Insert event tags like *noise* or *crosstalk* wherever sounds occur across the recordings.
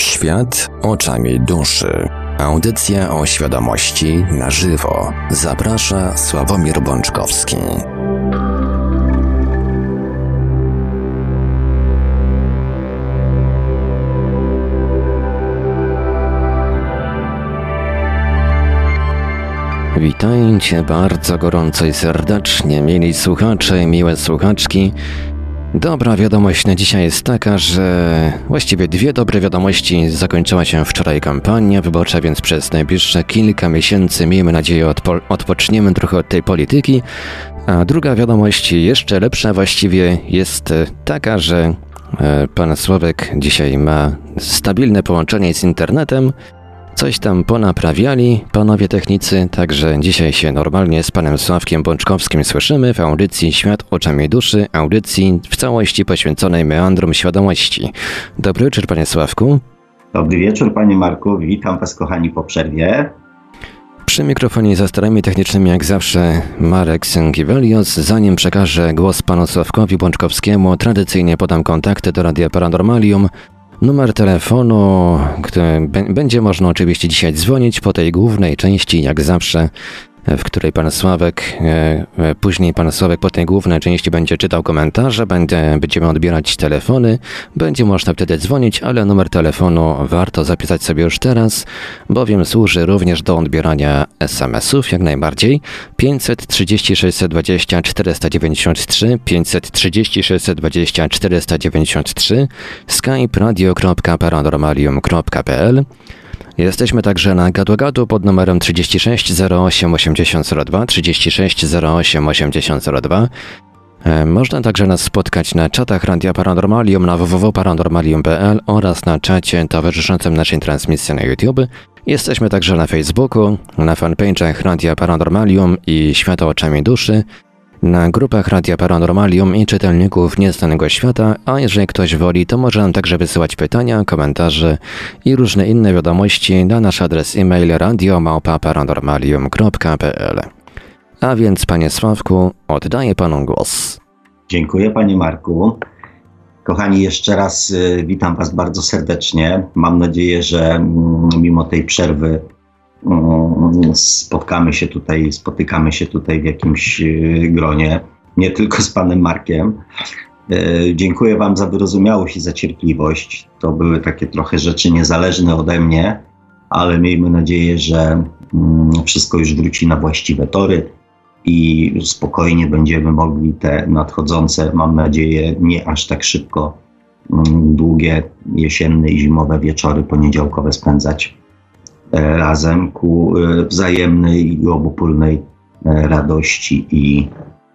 Świat oczami duszy. Audycja o świadomości na żywo. Zaprasza Sławomir Bączkowski. Witajcie bardzo gorąco i serdecznie, mieli słuchacze i miłe słuchaczki. Dobra wiadomość na dzisiaj jest taka, że właściwie dwie dobre wiadomości. Zakończyła się wczoraj kampania wyborcza, więc przez najbliższe kilka miesięcy, miejmy nadzieję, odpo odpoczniemy trochę od tej polityki. A druga wiadomość, jeszcze lepsza właściwie, jest taka, że e, pan Sławek dzisiaj ma stabilne połączenie z internetem. Coś tam ponaprawiali panowie technicy, także dzisiaj się normalnie z panem Sławkiem Bączkowskim słyszymy w audycji Świat oczami duszy, audycji w całości poświęconej meandrom świadomości. Dobry wieczór panie Sławku. Dobry wieczór panie Marku, witam was kochani po przerwie. Przy mikrofonie za starami technicznymi jak zawsze Marek Sękiewelios. Zanim przekażę głos panu Sławkowi Bączkowskiemu, tradycyjnie podam kontakty do Radia Paranormalium Numer telefonu, który będzie można oczywiście dzisiaj dzwonić po tej głównej części, jak zawsze w której pan Sławek, e, e, później pan Sławek po tej głównej części będzie czytał komentarze, będzie, będziemy odbierać telefony, będzie można wtedy dzwonić, ale numer telefonu warto zapisać sobie już teraz, bowiem służy również do odbierania SMS-ów jak najbardziej. 530 620 493, 530 620 493, skype radio.paranormalium.pl Jesteśmy także na gadu-gadu pod numerem 36 08 8002, 36 08 8002. Można także nas spotkać na czatach Radia Paranormalium na www.paranormalium.pl oraz na czacie towarzyszącym naszej transmisji na YouTube. Jesteśmy także na Facebooku, na fanpage'ach Radia Paranormalium i Świata Oczami Duszy, na grupach Radia Paranormalium i czytelników Nieznanego Świata, a jeżeli ktoś woli, to może nam także wysyłać pytania, komentarze i różne inne wiadomości na nasz adres e-mail radiomałpa-paranormalium.pl. A więc, panie Sławku, oddaję panu głos. Dziękuję, panie Marku. Kochani, jeszcze raz y, witam was bardzo serdecznie. Mam nadzieję, że mm, mimo tej przerwy spotkamy się tutaj, spotykamy się tutaj w jakimś e, gronie, nie tylko z panem Markiem. E, dziękuję wam za wyrozumiałość i za cierpliwość. To były takie trochę rzeczy niezależne ode mnie, ale miejmy nadzieję, że mm, wszystko już wróci na właściwe tory i spokojnie będziemy mogli te nadchodzące, mam nadzieję, nie aż tak szybko, mm, długie jesienne i zimowe wieczory poniedziałkowe spędzać razem ku e, wzajemnej i obopólnej e, radości i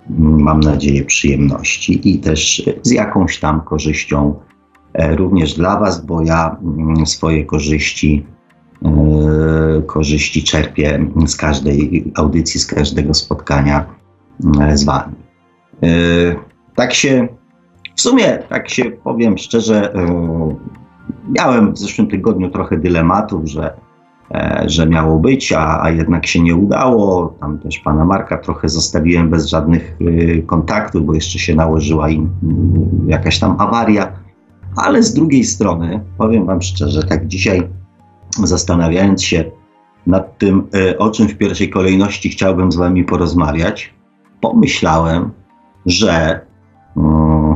mm, mam nadzieję przyjemności i też z jakąś tam korzyścią również dla Was, bo ja mm, swoje korzyści, korzyści czerpię z każdej audycji, z każdego spotkania z Wami. Tak się, w sumie, tak się powiem szczerze, miałem w zeszłym tygodniu trochę dylematów, że E, że miało być, a, a jednak się nie udało. Tam też pana Marka trochę zostawiłem bez żadnych y, kontaktów, bo jeszcze się nałożyła im y, jakaś tam awaria. Ale z drugiej strony, powiem wam szczerze, tak dzisiaj zastanawiając się nad tym, y, o czym w pierwszej kolejności chciałbym z wami porozmawiać, pomyślałem, że mm,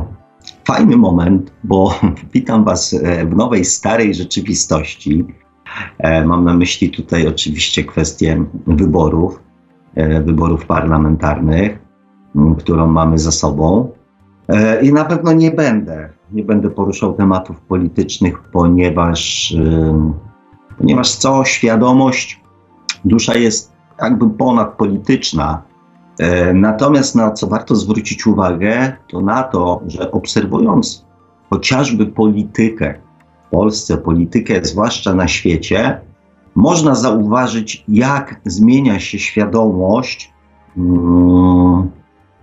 fajny moment, bo *laughs* witam was e, w nowej, starej rzeczywistości E, mam na myśli tutaj oczywiście kwestię wyborów, e, wyborów parlamentarnych, którą mamy za sobą. E, I na pewno nie będę, nie będę poruszał tematów politycznych, ponieważ, ponieważ co świadomość, dusza jest jakby ponadpolityczna. Natomiast na co warto zwrócić uwagę, to na to, że obserwując chociażby politykę, Polsce, politykę, zwłaszcza na świecie, można zauważyć, jak zmienia się świadomość mm,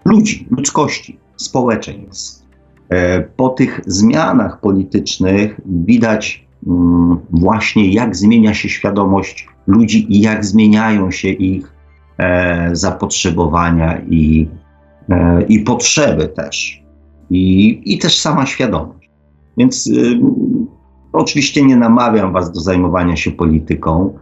ludzi, ludzkości, społeczeństw. E, po tych zmianach politycznych widać mm, właśnie, jak zmienia się świadomość ludzi i jak zmieniają się ich e, zapotrzebowania i, e, i potrzeby też. I, I też sama świadomość. Więc y, Oczywiście nie namawiam Was do zajmowania się polityką,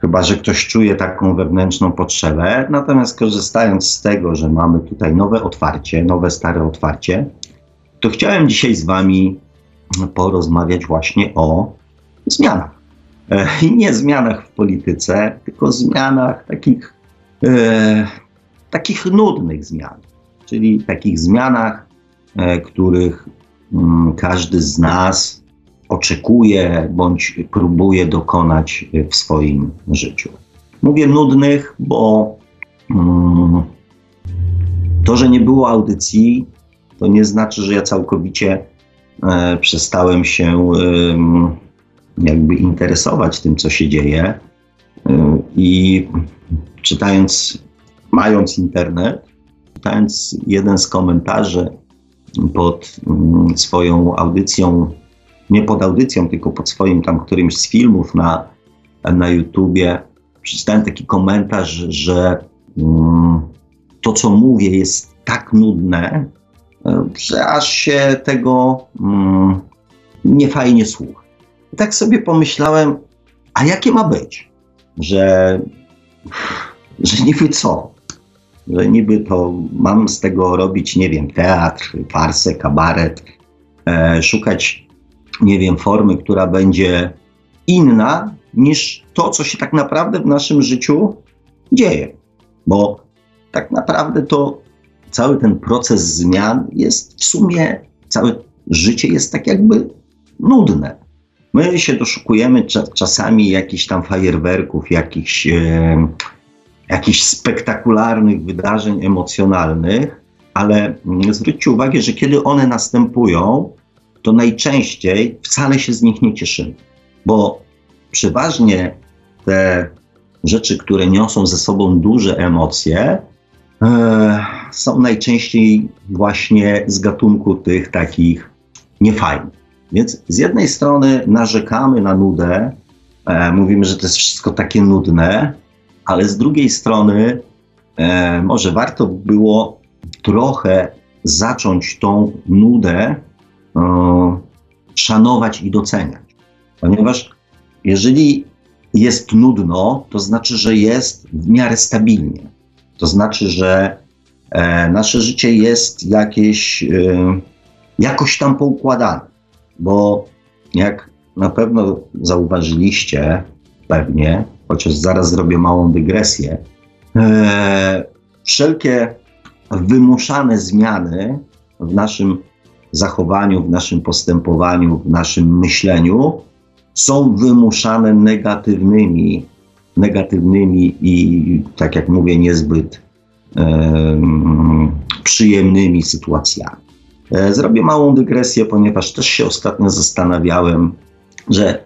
chyba że ktoś czuje taką wewnętrzną potrzebę. Natomiast korzystając z tego, że mamy tutaj nowe otwarcie, nowe stare otwarcie, to chciałem dzisiaj z Wami porozmawiać właśnie o zmianach. E, I nie zmianach w polityce, tylko zmianach takich, e, takich nudnych zmian, czyli takich zmianach, e, których mm, każdy z nas oczekuje bądź próbuje dokonać w swoim życiu. Mówię nudnych, bo mm, to, że nie było audycji, to nie znaczy, że ja całkowicie e, przestałem się e, jakby interesować tym, co się dzieje. E, I czytając, mając internet, czytając jeden z komentarzy pod mm, swoją audycją nie pod audycją, tylko pod swoim tam którymś z filmów na, na YouTubie, przeczytałem taki komentarz, że um, to, co mówię, jest tak nudne, e, że aż się tego um, niefajnie słucha. I tak sobie pomyślałem, a jakie ma być? Że, że niby co? Że niby to mam z tego robić, nie wiem, teatr, farsę, kabaret, e, szukać nie wiem, formy, która będzie inna niż to, co się tak naprawdę w naszym życiu dzieje. Bo tak naprawdę to cały ten proces zmian jest w sumie, całe życie jest tak jakby nudne. My się doszukujemy czasami jakichś tam fajerwerków, jakichś, e, jakichś spektakularnych wydarzeń emocjonalnych, ale zwróćcie uwagę, że kiedy one następują, to najczęściej wcale się z nich nie cieszymy, bo przeważnie te rzeczy, które niosą ze sobą duże emocje, e, są najczęściej właśnie z gatunku tych takich niefajnych. Więc z jednej strony narzekamy na nudę, e, mówimy, że to jest wszystko takie nudne, ale z drugiej strony e, może warto było trochę zacząć tą nudę szanować i doceniać. Ponieważ jeżeli jest nudno, to znaczy, że jest w miarę stabilnie. To znaczy, że e, nasze życie jest jakieś e, jakoś tam poukładane. Bo jak na pewno zauważyliście, pewnie, chociaż zaraz zrobię małą dygresję, e, wszelkie wymuszane zmiany w naszym zachowaniu, w naszym postępowaniu, w naszym myśleniu są wymuszane negatywnymi, negatywnymi i, tak jak mówię, niezbyt przyjemnymi sytuacjami. E, zrobię małą dygresję, ponieważ też się ostatnio zastanawiałem, że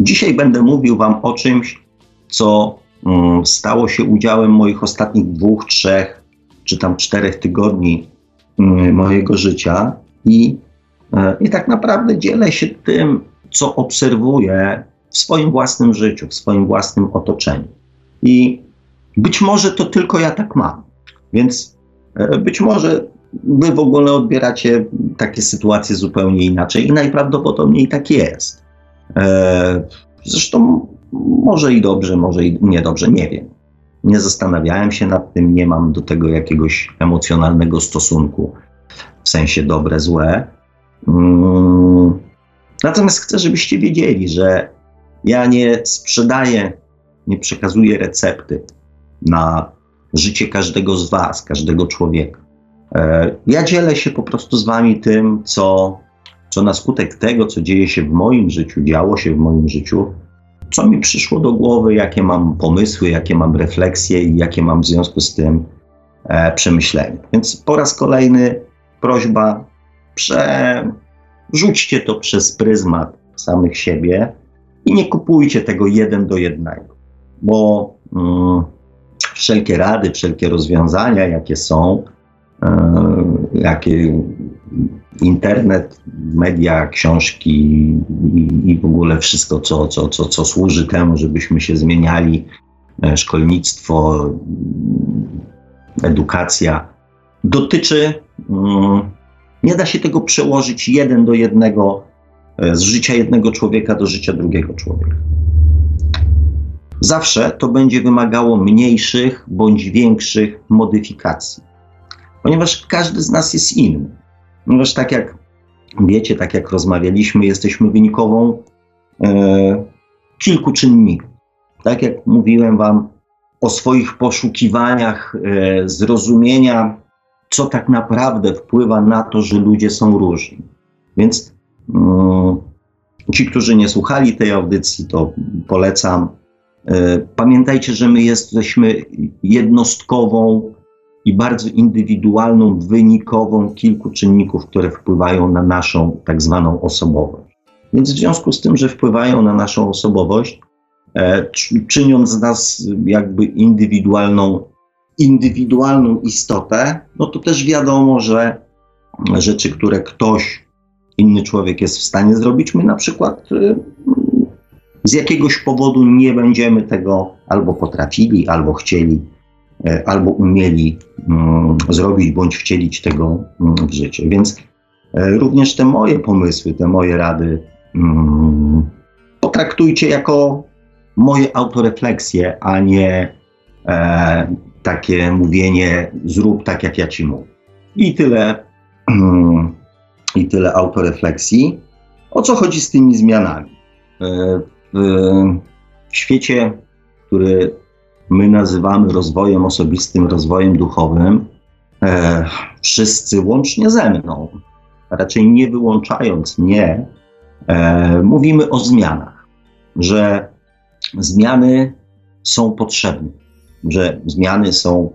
dzisiaj będę mówił Wam o czymś, co um, stało się udziałem moich ostatnich dwóch, trzech czy tam czterech tygodni um, mojego życia. I, e, I tak naprawdę dzielę się tym, co obserwuję w swoim własnym życiu, w swoim własnym otoczeniu. I być może to tylko ja tak mam. Więc e, być może wy w ogóle odbieracie takie sytuacje zupełnie inaczej i najprawdopodobniej tak jest. E, zresztą może i dobrze, może i niedobrze, nie wiem. Nie zastanawiałem się nad tym, nie mam do tego jakiegoś emocjonalnego stosunku w sensie dobre, złe. Mm. Natomiast chcę, żebyście wiedzieli, że ja nie sprzedaję, nie przekazuję recepty na życie każdego z Was, każdego człowieka. E, ja dzielę się po prostu z Wami tym, co, co na skutek tego, co dzieje się w moim życiu, działo się w moim życiu, co mi przyszło do głowy, jakie mam pomysły, jakie mam refleksje i jakie mam w związku z tym e, przemyślenia. Więc po raz kolejny prośba, przerzućcie to przez pryzmat samych siebie i nie kupujcie tego jeden do jednego, bo mm, wszelkie rady, wszelkie rozwiązania, jakie są, yy, jakie internet, media, książki i, i, w ogóle wszystko, co, co, co, co służy temu, żebyśmy się zmieniali, e, szkolnictwo, edukacja, dotyczy, mm, nie da się tego przełożyć jeden do jednego e, z życia jednego człowieka do życia drugiego człowieka. Zawsze to będzie wymagało mniejszych bądź większych modyfikacji, ponieważ każdy z nas jest inny. Ponieważ tak jak wiecie, tak jak rozmawialiśmy, jesteśmy wynikową e, kilku czynników. Tak jak mówiłem Wam o swoich poszukiwaniach e, zrozumienia, co tak naprawdę wpływa na to, że ludzie są różni. Więc mm, ci, którzy nie słuchali tej audycji, to polecam. E, pamiętajcie, że my jesteśmy jednostkową i bardzo indywidualną, wynikową kilku czynników, które wpływają na naszą tak zwaną osobowość. Więc w związku z tym, że wpływają na naszą osobowość, e, czyniąc z nas jakby indywidualną, indywidualną istotę, no to też wiadomo, że rzeczy, które ktoś, inny człowiek jest w stanie zrobić, my na przykład e, z jakiegoś powodu nie będziemy tego albo potrafili, albo chcieli E, albo umieli mm, zrobić bądź wcielić tego w życie. Więc również te moje pomysły, te moje rady potraktujcie jako moje autorefleksje, a nie e, takie mówienie zrób tak, jak ja ci mówię. I tyle, i tyle autorefleksji. O co chodzi z tymi zmianami? w świecie, który my nazywamy rozwojem osobistym, rozwojem duchowym, e, wszyscy łącznie ze mną, raczej nie wyłączając mnie, e, mówimy o zmianach, że zmiany są potrzebne, że zmiany są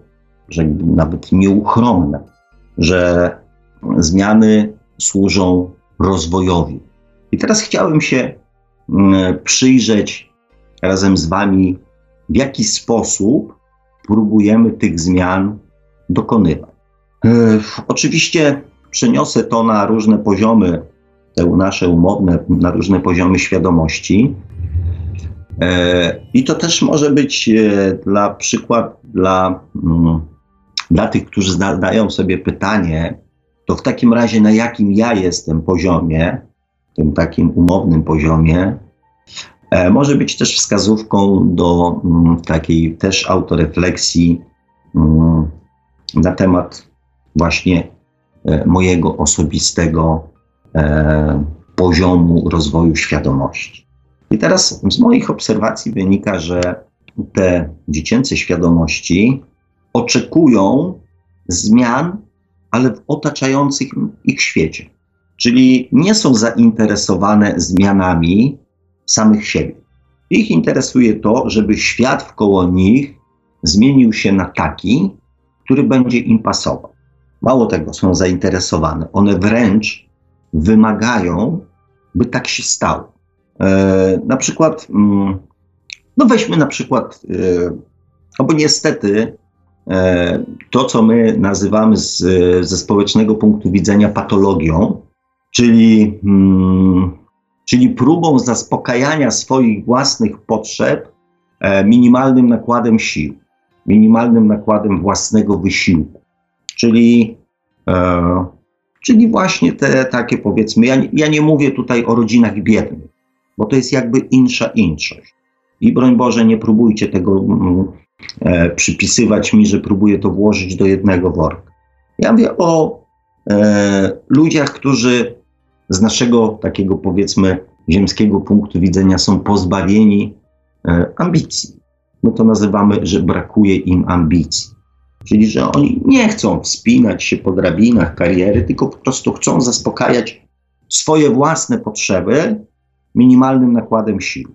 że nawet nieuchronne, że zmiany służą rozwojowi. I teraz chciałem się mm, przyjrzeć razem z Wami w jaki sposób próbujemy tych zmian dokonywać. E, oczywiście przeniosę to na różne poziomy, te nasze umowne, na różne poziomy świadomości. E, I to też może być e, dla przykład dla, mm, dla tych, którzy zadają sobie pytanie, to w takim razie na jakim ja jestem poziomie, tym takim umownym poziomie, E, może być też wskazówką do mm, takiej też autorefleksji mm, na temat właśnie mojego osobistego poziomu rozwoju świadomości. I teraz z moich obserwacji wynika, że te dziecięce świadomości oczekują zmian, ale w otaczającym ich świecie. Czyli nie są zainteresowane zmianami, samych siebie. Ich interesuje to, żeby świat wkoło nich zmienił się na taki, który będzie im pasował. Mało tego, są zainteresowane. One wręcz wymagają, by tak się stało. E, na przykład, mm, no weźmy na przykład, e, no bo niestety e, to, co my nazywamy z, ze społecznego punktu widzenia patologią, czyli mm, czyli próbą zaspokajania swoich własnych potrzeb minimalnym nakładem sił, minimalnym nakładem własnego wysiłku. Czyli, czyli właśnie te takie powiedzmy, ja, ja nie mówię tutaj o rodzinach biednych, bo to jest jakby insza inszość. I broń Boże, nie próbujcie tego mm, e, przypisywać mi, że próbuję to włożyć do jednego worka. Ja mówię o e, ludziach, którzy z naszego takiego powiedzmy ziemskiego punktu widzenia są pozbawieni e, ambicji. My to nazywamy, że brakuje im ambicji. Czyli, że oni nie chcą wspinać się po drabinach kariery, tylko po prostu chcą zaspokajać swoje własne potrzeby minimalnym nakładem sił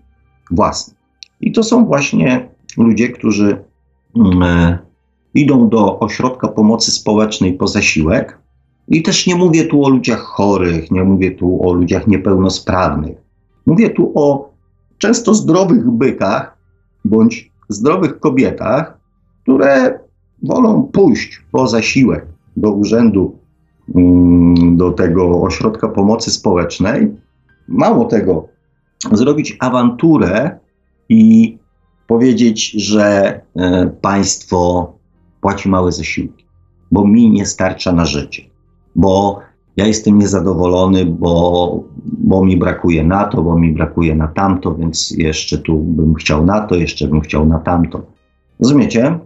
własnych. I to są właśnie ludzie, którzy mm, e, idą do ośrodka pomocy społecznej po zasiłek, i też nie mówię tu o ludziach chorych, nie mówię tu o ludziach niepełnosprawnych. Mówię tu o często zdrowych bykach bądź zdrowych kobietach, które wolą pójść po zasiłek do urzędu, mm, do tego ośrodka pomocy społecznej. Mało tego, zrobić awanturę i powiedzieć, że e, państwo płaci małe zasiłki, bo mi nie starcza na życie bo ja jestem niezadowolony, bo, bo mi brakuje na to, bo mi brakuje na tamto, więc jeszcze tu bym chciał na to, jeszcze bym chciał na tamto. Rozumiecie?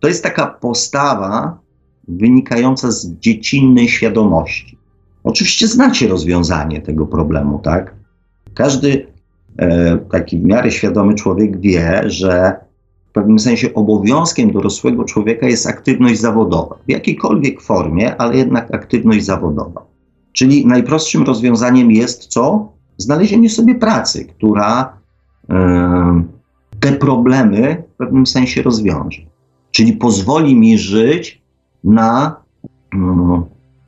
To jest taka postawa wynikająca z dziecinnej świadomości. Oczywiście znacie rozwiązanie tego problemu, tak? Każdy e, taki w miarę świadomy człowiek wie, że w pewnym sensie obowiązkiem dorosłego człowieka jest aktywność zawodowa. W jakiejkolwiek formie, ale jednak aktywność zawodowa. Czyli najprostszym rozwiązaniem jest co? Znalezienie sobie pracy, która y, te problemy w pewnym sensie rozwiąże. Czyli pozwoli mi żyć na, y,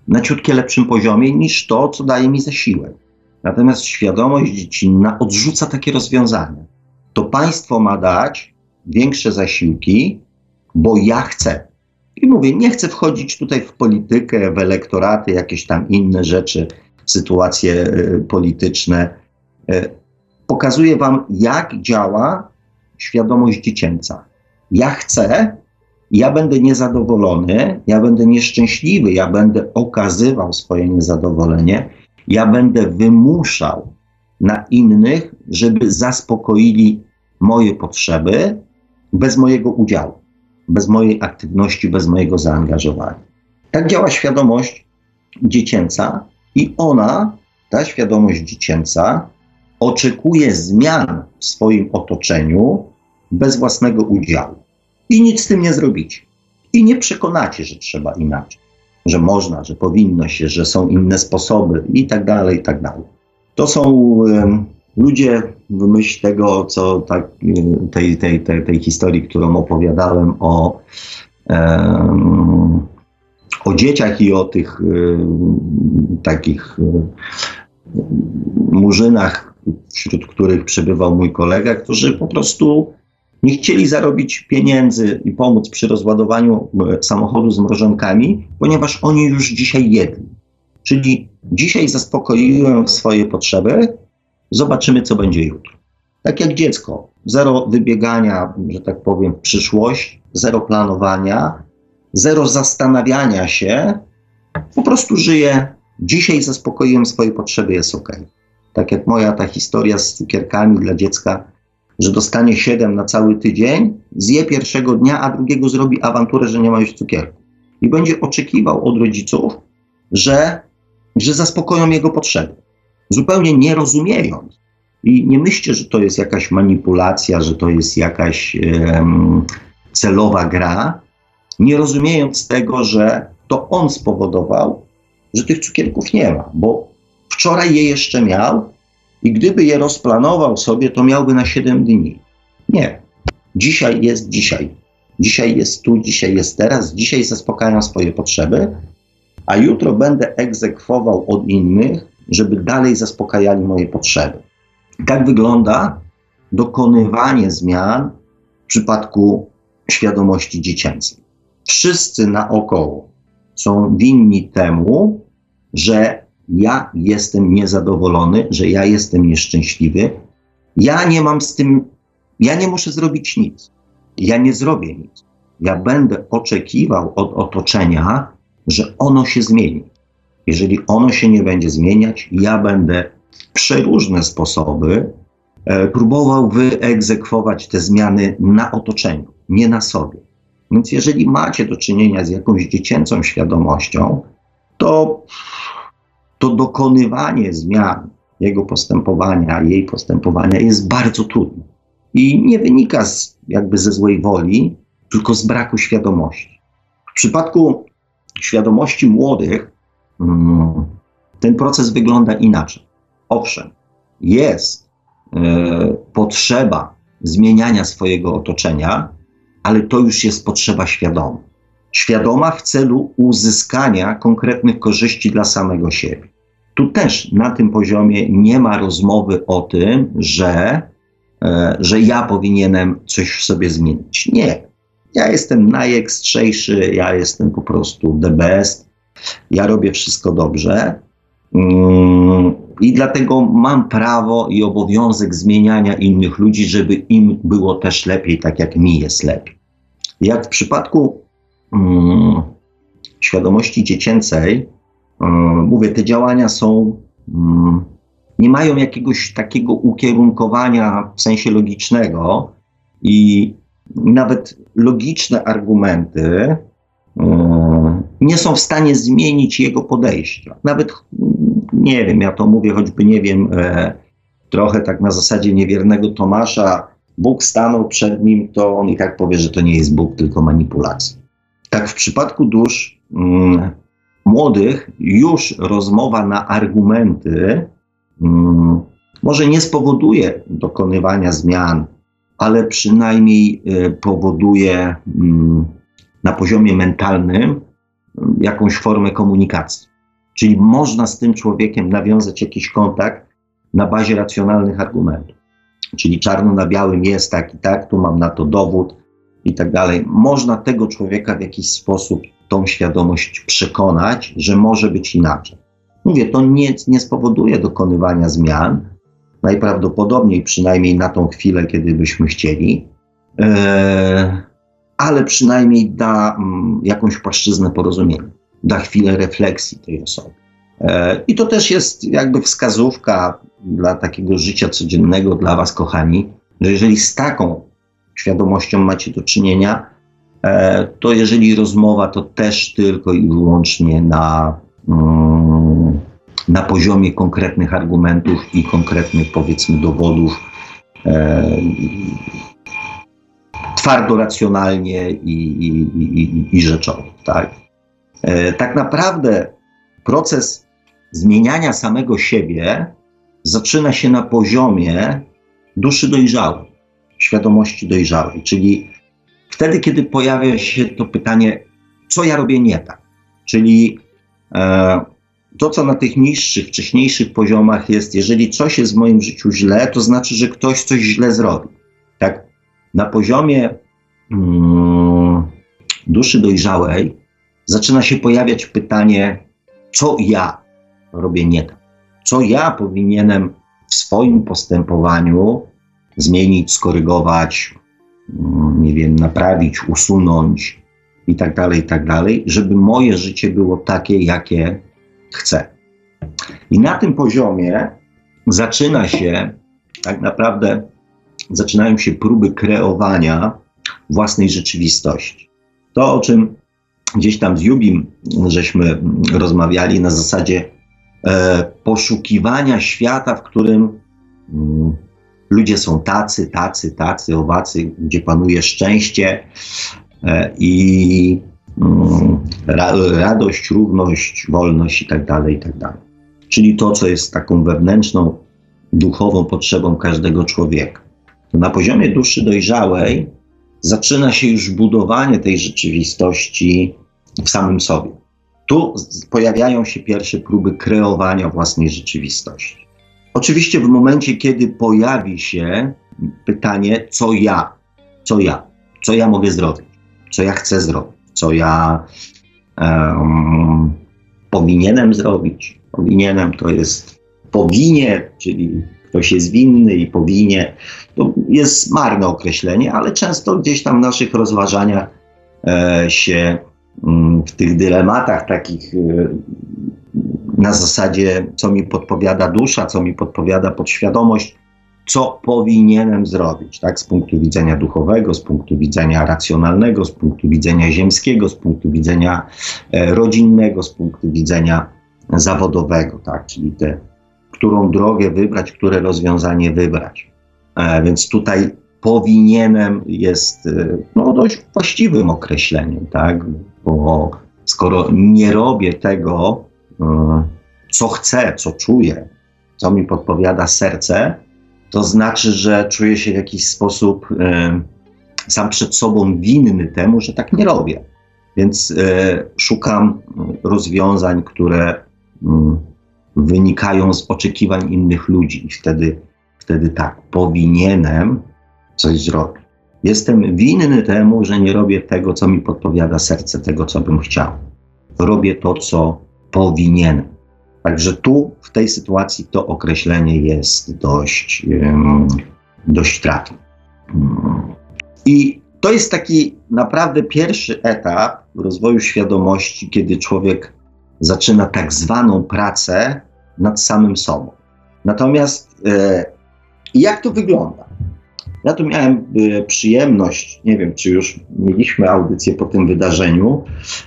na ciutkie lepszym poziomie niż to, co daje mi zasiłek. Natomiast świadomość dziecinna odrzuca takie rozwiązania. To państwo ma dać większe zasiłki, bo ja chcę. I mówię, nie chcę wchodzić tutaj w politykę, w elektoraty, jakieś tam inne rzeczy, sytuacje y, polityczne. Y, pokazuję Wam, jak działa świadomość dziecięca. Ja chcę, ja będę niezadowolony, ja będę nieszczęśliwy, ja będę okazywał swoje niezadowolenie, ja będę wymuszał na innych, żeby zaspokoili moje potrzeby bez mojego udziału bez mojej aktywności, bez mojego zaangażowania. Tak działa świadomość dziecięca i ona, ta świadomość dziecięca, oczekuje zmian w swoim otoczeniu bez własnego udziału. I nic z tym nie zrobicie. I nie przekonacie, że trzeba inaczej, że można, że powinno się, że są inne sposoby i tak dalej, i tak dalej. To są ludzie w myśl tego, co tak, tej, tej, tej, tej historii, którą opowiadałem o, um, o dzieciach i o tych takich murzynach, wśród których przebywał mój kolega, którzy po prostu nie chcieli zarobić pieniędzy i pomóc przy rozładowaniu samochodu z mrożonkami, ponieważ oni już dzisiaj jedli. Czyli dzisiaj zaspokoiłem swoje potrzeby, Zobaczymy, co będzie jutro. Tak jak dziecko. Zero wybiegania, że tak powiem, w przyszłość, zero planowania, zero zastanawiania się. Po prostu żyję. Dzisiaj zaspokoiłem swoje potrzeby, jest ok. Tak jak moja ta historia z cukierkami dla dziecka, że dostanie 7 na cały tydzień, zje pierwszego dnia, a drugiego zrobi awanturę, że nie ma już cukierku. I będzie oczekiwał od rodziców, że, że zaspokoją jego potrzeby zupełnie nie rozumiejąc. I nie myślcie, że to jest jakaś manipulacja, że to jest jakaś um, celowa gra, nie rozumiejąc tego, że to on spowodował, że tych cukierków nie ma, bo wczoraj je jeszcze miał i gdyby je rozplanował sobie, to miałby na 7 dni. Nie. Dzisiaj jest dzisiaj. Dzisiaj jest tu, dzisiaj jest teraz, dzisiaj zaspokajam swoje potrzeby, a jutro będę egzekwował od innych żeby dalej zaspokajali moje potrzeby. Tak wygląda dokonywanie zmian w przypadku świadomości dziecięcej. Wszyscy naokoło są winni temu, że ja jestem niezadowolony, że ja jestem nieszczęśliwy. Ja nie mam z tym, ja nie muszę zrobić nic. Ja nie zrobię nic. Ja będę oczekiwał od otoczenia, że ono się zmieni. Jeżeli ono się nie będzie zmieniać, ja będę w przeróżne sposoby e, próbował wyegzekwować te zmiany na otoczeniu, nie na sobie. Więc jeżeli macie do czynienia z jakąś dziecięcą świadomością, to, to dokonywanie zmian jego postępowania, jej postępowania jest bardzo trudne. I nie wynika z, jakby ze złej woli, tylko z braku świadomości. W przypadku świadomości młodych, Mm. ten proces wygląda inaczej. Owszem, jest e, potrzeba zmieniania swojego otoczenia, ale to już jest potrzeba świadoma. Świadoma w celu uzyskania konkretnych korzyści dla samego siebie. Tu też na tym poziomie nie ma rozmowy o tym, że, e, że ja powinienem coś w sobie zmienić. Nie. Ja jestem najekstrzejszy, ja jestem po prostu the best ja robię wszystko dobrze mm, i dlatego mam prawo i obowiązek zmieniania innych ludzi, żeby im było też lepiej, tak jak mi jest lepiej. Jak w przypadku um, świadomości dziecięcej, mówię, te działania są, mm, nie mają jakiegoś takiego ukierunkowania w sensie logicznego i nawet logiczne argumenty nie są w stanie zmienić jego podejścia. Nawet, nie wiem, ja to mówię, choćby nie wiem, trochę tak na zasadzie niewiernego Tomasza, Bóg stanął przed nim, to on i tak powie, że to nie jest Bóg, tylko manipulacja. Tak w przypadku dusz mm, młodych już rozmowa na argumenty mm, może nie spowoduje dokonywania zmian, ale przynajmniej y, powoduje mm, na poziomie mentalnym y, jakąś formę komunikacji. Czyli można z tym człowiekiem nawiązać jakiś kontakt na bazie racjonalnych argumentów. Czyli czarno na białym jest tak i tak, tu mam na to dowód i tak dalej. Można tego człowieka w jakiś sposób tą świadomość przekonać, że może być inaczej. Mówię, to nie, nie spowoduje dokonywania zmian, najprawdopodobniej przynajmniej na tą chwilę, kiedy byśmy chcieli, e, ale przynajmniej da mm, jakąś płaszczyznę porozumienia, da chwilę refleksji tej osoby. E, I to też jest jakby wskazówka dla takiego życia codziennego dla Was, kochani, że jeżeli z taką świadomością macie do czynienia, to jeżeli rozmowa, to też tylko i wyłącznie na, mm, na poziomie konkretnych argumentów i konkretnych, powiedzmy, dowodów. E, twardo, racjonalnie i, i, i, i rzeczowo. Tak? tak naprawdę proces zmieniania samego siebie zaczyna się na poziomie duszy dojrzałej, świadomości dojrzałej, czyli wtedy, kiedy pojawia się to pytanie, co ja robię nie tak, czyli e, to, co na tych niższych, wcześniejszych poziomach jest, jeżeli coś jest w moim życiu źle, to znaczy, że ktoś coś źle zrobi. Tak, na poziomie mm, duszy dojrzałej zaczyna się pojawiać pytanie, co ja robię nie tak. Co ja powinienem w swoim postępowaniu zmienić, skorygować, nie wiem, naprawić, usunąć i tak dalej, i tak dalej, żeby moje życie było takie, jakie chcę. I na tym poziomie zaczyna się tak naprawdę, zaczynają się próby kreowania własnej rzeczywistości. To, o czym gdzieś tam z Jubim żeśmy rozmawiali na zasadzie E, poszukiwania świata, w którym mm, ludzie są tacy, tacy, tacy, owacy, gdzie panuje szczęście e, i mm, radość, równość, wolność i tak dalej, i tak. Czyli to, co jest taką wewnętrzną, duchową potrzebą każdego człowieka. Na poziomie duszy dojrzałej zaczyna się już budowanie tej rzeczywistości w samym sobie. Tu pojawiają się pierwsze próby kreowania własnej rzeczywistości. Oczywiście, w momencie, kiedy pojawi się pytanie, co ja, co ja, co ja mogę zrobić, co ja chcę zrobić, co ja um, powinienem zrobić. Powinienem to jest powinie, czyli ktoś jest winny i powinie. To jest marne określenie, ale często gdzieś tam w naszych rozważaniach e, się Mm, w tych dylematach takich y, na zasadzie, co mi podpowiada dusza, co mi podpowiada podświadomość, co powinienem zrobić, tak, z punktu widzenia duchowego, z punktu widzenia racjonalnego, z punktu widzenia ziemskiego, z punktu widzenia e, rodzinnego, z punktu widzenia zawodowego, tak, czyli te, którą drogę wybrać, które rozwiązanie wybrać. E, więc tutaj powinienem jest y, no, dość właściwym określeniem, tak? Bo skoro nie robię tego, co chcę, co czuję, co mi podpowiada serce, to znaczy, że czuję się w jakiś sposób y, sam przed sobą winny temu, że tak nie robię. Więc szukam rozwiązań, które wynikają z oczekiwań innych ludzi. I wtedy, wtedy tak, powinienem coś zrobić. Jestem winny temu, że nie robię tego, co mi podpowiada serce, tego, co bym chciał. Robię to, co powinienem. Także tu, w tej sytuacji, to określenie jest dość, dość trafne. Um. I to jest taki naprawdę pierwszy etap rozwoju świadomości, kiedy człowiek zaczyna tak zwaną pracę nad samym sobą. Natomiast e, jak to wygląda? Ja tu miałem e, przyjemność, nie wiem, czy już mieliśmy audycję po tym wydarzeniu.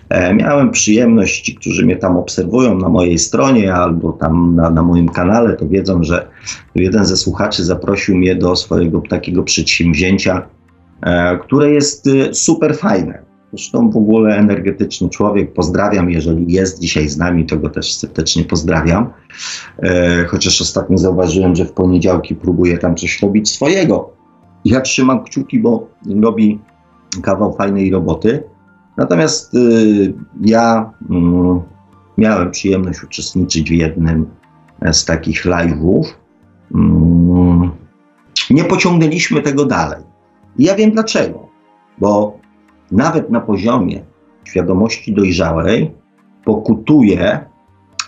E, miałem przyjemność, ci, którzy mnie tam obserwują na mojej stronie albo tam na, na moim kanale, to wiedzą, że jeden ze słuchaczy zaprosił mnie do swojego takiego przedsięwzięcia, e, które jest e, super fajne. Zresztą w ogóle energetyczny człowiek, pozdrawiam, jeżeli jest dzisiaj z nami, to go też serdecznie pozdrawiam. E, chociaż ostatnio zauważyłem, że w poniedziałki próbuje tam coś robić swojego. Ja trzymam kciuki, bo robi kawał fajnej roboty. Natomiast y, ja y, miałem przyjemność uczestniczyć w jednym z takich live'ów. Y, nie pociągnęliśmy tego dalej. I ja wiem dlaczego. Bo nawet na poziomie świadomości dojrzałej pokutuje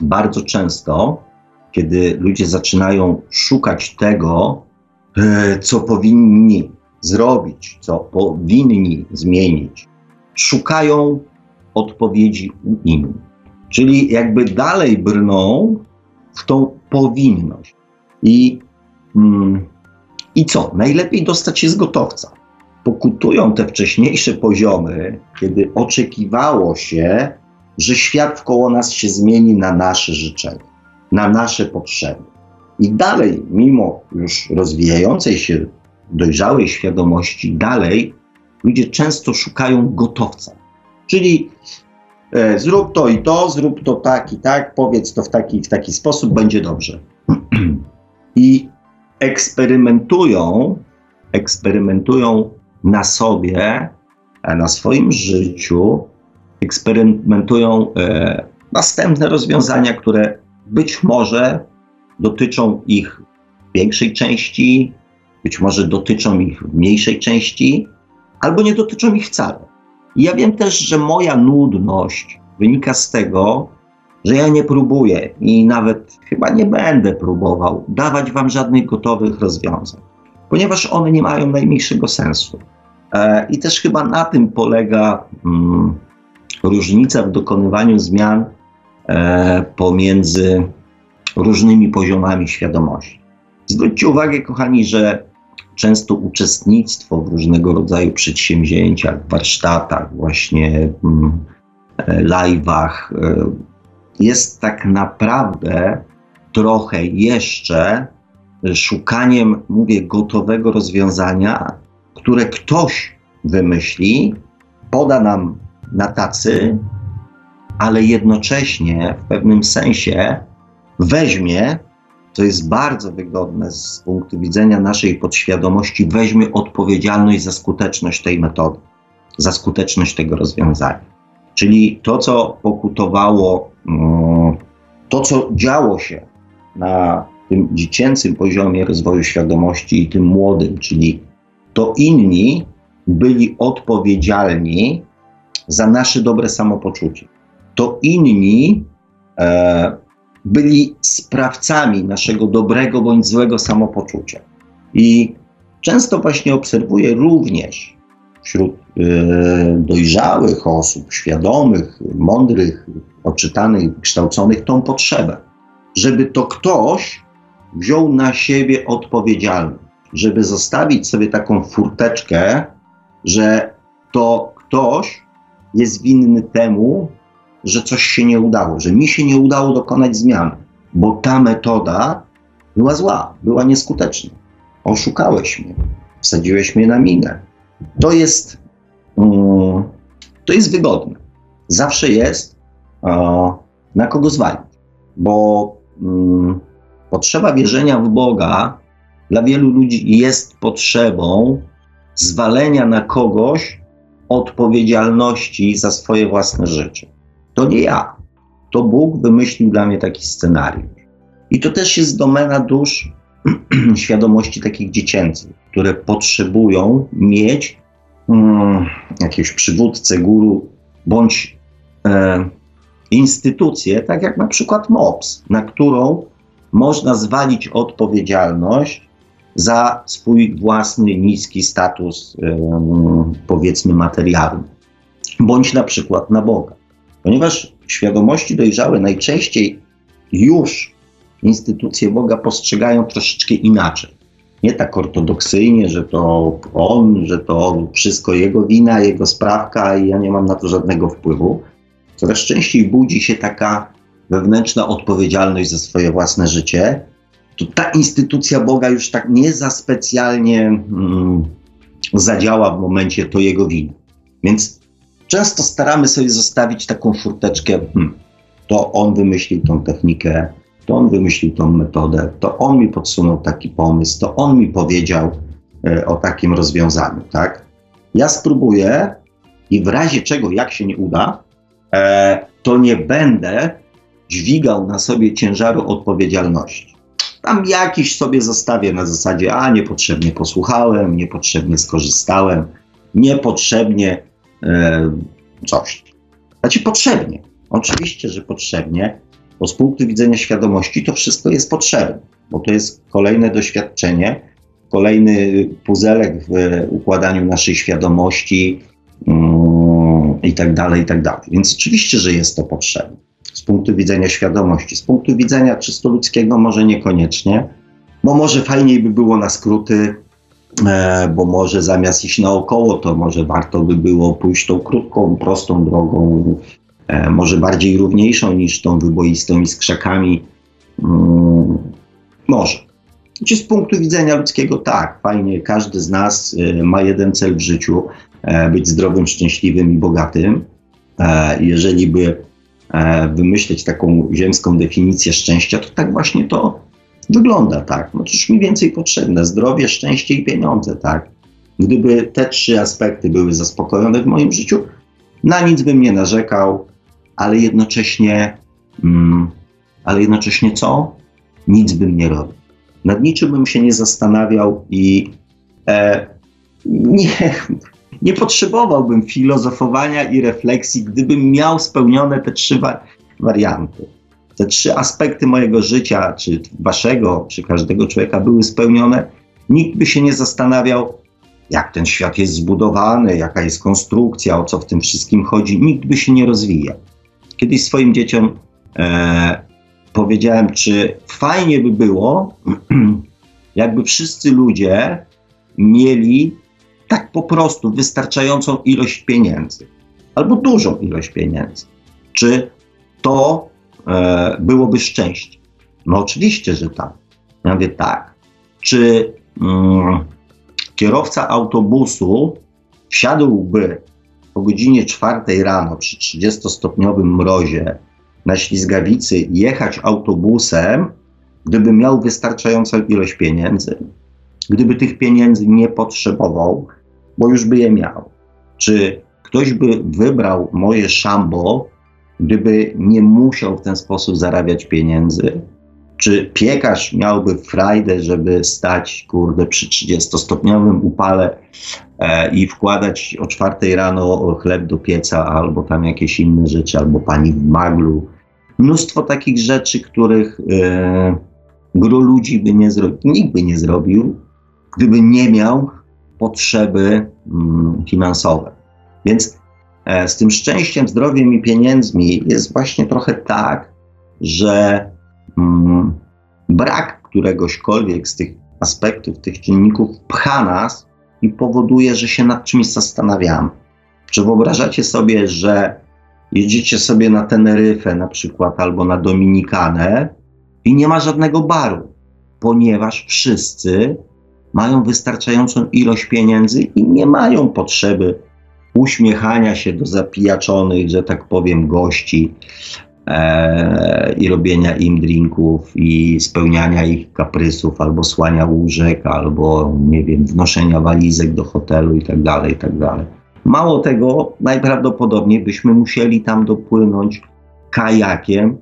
bardzo często, kiedy ludzie zaczynają szukać tego, co powinni zrobić, co powinni zmienić. Szukają odpowiedzi u innych. Czyli jakby dalej brną w tą powinność. I, mm, I co? Najlepiej dostać się z gotowca pokutują te wcześniejsze poziomy, kiedy oczekiwało się, że świat wkoło nas się zmieni na nasze życzenia, na nasze potrzeby. I dalej, mimo już rozwijającej się dojrzałej świadomości, dalej ludzie często szukają gotowca. Czyli e, zrób to i to, zrób to tak i tak, powiedz to w taki w taki sposób, będzie dobrze. *clears throat* I eksperymentują, eksperymentują na sobie, e, na swoim życiu eksperymentują e, następne rozwiązania, które być może dotyczą ich większej części, być może dotyczą ich mniejszej części, albo nie dotyczą ich wcale. I ja wiem też, że moja nudność wynika z tego, że ja nie próbuję i nawet chyba nie będę próbował dawać Wam żadnych gotowych rozwiązań ponieważ one nie mają najmniejszego sensu. E, I też chyba na tym polega mm, różnica w dokonywaniu zmian e, pomiędzy różnymi poziomami świadomości. Zwróćcie uwagę, kochani, że często uczestnictwo w różnego rodzaju przedsięwzięciach, warsztatach, właśnie mm, e, live'ach jest tak naprawdę trochę jeszcze szukaniem, mówię, gotowego rozwiązania, które ktoś wymyśli, poda nam na tacy, ale jednocześnie w pewnym sensie weźmie, co jest bardzo wygodne z punktu widzenia naszej podświadomości, weźmie odpowiedzialność za skuteczność tej metody, za skuteczność tego rozwiązania. Czyli to, co pokutowało, mm, to, co działo się na tym dziecięcym poziomie rozwoju świadomości i tym młodym, czyli to inni byli odpowiedzialni za nasze dobre samopoczucie. To inni e, byli sprawcami naszego dobrego bądź złego samopoczucia. I często właśnie obserwuję również wśród e, dojrzałych osób, świadomych, mądrych, oczytanych, wykształconych tą potrzebę, żeby to ktoś wziął na siebie odpowiedzialność, żeby zostawić sobie taką furteczkę, że to ktoś jest winny temu, że coś się nie udało, że mi się nie udało dokonać zmiany, bo ta metoda była zła, była nieskuteczna. Oszukałeś mnie, wsadziłeś mnie na minę. To jest, um, to jest wygodne. Zawsze jest na kogo zwalić, bo um, Potrzeba wierzenia w Boga dla wielu ludzi jest potrzebą zwalenia na kogoś odpowiedzialności za swoje własne życie. To nie ja. To Bóg wymyślił dla mnie taki scenariusz. I to też jest domena dusz *clears throat* świadomości takich dziecięcych, które potrzebują mieć mm, jakiegoś przywódcę, guru bądź e, instytucję, tak jak na przykład MOPS, na którą można zwalić odpowiedzialność za swój własny niski status, powiedzmy, materialny, bądź na przykład na Boga. Ponieważ świadomości dojrzałe najczęściej już instytucje Boga postrzegają troszeczkę inaczej. Nie tak ortodoksyjnie, że to on, że to wszystko jego wina, jego sprawka i ja nie mam na to żadnego wpływu. Coraz częściej budzi się taka wewnętrzna odpowiedzialność za swoje własne życie, to ta instytucja Boga już tak nie za specjalnie mm, zadziała w momencie to jego winy. Więc często staramy sobie zostawić taką furteczkę, hmm, to on wymyślił tą technikę, to on wymyślił tą metodę, to on mi podsunął taki pomysł, to on mi powiedział e, o takim rozwiązaniu, tak? Ja spróbuję i w razie czego, jak się nie uda, e, to nie będę dźwigał na sobie ciężaru odpowiedzialności. Tam jakiś sobie zostawię na zasadzie, a niepotrzebnie posłuchałem, niepotrzebnie skorzystałem, niepotrzebnie coś. Znaczy potrzebnie. Oczywiście, że potrzebnie, bo z punktu widzenia świadomości to wszystko jest potrzebne, bo to jest kolejne doświadczenie, kolejny puzelek w układaniu naszej świadomości mm, i tak dalej, i tak dalej. Więc oczywiście, że jest to potrzebne z punktu widzenia świadomości. Z punktu widzenia czysto ludzkiego może niekoniecznie, bo może fajniej by było na skróty, e, bo może zamiast iść naokoło, to może warto by było pójść tą krótką, prostą drogą, e, może bardziej równiejszą niż tą wyboistą i z krzakami. Mm, może. Czy z punktu widzenia ludzkiego tak, fajnie, każdy z nas e, ma jeden cel w życiu, e, być zdrowym, szczęśliwym i bogatym. E, jeżeli by E, wymyśleć taką ziemską definicję szczęścia, to tak właśnie to wygląda, tak. No cóż mi więcej potrzebne, zdrowie, szczęście i pieniądze, tak. Gdyby te trzy aspekty były zaspokojone w moim życiu, na nic bym nie narzekał, ale jednocześnie, mm, ale jednocześnie co? Nic bym nie robił. Nad niczym bym się nie zastanawiał i e, nie, *laughs* nie potrzebowałbym filozofowania i refleksji, gdybym miał spełnione te trzy wa warianty. Te trzy aspekty mojego życia, czy waszego, czy każdego człowieka były spełnione, nikt by się nie zastanawiał, jak ten świat jest zbudowany, jaka jest konstrukcja, o co w tym wszystkim chodzi. Nikt by się nie rozwijał. Kiedyś swoim dzieciom e, powiedziałem, czy fajnie by było, *clears throat* jakby wszyscy ludzie mieli tak po prostu wystarczającą ilość pieniędzy, albo dużą ilość pieniędzy, czy to byłoby szczęście? No oczywiście, że tak. Ja mówię tak. Czy mm, kierowca autobusu wsiadłby po godzinie czwartej rano przy 30-stopniowym mrozie na ślizgawicy jechać autobusem, gdyby miał wystarczającą ilość pieniędzy, gdyby tych pieniędzy nie potrzebował, bo już by je miał. Czy ktoś by wybrał moje szambo, gdyby nie musiał w ten sposób zarabiać pieniędzy? Czy piekarz miałby frajdę, żeby stać, kurde, przy 30-stopniowym upale e, i wkładać o czwartej rano chleb do pieca, albo tam jakieś inne rzeczy, albo pani w maglu? Mnóstwo takich rzeczy, których e, ludzi by nie zrobił, nikt by nie zrobił, gdyby nie miał potrzeby mm, finansowe. Więc z tym szczęściem, zdrowiem i pieniędzmi jest właśnie trochę tak, że mm, brak któregośkolwiek z tych aspektów, tych czynników pcha nas i powoduje, że się nad czymś zastanawiamy. Czy wyobrażacie sobie, że jedziecie sobie na Teneryfę na przykład albo na Dominikanę i nie ma żadnego baru, ponieważ wszyscy mają wystarczającą ilość pieniędzy i nie mają potrzeby uśmiechania się do zapijaczonych, że tak powiem, gości e, i robienia im drinków i spełniania ich kaprysów, albo słania łóżek, albo nie wiem, wnoszenia walizek do hotelu i tak dalej, i tak dalej. Mało tego, najprawdopodobniej byśmy musieli tam dopłynąć kajakiem,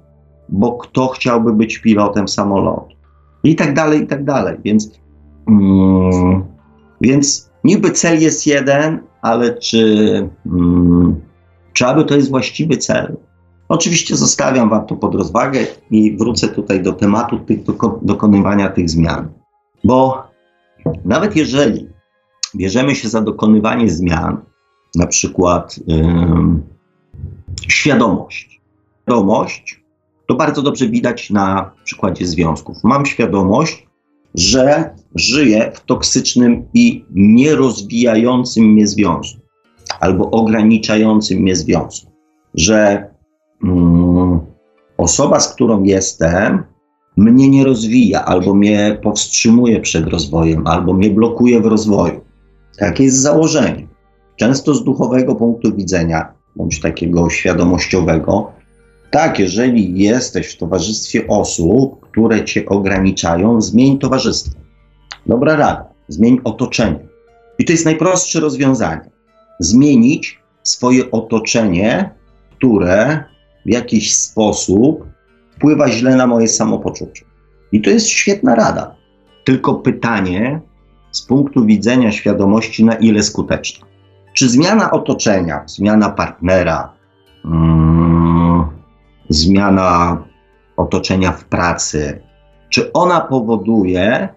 bo kto chciałby być pilotem samolotu? I tak dalej, i tak dalej. Więc Mm, więc niby cel jest jeden, ale czy, mm, czy aby to jest właściwy cel? Oczywiście zostawiam Wam to pod rozwagę i wrócę tutaj do tematu tych, doko, dokonywania tych zmian. Bo nawet jeżeli bierzemy się za dokonywanie zmian, na przykład świadomość. Świadomość to bardzo dobrze widać na przykładzie związków. Mam świadomość, że żyję w toksycznym i nierozwijającym mnie związku, albo ograniczającym mnie związku, że mm, osoba, z którą jestem, mnie nie rozwija, albo mnie powstrzymuje przed rozwojem, albo mnie blokuje w rozwoju. Takie jest założenie. Często z duchowego punktu widzenia, bądź takiego świadomościowego, tak, jeżeli jesteś w towarzystwie osób, które cię ograniczają, zmień towarzystwo. Dobra rada, zmień otoczenie. I to jest najprostsze rozwiązanie. Zmienić swoje otoczenie, które w jakiś sposób wpływa źle na moje samopoczucie. I to jest świetna rada. Tylko pytanie z punktu widzenia świadomości, na ile skuteczna. Czy zmiana otoczenia, zmiana partnera, mm, zmiana otoczenia w pracy, czy ona powoduje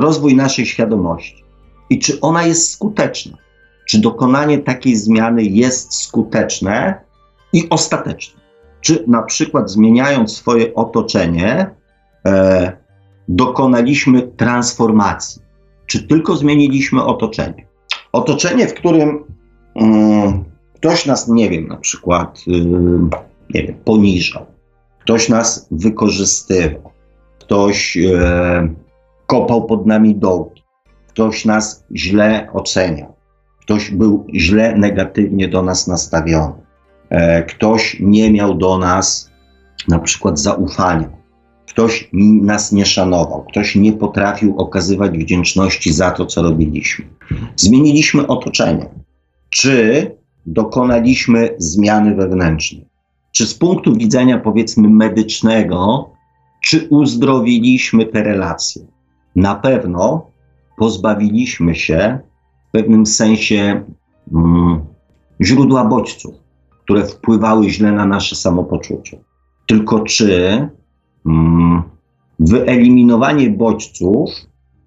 rozwój naszej świadomości i czy ona jest skuteczna? Czy dokonanie takiej zmiany jest skuteczne i ostateczne? Czy na przykład zmieniając swoje otoczenie, e, dokonaliśmy transformacji? Czy tylko zmieniliśmy otoczenie? Otoczenie, w którym mm, ktoś nas, nie wiem, na przykład, y, nie wiem, poniżał, ktoś nas wykorzystywał, ktoś e, kopał pod nami dołki, ktoś nas źle oceniał, ktoś był źle negatywnie do nas nastawiony, e, ktoś nie miał do nas na przykład zaufania, ktoś nas nie szanował, ktoś nie potrafił okazywać wdzięczności za to, co robiliśmy. Zmieniliśmy otoczenie. Czy dokonaliśmy zmiany wewnętrznej? Czy z punktu widzenia, powiedzmy, medycznego, czy uzdrowiliśmy te relacje? Na pewno pozbawiliśmy się w pewnym sensie mm, źródła bodźców, które wpływały źle na nasze samopoczucie. Tylko czy mm, wyeliminowanie bodźców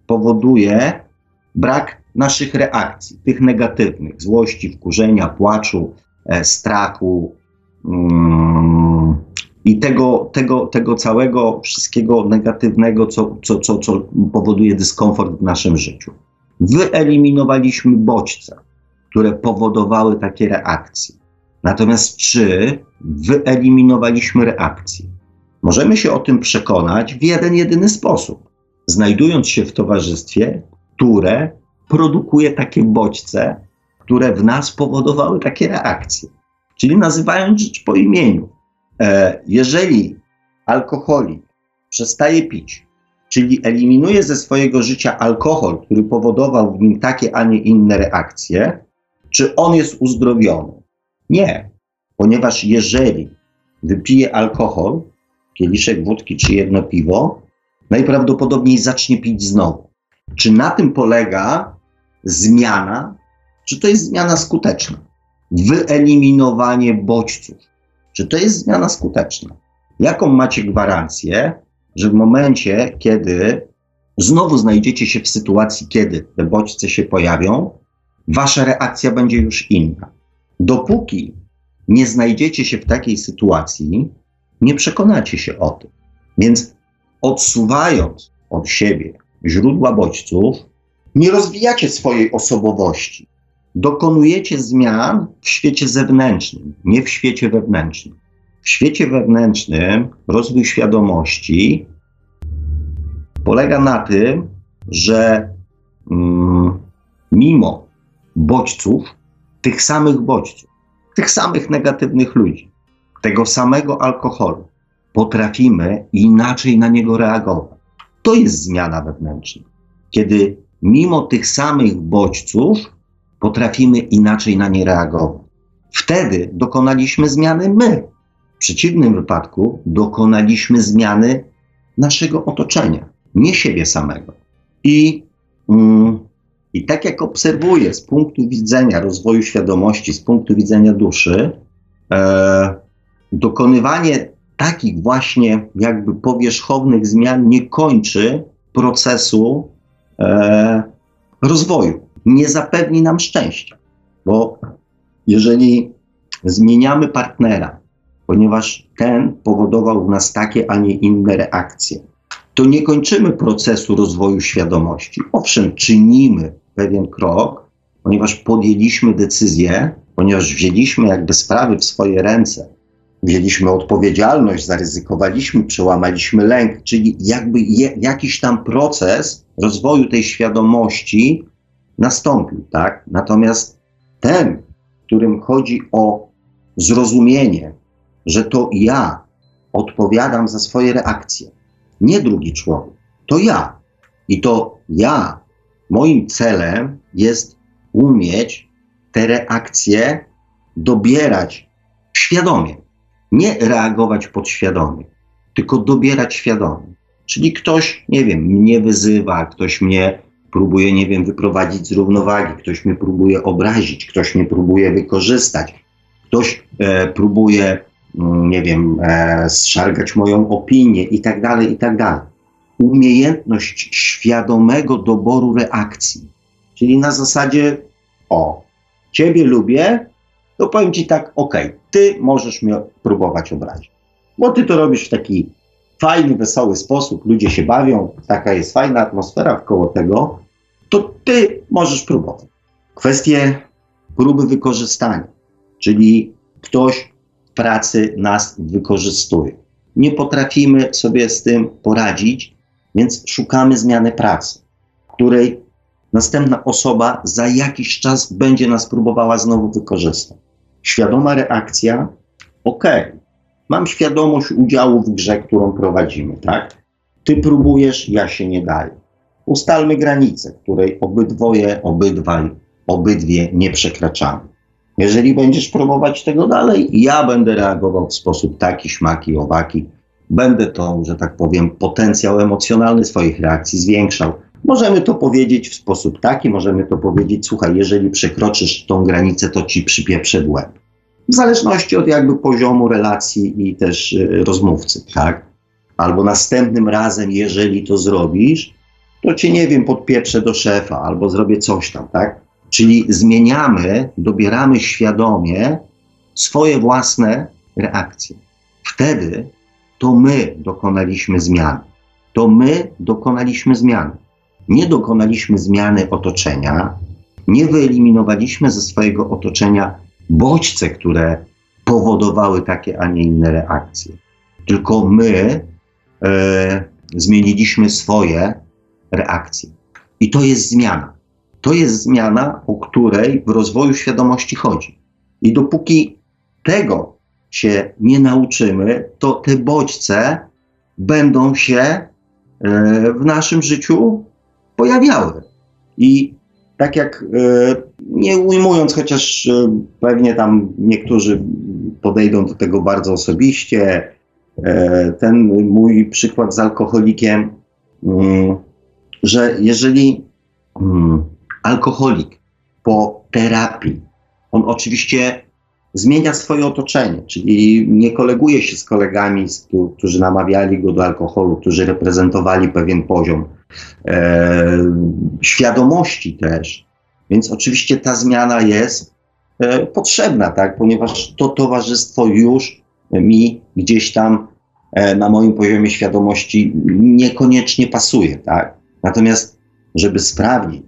powoduje brak naszych reakcji, tych negatywnych, złości, wkurzenia, płaczu, e, strachu, Mm, i tego, tego, tego całego wszystkiego negatywnego, co, co, co, co powoduje dyskomfort w naszym życiu. Wyeliminowaliśmy bodźce, które powodowały takie reakcje. Natomiast czy wyeliminowaliśmy reakcje? Możemy się o tym przekonać w jeden jedyny sposób. Znajdując się w towarzystwie, które produkuje takie bodźce, które w nas powodowały takie reakcje. Czyli nazywając rzecz po imieniu. E, jeżeli alkoholik przestaje pić, czyli eliminuje ze swojego życia alkohol, który powodował w nim takie, a nie inne reakcje, czy on jest uzdrowiony? Nie, ponieważ jeżeli wypije alkohol, kieliszek wódki czy jedno piwo, najprawdopodobniej zacznie pić znowu. Czy na tym polega zmiana, czy to jest zmiana skuteczna? wyeliminowanie bodźców. Czy to jest zmiana skuteczna? Jaką macie gwarancję, że w momencie, kiedy znowu znajdziecie się w sytuacji, kiedy te bodźce się pojawią, wasza reakcja będzie już inna? Dopóki nie znajdziecie się w takiej sytuacji, nie przekonacie się o tym. Więc odsuwając od siebie źródła bodźców, nie rozwijacie swojej osobowości, dokonujecie zmian w świecie zewnętrznym, nie w świecie wewnętrznym. W świecie wewnętrznym rozwój świadomości polega na tym, że mm, mimo bodźców, tych samych bodźców, tych samych negatywnych ludzi, tego samego alkoholu, potrafimy inaczej na niego reagować. To jest zmiana wewnętrzna. Kiedy mimo tych samych bodźców potrafimy inaczej na nie reagować. Wtedy dokonaliśmy zmiany my. W przeciwnym wypadku dokonaliśmy zmiany naszego otoczenia, nie siebie samego. I, mm, i tak jak obserwuję z punktu widzenia rozwoju świadomości, z punktu widzenia duszy, e, dokonywanie takich właśnie jakby powierzchownych zmian nie kończy procesu e, rozwoju nie zapewni nam szczęścia. Bo jeżeli zmieniamy partnera, ponieważ ten powodował w nas takie, a nie inne reakcje, to nie kończymy procesu rozwoju świadomości. Owszem, czynimy pewien krok, ponieważ podjęliśmy decyzję, ponieważ wzięliśmy jakby sprawy w swoje ręce, wzięliśmy odpowiedzialność, zaryzykowaliśmy, przełamaliśmy lęk, czyli jakby je, jakiś tam proces rozwoju tej świadomości nastąpił, tak? Natomiast ten, którym chodzi o zrozumienie, że to ja odpowiadam za swoje reakcje, nie drugi człowiek, to ja. I to ja, moim celem jest umieć te reakcje dobierać świadomie. Nie reagować podświadomie, tylko dobierać świadomie. Czyli ktoś, nie wiem, mnie wyzywa, ktoś mnie próbuje, nie wiem, wyprowadzić z równowagi, ktoś mnie próbuje obrazić, ktoś mnie próbuje wykorzystać, ktoś e, próbuje, mm, nie wiem, e, zszargać moją opinię i tak dalej, i tak dalej. Umiejętność świadomego doboru reakcji, czyli na zasadzie, o, ciebie lubię, to powiem ci tak, okej, ty możesz mnie próbować obrazić, bo ty to robisz w taki fajny, wesoły sposób, ludzie się bawią, taka jest fajna atmosfera wkoło tego, to ty możesz próbować. Kwestie próby wykorzystania, czyli ktoś w pracy nas wykorzystuje. Nie potrafimy sobie z tym poradzić, więc szukamy zmiany pracy, której następna osoba za jakiś czas będzie nas próbowała znowu wykorzystać. Świadoma reakcja, ok, mam świadomość udziału w grze, którą prowadzimy, tak? Ty próbujesz, ja się nie daję. Ustalmy granicę, której obydwoje, obydwaj, obydwie nie przekraczamy. Jeżeli będziesz próbować tego dalej, ja będę reagował w sposób taki, śmaki, owaki. Będę to, że tak powiem, potencjał emocjonalny swoich reakcji zwiększał. Możemy to powiedzieć w sposób taki, możemy to powiedzieć, słuchaj, jeżeli przekroczysz tą granicę, to ci przypieprzę w łeb. W zależności od jakby poziomu relacji i też y, rozmówcy, tak? Albo następnym razem, jeżeli to zrobisz, to cię, nie wiem, podpieprzę do szefa albo zrobię coś tam, tak? Czyli zmieniamy, dobieramy świadomie swoje własne reakcje. Wtedy to my dokonaliśmy zmiany. To my dokonaliśmy zmiany. Nie dokonaliśmy zmiany otoczenia, nie wyeliminowaliśmy ze swojego otoczenia bodźce, które powodowały takie, a nie inne reakcje. Tylko my e, zmieniliśmy swoje reakcje. I to jest zmiana. To jest zmiana, o której w rozwoju świadomości chodzi. I dopóki tego się nie nauczymy, to te bodźce będą się e, w naszym życiu pojawiały. I tak jak e, nie ujmując, chociaż e, pewnie tam niektórzy podejdą do tego bardzo osobiście, ten mój przykład z alkoholikiem, mm, że jeżeli mm, alkoholik po terapii, on oczywiście zmienia swoje otoczenie, czyli nie koleguje się z kolegami, którzy namawiali go do alkoholu, którzy reprezentowali pewien poziom e, świadomości też. Więc oczywiście ta zmiana jest e, potrzebna, tak, ponieważ to towarzystwo już mi gdzieś tam e, na moim poziomie świadomości niekoniecznie pasuje, tak. Natomiast, żeby sprawdzić,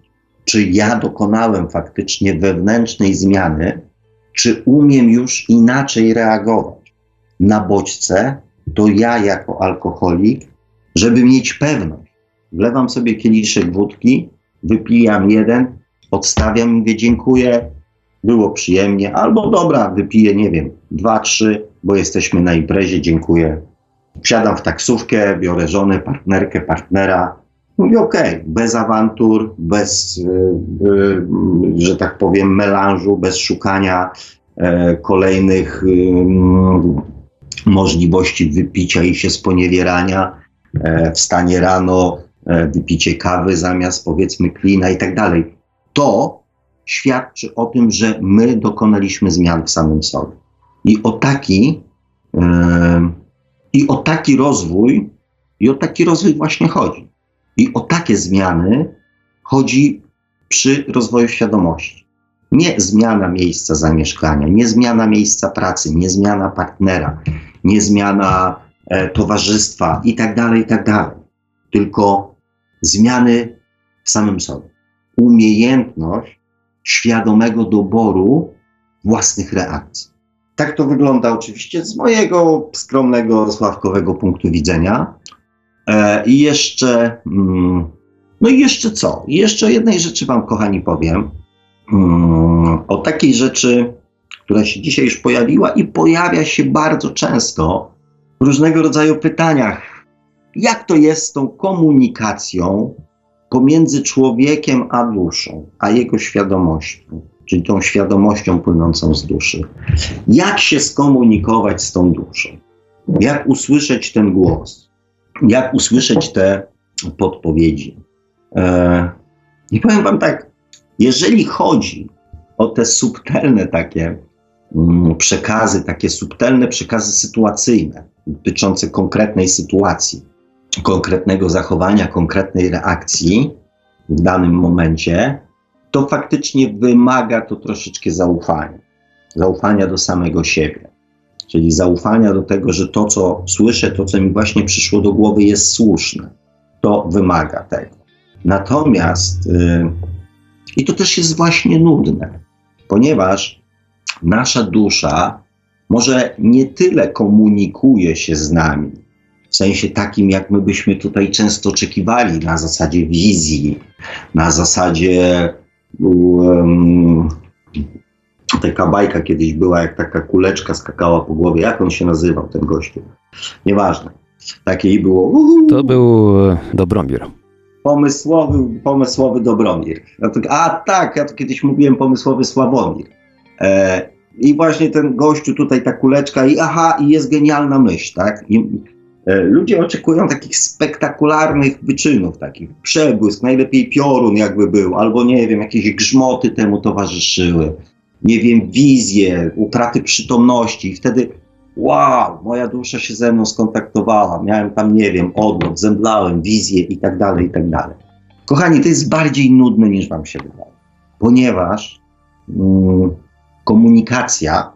czy ja dokonałem faktycznie wewnętrznej zmiany, czy umiem już inaczej reagować na bodźce, to ja jako alkoholik, żeby mieć pewność, wlewam sobie kieliszek wódki, wypijam jeden, odstawiam, mówię dziękuję, było przyjemnie, albo dobra, wypiję, nie wiem, dwa, trzy, bo jesteśmy na imprezie, dziękuję. Wsiadam w taksówkę, biorę żonę, partnerkę, partnera, Mówi okej, okay, bez awantur, bez, y, y, że tak powiem, melanżu, bez szukania e, kolejnych y, możliwości wypicia i się sponiewierania. E, wstanie rano, e, wypicie kawy zamiast powiedzmy klina i tak dalej. To świadczy o tym, że my dokonaliśmy zmian w samym sobie. I o taki, i o taki rozwój, i o taki rozwój właśnie chodzi. I o takie zmiany chodzi przy rozwoju świadomości. Nie zmiana miejsca zamieszkania, nie zmiana miejsca pracy, nie zmiana partnera, nie zmiana e, towarzystwa i tak dalej, i tak. Tylko zmiany w samym sobie. Umiejętność świadomego doboru własnych reakcji. Tak to wygląda oczywiście z mojego skromnego, sławkowego punktu widzenia. E, I jeszcze, mm, no i jeszcze co? Jeszcze jednej rzeczy Wam, kochani, powiem. Mm, o takiej rzeczy, która się dzisiaj już pojawiła i pojawia się bardzo często w różnego rodzaju pytaniach. Jak to jest z tą komunikacją pomiędzy człowiekiem a duszą, a jego świadomością, czyli tą świadomością płynącą z duszy? Jak się skomunikować z tą duszą? Jak usłyszeć ten głos? Jak usłyszeć te podpowiedzi? E, I powiem Wam tak, jeżeli chodzi o te subtelne takie mm, przekazy, takie subtelne przekazy sytuacyjne dotyczące konkretnej sytuacji, konkretnego zachowania, konkretnej reakcji w danym momencie, to faktycznie wymaga to troszeczkę zaufania. Zaufania do samego siebie. Czyli zaufania do tego, że to, co słyszę, to, co mi właśnie przyszło do głowy, jest słuszne. To wymaga tego. Natomiast, yy, i to też jest właśnie nudne, ponieważ nasza dusza może nie tyle komunikuje się z nami, w sensie takim, jak my byśmy tutaj często oczekiwali, na zasadzie wizji, na zasadzie. Taka bajka kiedyś była, jak taka kuleczka skakała po głowie. Jak on się nazywał, ten gościu? Nieważne. Takiej było. Uhu. To był e, Dobromir. Pomysłowy, pomysłowy Dobromir. A tak, ja to kiedyś mówiłem pomysłowy Sławomir. E, I właśnie ten gościu tutaj, ta kuleczka, i aha, i jest genialna myśl, tak? I, e, ludzie oczekują takich spektakularnych wyczynów, takich przebłysk, najlepiej piorun jakby był, albo nie wiem, jakieś grzmoty temu towarzyszyły, nie wiem, wizje, utraty przytomności i wtedy wow, moja dusza się ze mną skontaktowała, miałem tam, nie wiem, odlot, zemdlałem, wizję i tak dalej, i tak dalej. Kochani, to jest bardziej nudne niż wam się wydaje, ponieważ mm, komunikacja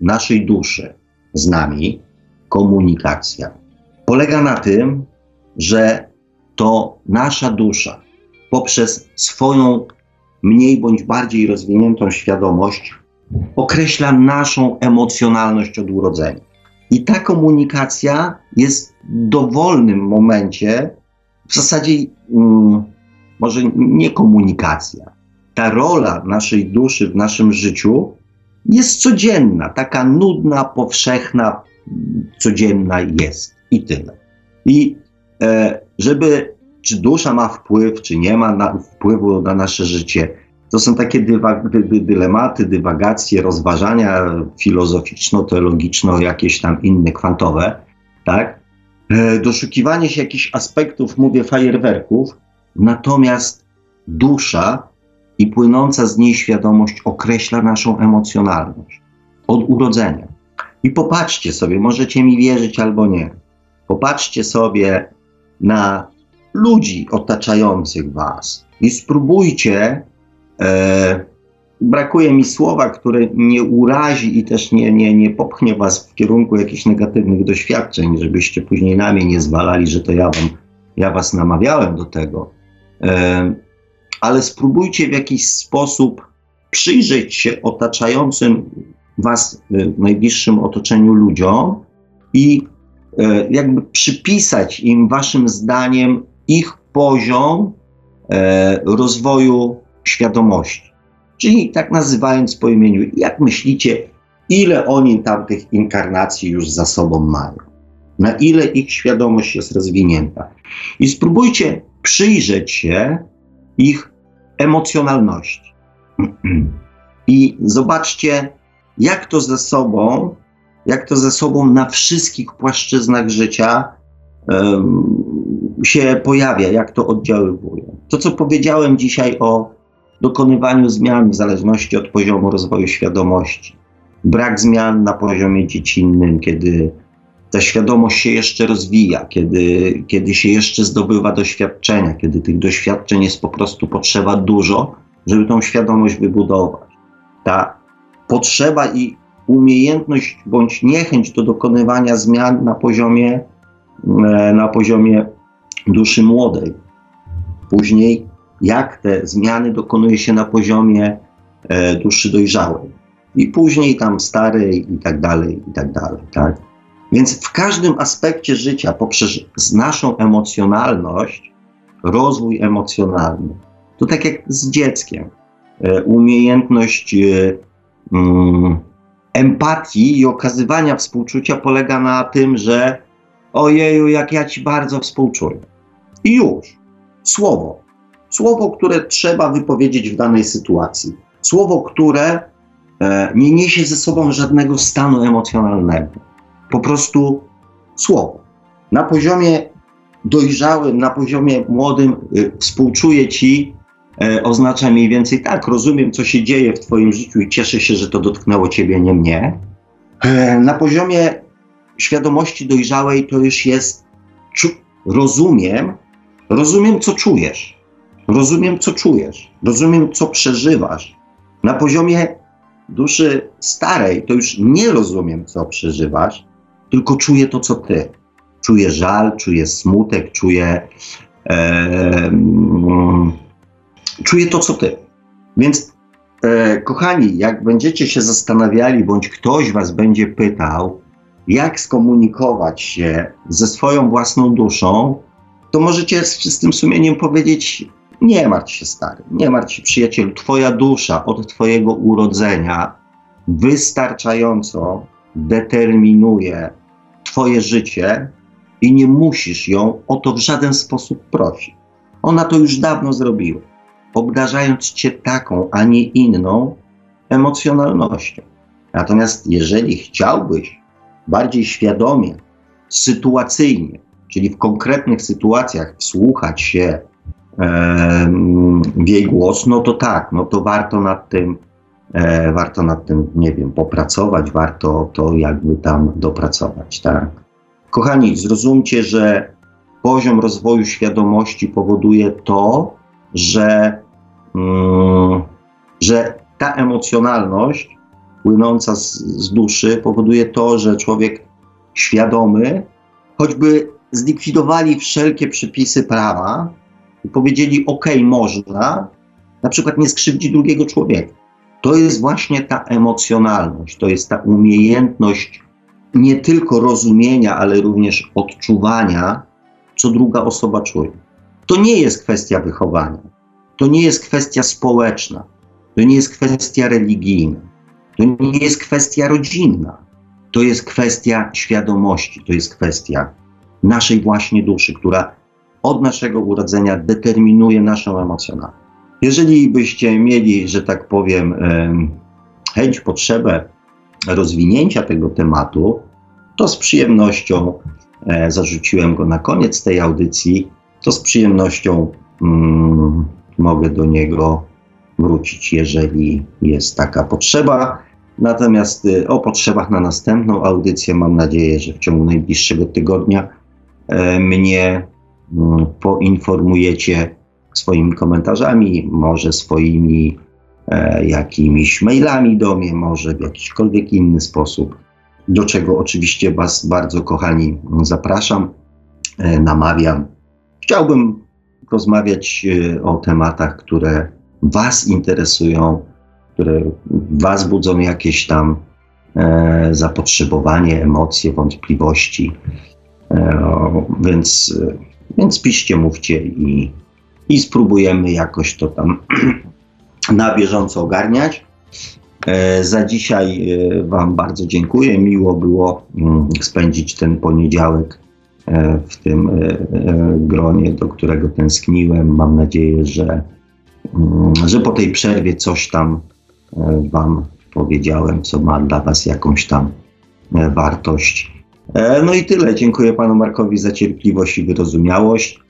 naszej duszy z nami, komunikacja, polega na tym, że to nasza dusza poprzez swoją mniej bądź bardziej rozwiniętą świadomość określa naszą emocjonalność od urodzenia. I ta komunikacja jest w dowolnym momencie, w zasadzie um, może nie komunikacja. Ta rola naszej duszy w naszym życiu jest codzienna, taka nudna, powszechna, codzienna jest i tyle. I e, żeby, czy dusza ma wpływ, czy nie ma na, wpływu na nasze życie, to są takie dywa, dy, dy, dylematy, dywagacje, rozważania filozoficzno-teologiczno, jakieś tam inne, kwantowe, tak? E, doszukiwanie się jakichś aspektów, mówię, fajerwerków, natomiast dusza i płynąca z niej świadomość określa naszą emocjonalność od urodzenia. I popatrzcie sobie, możecie mi wierzyć albo nie. Popatrzcie sobie na ludzi otaczających Was i spróbujcie E, brakuje mi słowa, które nie urazi i też nie, nie, nie popchnie was w kierunku jakichś negatywnych doświadczeń, żebyście później na mnie nie zwalali, że to ja, wam, ja was namawiałem do tego. E, ale spróbujcie w jakiś sposób przyjrzeć się otaczającym was w najbliższym otoczeniu ludziom i e, jakby przypisać im waszym zdaniem ich poziom e, rozwoju świadomości. Czyli tak nazywając po imieniu, jak myślicie, ile oni tamtych inkarnacji już za sobą mają? Na ile ich świadomość jest rozwinięta? I spróbujcie przyjrzeć się ich emocjonalności. *clears throat* I zobaczcie, jak to ze sobą, jak to ze sobą na wszystkich płaszczyznach życia um, się pojawia, jak to oddziaływuje. To, co powiedziałem dzisiaj o dokonywaniu zmian w zależności od poziomu rozwoju świadomości. Brak zmian na poziomie dziecinnym, kiedy ta świadomość się jeszcze rozwija, kiedy, kiedy się jeszcze zdobywa doświadczenia, kiedy tych doświadczeń jest po prostu potrzeba dużo, żeby tą świadomość wybudować. ta potrzeba i umiejętność bądź niechęć do dokonywania zmian na poziomie, e, na poziomie duszy młodej. Później, jak te zmiany dokonuje się na poziomie e, duszy dojrzałej. I później tam starej i tak dalej, i tak dalej, tak? Więc w każdym aspekcie życia, poprzez naszą emocjonalność, rozwój emocjonalny, to tak jak z dzieckiem, e, umiejętność e, mm, empatii i okazywania współczucia polega na tym, że ojeju, jak ja ci bardzo współczuję. I już. Słowo. Słowo, które trzeba wypowiedzieć w danej sytuacji. Słowo, które e, nie niesie ze sobą żadnego stanu emocjonalnego. Po prostu słowo. Na poziomie dojrzałym, na poziomie młodym y, współczuję ci, e, oznacza mniej więcej tak, rozumiem, co się dzieje w Twoim życiu i cieszę się, że to dotknęło Ciebie, nie mnie. E, na poziomie świadomości dojrzałej to już jest rozumiem, rozumiem, co czujesz. Rozumiem, co czujesz. Rozumiem, co przeżywasz. Na poziomie duszy starej to już nie rozumiem, co przeżywasz, tylko czuję to, co ty. Czuję żal, czuję smutek, czuję, e, czuję to, co ty. Więc, e, kochani, jak będziecie się zastanawiali, bądź ktoś was będzie pytał, jak skomunikować się ze swoją własną duszą, to możecie z czystym sumieniem powiedzieć: Nie martw się, stary, nie martw się, przyjacielu. Twoja dusza od Twojego urodzenia wystarczająco determinuje Twoje życie i nie musisz ją o to w żaden sposób prosić. Ona to już dawno zrobiła, obdarzając Cię taką, a nie inną emocjonalnością. Natomiast jeżeli chciałbyś bardziej świadomie, sytuacyjnie, czyli w konkretnych sytuacjach wsłuchać się w jej głos, no to tak, no to warto nad tym, e, warto nad tym, nie wiem, popracować, warto to jakby tam dopracować, tak. Kochani, zrozumcie, że poziom rozwoju świadomości powoduje to, że, mm, że ta emocjonalność płynąca z, z duszy powoduje to, że człowiek świadomy, choćby zlikwidowali wszelkie przepisy prawa i powiedzieli: OK, można, na przykład nie skrzywdzi drugiego człowieka. To jest właśnie ta emocjonalność, to jest ta umiejętność nie tylko rozumienia, ale również odczuwania, co druga osoba czuje. To nie jest kwestia wychowania, to nie jest kwestia społeczna, to nie jest kwestia religijna, to nie jest kwestia rodzinna, to jest kwestia świadomości, to jest kwestia naszej właśnie duszy, która od naszego urodzenia determinuje naszą emocjonalność. Jeżeli byście mieli, że tak powiem, chęć, potrzebę rozwinięcia tego tematu, to z przyjemnością e, zarzuciłem go na koniec tej audycji. To z przyjemnością mm, mogę do niego wrócić, jeżeli jest taka potrzeba. Natomiast y, o potrzebach na następną audycję mam nadzieję, że w ciągu najbliższego tygodnia mnie mm, poinformujecie swoimi komentarzami, może swoimi e, jakimiś mailami do mnie, może w jakiśkolwiek inny sposób, do czego oczywiście Was bardzo kochani zapraszam, e, namawiam. Chciałbym rozmawiać o tematach, które Was interesują, które Was budzą jakieś tam e, zapotrzebowanie, emocje, wątpliwości. E, więc, więc piszcie, mówcie i, i spróbujemy jakoś to tam *clears throat* na bieżąco ogarniać. E, za dzisiaj e, Wam bardzo dziękuję. Miło było mm, spędzić ten poniedziałek e, w tym gronie, do którego tęskniłem. Mam nadzieję, że, mm, że po tej przerwie coś tam Wam powiedziałem, co ma dla Was jakąś tam wartość. No i tyle. Dziękuję Panu Markowi za cierpliwość i wyrozumiałość.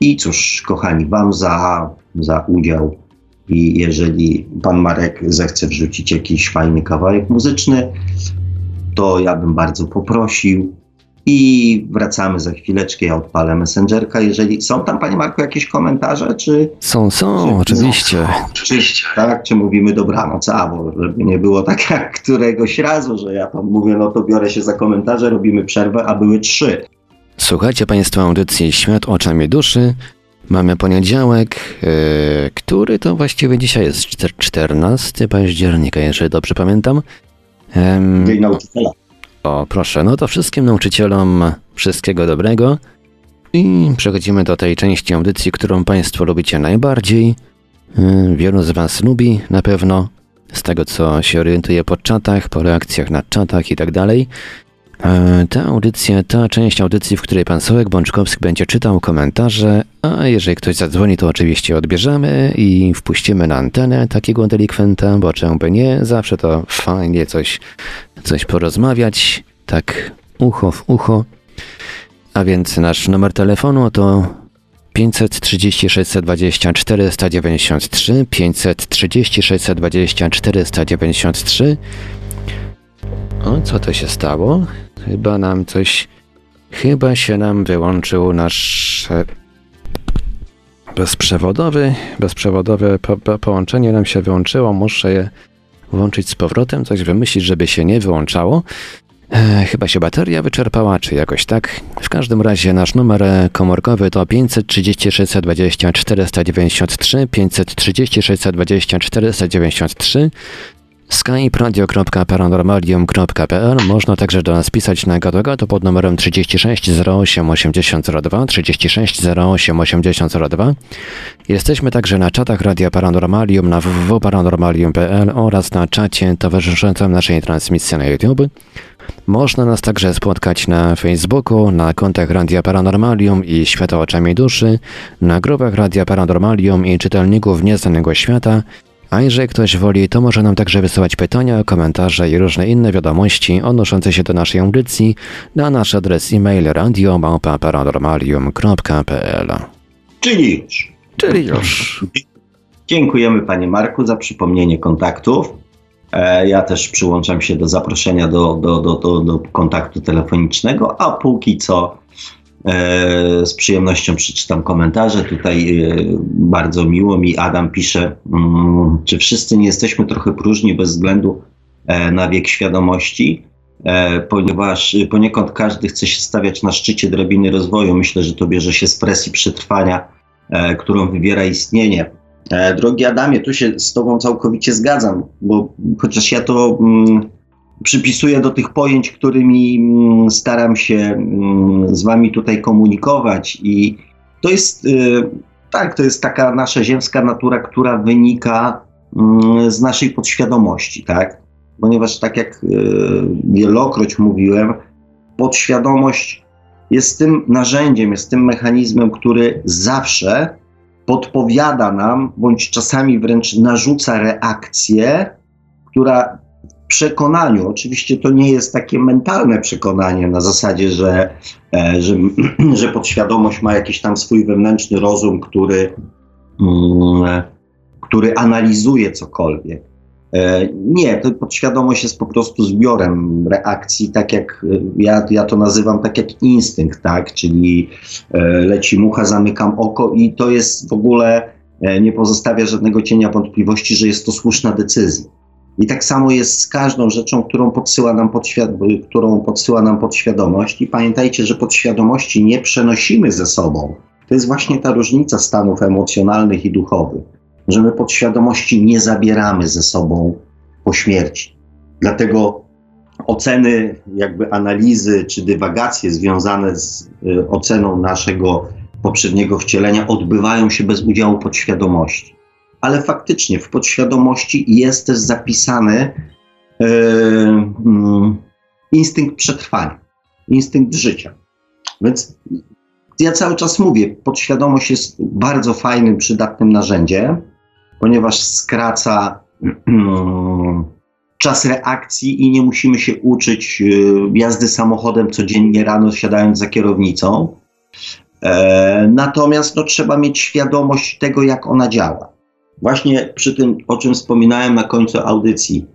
I cóż, kochani, Wam za, za udział i jeżeli pan Marek zechce wrzucić jakiś fajny kawałek muzyczny, to ja bym bardzo poprosił. I wracamy za chwileczkę, ja odpalę Messengerka. Jeżeli są tam, Panie Marku, jakieś komentarze, czy... Są, są, czy, oczywiście. No, czy, tak, czy mówimy dobranoc, a, bo żeby nie było tak jak któregoś razu, że ja tam mówię, no to biorę się za komentarze, robimy przerwę, a były trzy. Słuchajcie Państwo audycji Świat oczami duszy. Mamy poniedziałek, yy, który to właściwie dzisiaj jest 14 października, jeżeli dobrze pamiętam. Dzień nauczyciela. O, proszę, no to wszystkim nauczycielom wszystkiego dobrego. I przechodzimy do tej części audycji, którą Państwo lubicie najbardziej. Yy, wielu z Was lubi na pewno, z tego co się orientuje po czatach, po reakcjach na czatach i tak dalej. E, ta audycja, ta część audycji, w której pan Sołek Bączkowski będzie czytał komentarze, a jeżeli ktoś zadzwoni, to oczywiście odbierzemy i wpuścimy na antenę takiego delikwenta, bo czemu by nie, zawsze to fajnie coś, coś porozmawiać, tak ucho w ucho. A więc nasz numer telefonu to 530 620 493, 530 620 493. O, co to się stało? Chyba nam coś. Chyba się nam wyłączył nasz e, bezprzewodowy, bezprzewodowe po, po, połączenie nam się wyłączyło. Muszę je włączyć z powrotem, coś wymyślić, żeby się nie wyłączało. E, chyba się bateria wyczerpała, czy jakoś tak. W każdym razie nasz numer komórkowy to 530 620 493, 530 620 493. Skype radio.paranormalium.pl Można także do nas pisać na gadu pod numerem 36 08 8002 36 08 8002. Jesteśmy także na czatach Radia Paranormalium na www.paranormalium.pl oraz na czacie towarzyszącym naszej transmisji na YouTube. Można nas także spotkać na Facebooku, na kontach Radia Paranormalium i Świata Oczami Duszy, na grupach Radia Paranormalium i czytelników Nieznanego Świata, a jeżeli ktoś woli, to może nam także wysyłać pytania, komentarze i różne inne wiadomości odnoszące się do naszej audycji na nasz adres e-mail radio.paranormalium.pl Czyli już. Czyli już. Dziękujemy Panie Marku za przypomnienie kontaktów. E, ja też przyłączam się do zaproszenia do, do, do, do, do kontaktu telefonicznego, a póki co z przyjemnością przeczytam komentarze. Tutaj e, bardzo miło mi Adam pisze, mm, czy wszyscy nie jesteśmy trochę próżni bez względu e, na wiek świadomości, ponieważ poniekąd każdy chce się stawiać na szczycie drabiny rozwoju. Myślę, że to bierze się z presji przetrwania, którą wywiera istnienie. Drogi Adamie, tu się z Tobą całkowicie zgadzam, bo chociaż ja to mm, przypisuję do tych pojęć, którymi mm, staram się mm, z Wami tutaj komunikować. I to jest, y, tak, to jest taka nasza ziemska natura, która wynika mm, z naszej podświadomości, tak? Ponieważ, tak jak y, wielokroć mówiłem, podświadomość jest tym narzędziem, jest tym mechanizmem, który zawsze podpowiada nam, bądź czasami wręcz narzuca reakcję, która przekonaniu, oczywiście to nie jest takie mentalne przekonanie na zasadzie, że, e, że, *clears throat* że podświadomość ma jakiś tam swój wewnętrzny rozum, który, mm, który analizuje cokolwiek. E, nie, to podświadomość jest po prostu zbiorem reakcji, tak jak e, ja, ja to nazywam tak jak instynkt, tak? Czyli leci mucha, zamykam oko i to jest w ogóle nie pozostawia żadnego cienia wątpliwości, że jest to słuszna decyzja. I tak samo jest z każdą rzeczą, którą podsyła nam, podświad- którą podsyła nam podświadomość. I pamiętajcie, że podświadomości nie przenosimy ze sobą. To jest właśnie ta różnica stanów emocjonalnych i duchowych, że my podświadomości nie zabieramy ze sobą po śmierci. Dlatego oceny, jakby analizy czy dywagacje związane z y, oceną naszego poprzedniego wcielenia odbywają się bez udziału podświadomości ale faktycznie w podświadomości jest też zapisany yy, yy, instynkt przetrwania, instynkt życia. Więc ja cały czas mówię, podświadomość jest bardzo fajnym, przydatnym narzędziem, ponieważ skraca *clears throat* czas reakcji i nie musimy się uczyć y, jazdy samochodem codziennie rano, siadając za kierownicą. E, natomiast no, trzeba mieć świadomość tego, jak ona działa właśnie przy tym, o czym wspominałem na końcu audycji,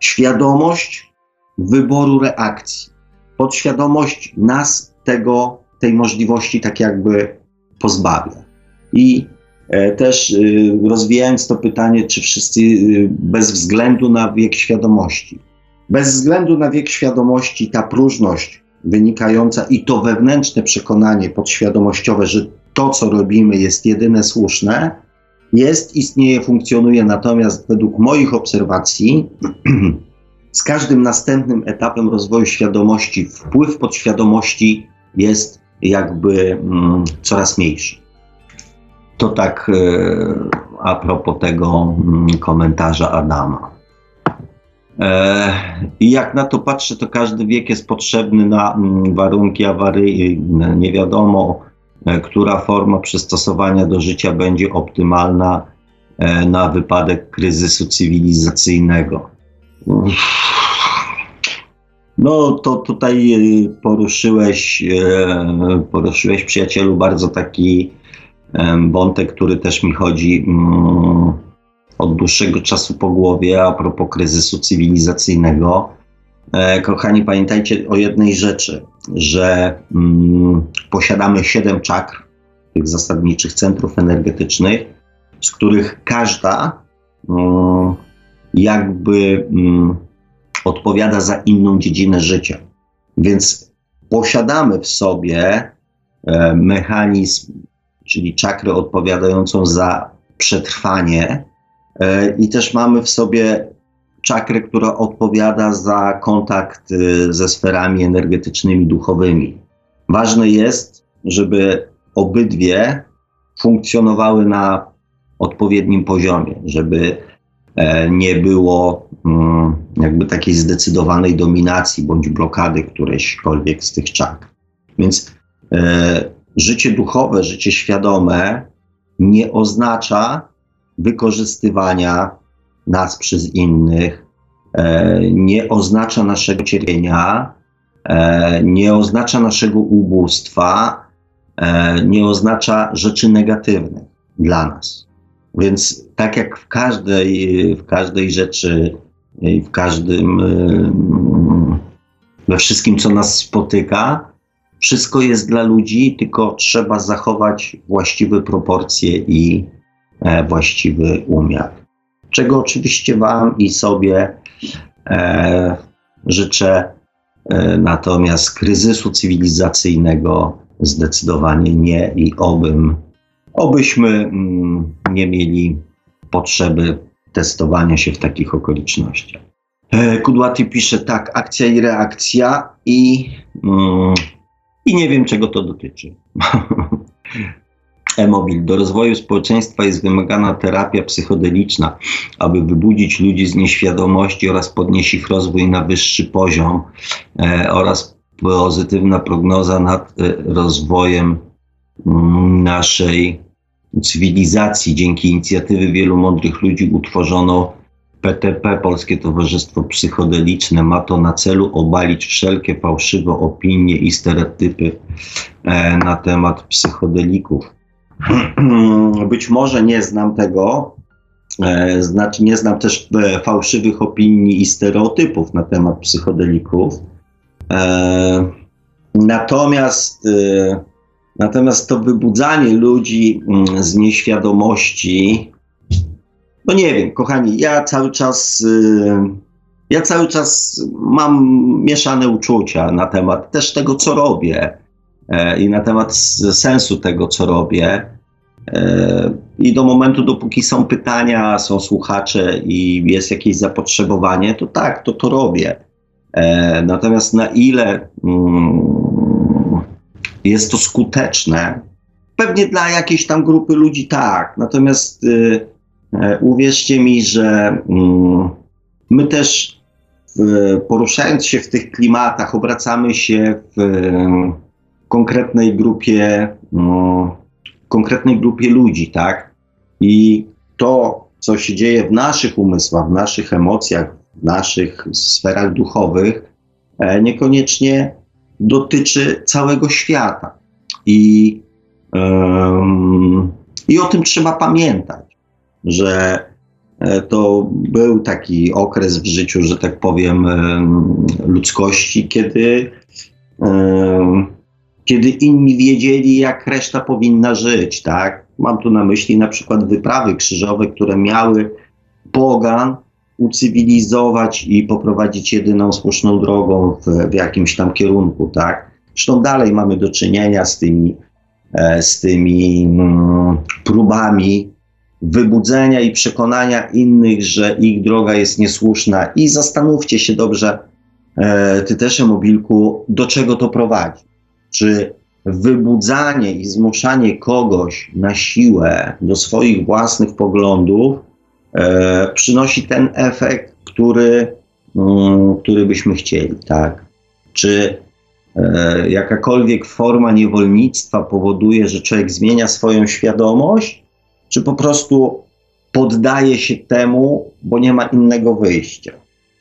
świadomość wyboru reakcji. podświadomość nas tego, tej możliwości tak jakby pozbawia. I e, też y, rozwijając to pytanie, czy wszyscy y, bez względu na wiek świadomości, bez względu na wiek świadomości, ta próżność wynikająca i to wewnętrzne przekonanie podświadomościowe, że to, co robimy, jest jedyne słuszne, jest, istnieje, funkcjonuje. Natomiast według moich obserwacji, *clears throat* z każdym następnym etapem rozwoju świadomości, wpływ podświadomości jest jakby mm, coraz mniejszy. To tak e, a propos tego mm, komentarza Adama. E, I jak na to patrzę, to każdy wiek jest potrzebny na mm, warunki awaryjne. Nie wiadomo, która forma przystosowania do życia będzie optymalna e, na wypadek kryzysu cywilizacyjnego. No to tutaj poruszyłeś, poruszyłeś przyjacielu bardzo taki wątek, który też mi chodzi mm, od dłuższego czasu po głowie a propos kryzysu cywilizacyjnego. E, kochani, pamiętajcie o jednej rzeczy, że mm, posiadamy siedem czakr, tych zasadniczych centrów energetycznych, z których każda mm, jakby mm, odpowiada za inną dziedzinę życia. Więc posiadamy w sobie e, mechanizm, czyli czakrę odpowiadającą za przetrwanie, E, I też mamy w sobie czakrę, która odpowiada za kontakt y, ze sferami energetycznymi, duchowymi. Ważne jest, żeby obydwie funkcjonowały na odpowiednim poziomie, żeby e, nie było mm, jakby takiej zdecydowanej dominacji bądź blokady którejśkolwiek z tych czakr. Więc e, życie duchowe, życie świadome nie oznacza, wykorzystywania nas przez innych, e, nie oznacza naszego cierpienia, e, nie oznacza naszego ubóstwa, e, nie oznacza rzeczy negatywnych dla nas. Więc tak jak w każdej, w każdej rzeczy, w każdym, we wszystkim, co nas spotyka, wszystko jest dla ludzi, tylko trzeba zachować właściwe proporcje i, właściwy umiar. Czego oczywiście Wam i sobie e, życzę, e, natomiast kryzysu cywilizacyjnego zdecydowanie nie i obym, obyśmy mm, nie mieli potrzeby testowania się w takich okolicznościach. E, Kudłaty pisze tak, akcja i reakcja i, mm, i nie wiem czego to dotyczy. *laughs* Do rozwoju społeczeństwa jest wymagana terapia psychodeliczna, aby wybudzić ludzi z nieświadomości oraz podnieść ich rozwój na wyższy poziom e, oraz pozytywna prognoza nad e, rozwojem mm, naszej cywilizacji. Dzięki inicjatywy wielu mądrych ludzi utworzono PTP, Polskie Towarzystwo Psychodeliczne. Ma to na celu obalić wszelkie fałszywe opinie i stereotypy e, na temat psychodelików. *clears throat* Być może nie znam tego, e, znaczy nie znam też e, fałszywych opinii i stereotypów na temat psychodelików. E, natomiast, natomiast to wybudzanie ludzi mm, z nieświadomości, no nie wiem, kochani, ja cały czas ja cały czas mam mieszane uczucia na temat też tego, co robię. E, i na temat sensu tego, co robię. E, I do momentu, dopóki są pytania, są słuchacze i jest jakieś zapotrzebowanie, to tak, to to robię. E, natomiast na ile mm, jest to skuteczne, pewnie dla jakiejś tam grupy ludzi tak. Natomiast y, uwierzcie mi, że mm, my też poruszając się w tych klimatach, obracamy się w konkretnej grupie, no, konkretnej grupie ludzi, tak? I to, co się dzieje w naszych umysłach, w naszych emocjach, w naszych sferach duchowych, e, niekoniecznie dotyczy całego świata. I, um, I o tym trzeba pamiętać, że e, to był taki okres w życiu, że tak powiem, ludzkości, kiedy kiedy inni wiedzieli, jak reszta powinna żyć, tak? Mam tu na myśli na przykład wyprawy krzyżowe, które miały pogan ucywilizować i poprowadzić jedyną słuszną drogą w, w jakimś tam kierunku, tak? Zresztą dalej mamy do czynienia z tymi, e, z tymi mm, próbami wybudzenia i przekonania innych, że ich droga jest niesłuszna. I zastanówcie się dobrze, e, ty też, Mobilku, do czego to prowadzi. Czy wybudzanie i zmuszanie kogoś na siłę do swoich własnych poglądów e, przynosi ten efekt, który, mm, który byśmy chcieli, tak? Czy e, jakakolwiek forma niewolnictwa powoduje, że człowiek zmienia swoją świadomość, czy po prostu poddaje się temu, bo nie ma innego wyjścia?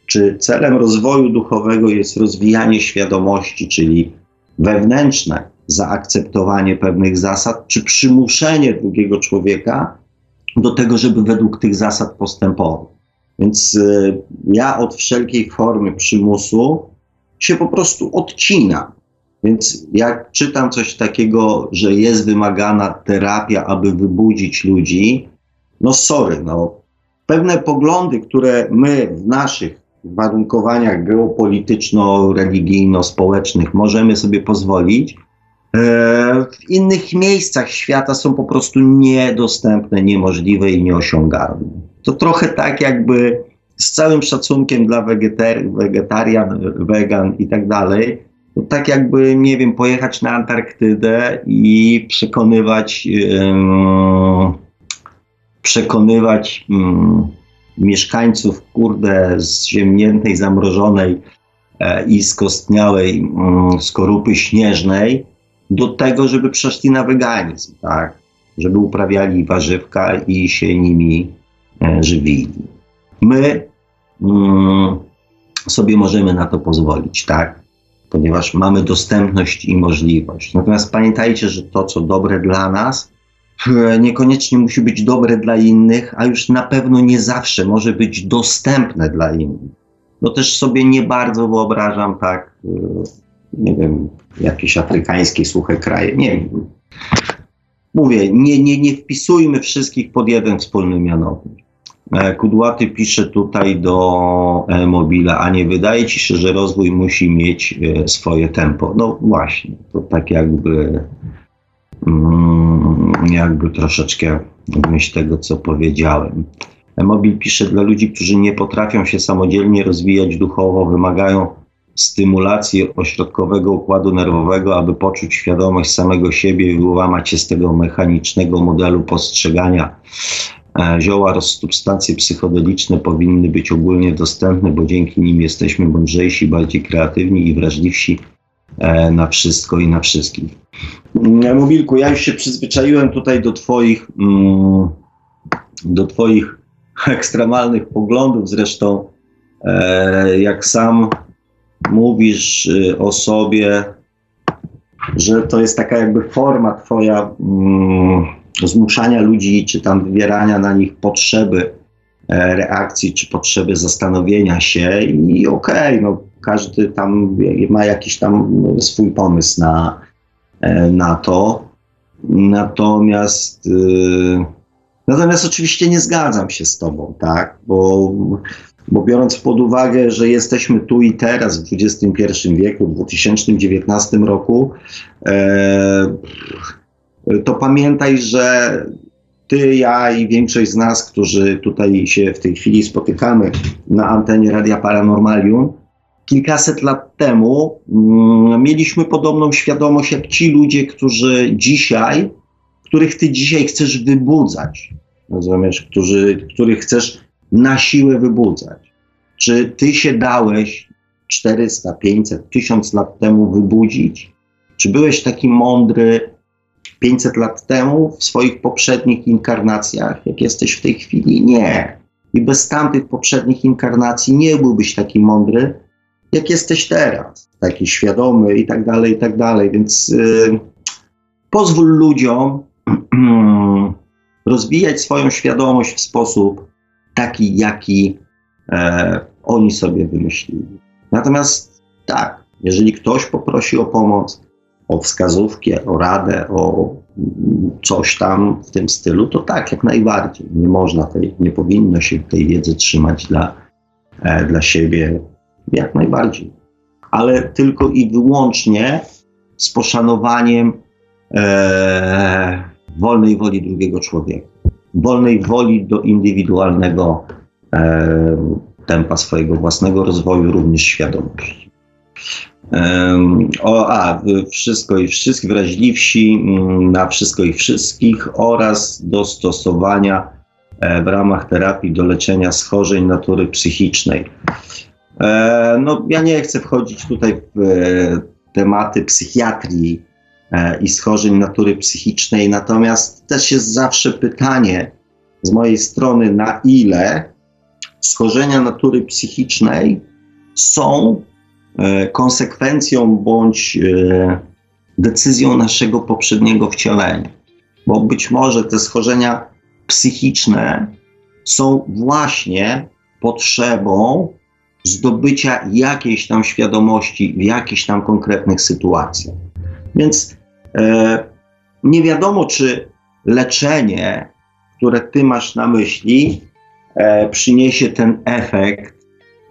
Czy celem rozwoju duchowego jest rozwijanie świadomości, czyli wewnętrzne zaakceptowanie pewnych zasad, czy przymuszenie drugiego człowieka do tego, żeby według tych zasad postępował. Więc y, ja od wszelkiej formy przymusu się po prostu odcinam. Więc jak czytam coś takiego, że jest wymagana terapia, aby wybudzić ludzi, no sorry, no. Pewne poglądy, które my w naszych warunkowaniach geopolityczno-religijno-społecznych możemy sobie pozwolić, e, w innych miejscach świata są po prostu niedostępne, niemożliwe i nieosiągalne. To trochę tak jakby z całym szacunkiem dla wegetarian, wegan i tak dalej, to tak jakby, nie wiem, pojechać na Antarktydę i przekonywać, yy, przekonywać yy, mieszkańców, kurde, ziemniętej, zamrożonej e, i skostniałej mm, skorupy śnieżnej do tego, żeby przeszli na weganizm, tak? Żeby uprawiali warzywka i się nimi e, żywili. My mm, sobie możemy na to pozwolić, tak? Ponieważ mamy dostępność i możliwość. Natomiast pamiętajcie, że to, co dobre dla nas, niekoniecznie musi być dobre dla innych, a już na pewno nie zawsze może być dostępne dla innych. No też sobie nie bardzo wyobrażam tak, e, nie wiem, jakieś afrykańskie suche kraje, nie wiem. Mówię, nie, nie, nie wpisujmy wszystkich pod jeden wspólny mianownik. E, Kudłaty pisze tutaj do Mobila, a nie wydaje ci się, że rozwój musi mieć e, swoje tempo? No właśnie, to tak jakby jakby troszeczkę w myśl tego, co powiedziałem. Mobil pisze dla ludzi, którzy nie potrafią się samodzielnie rozwijać duchowo, wymagają stymulacji ośrodkowego układu nerwowego, aby poczuć świadomość samego siebie i wyłamać się z tego mechanicznego modelu postrzegania. E, zioła, substancje psychodeliczne powinny być ogólnie dostępne, bo dzięki nim jesteśmy mądrzejsi, bardziej kreatywni i wrażliwsi na wszystko i na wszystkich. Mobilku, ja już się przyzwyczaiłem tutaj do Twoich, mm, do Twoich *laughs* ekstremalnych poglądów. Zresztą, e, jak sam mówisz y, o sobie, że to jest taka jakby forma Twoja mm, zmuszania ludzi, czy tam wywierania na nich potrzeby e, reakcji, czy potrzeby zastanowienia się i okej, okay, no każdy tam ma jakiś tam swój pomysł na, e, na to. Natomiast, yy, natomiast oczywiście nie zgadzam się z Tobą, tak? Bo, bo biorąc pod uwagę, że jesteśmy tu i teraz w XXI wieku, w 2019 roku, e, to pamiętaj, że ty, ja i większość z nas, którzy tutaj się w tej chwili spotykamy na antenie Radia Paranormalium, kilkaset lat temu mm, mieliśmy podobną świadomość jak ci ludzie, którzy dzisiaj, których ty dzisiaj chcesz wybudzać, rozumiesz, którzy, których chcesz na siłę wybudzać. Czy ty się dałeś 400, 500, 1000 lat temu wybudzić? Czy byłeś taki mądry 500 lat temu w swoich poprzednich inkarnacjach, jak jesteś w tej chwili? Nie. I bez tamtych poprzednich inkarnacji nie byłbyś taki mądry, jak jesteś teraz, taki świadomy i tak dalej, i tak dalej. Więc y, pozwól ludziom *clears throat* rozwijać swoją świadomość w sposób taki, jaki e, oni sobie wymyślili. Natomiast tak, Jeżeli ktoś poprosi o pomoc, o wskazówkę, o radę, o coś tam w tym stylu, to tak, jak najbardziej. Nie można tej, nie powinno się tej wiedzy trzymać dla, e, dla siebie, jak najbardziej. Ale tylko i wyłącznie z poszanowaniem e, wolnej woli drugiego człowieka, wolnej woli do indywidualnego e, tempa swojego własnego rozwoju, również świadomości. O, a, wszystko i wszystkich, wrażliwsi mm, na wszystko i wszystkich oraz do stosowania e, w ramach terapii do leczenia schorzeń natury psychicznej. E, no, ja nie chcę wchodzić tutaj w e, tematy psychiatrii i schorzeń natury psychicznej, natomiast też jest zawsze pytanie z mojej strony, na ile schorzenia natury psychicznej są E, konsekwencją bądź e, decyzją naszego poprzedniego wcielenia. Bo być może te schorzenia psychiczne są właśnie potrzebą zdobycia jakiejś tam świadomości w jakichś tam konkretnych sytuacjach. Więc e, nie wiadomo, czy leczenie, które ty masz na myśli, e, przyniesie ten efekt,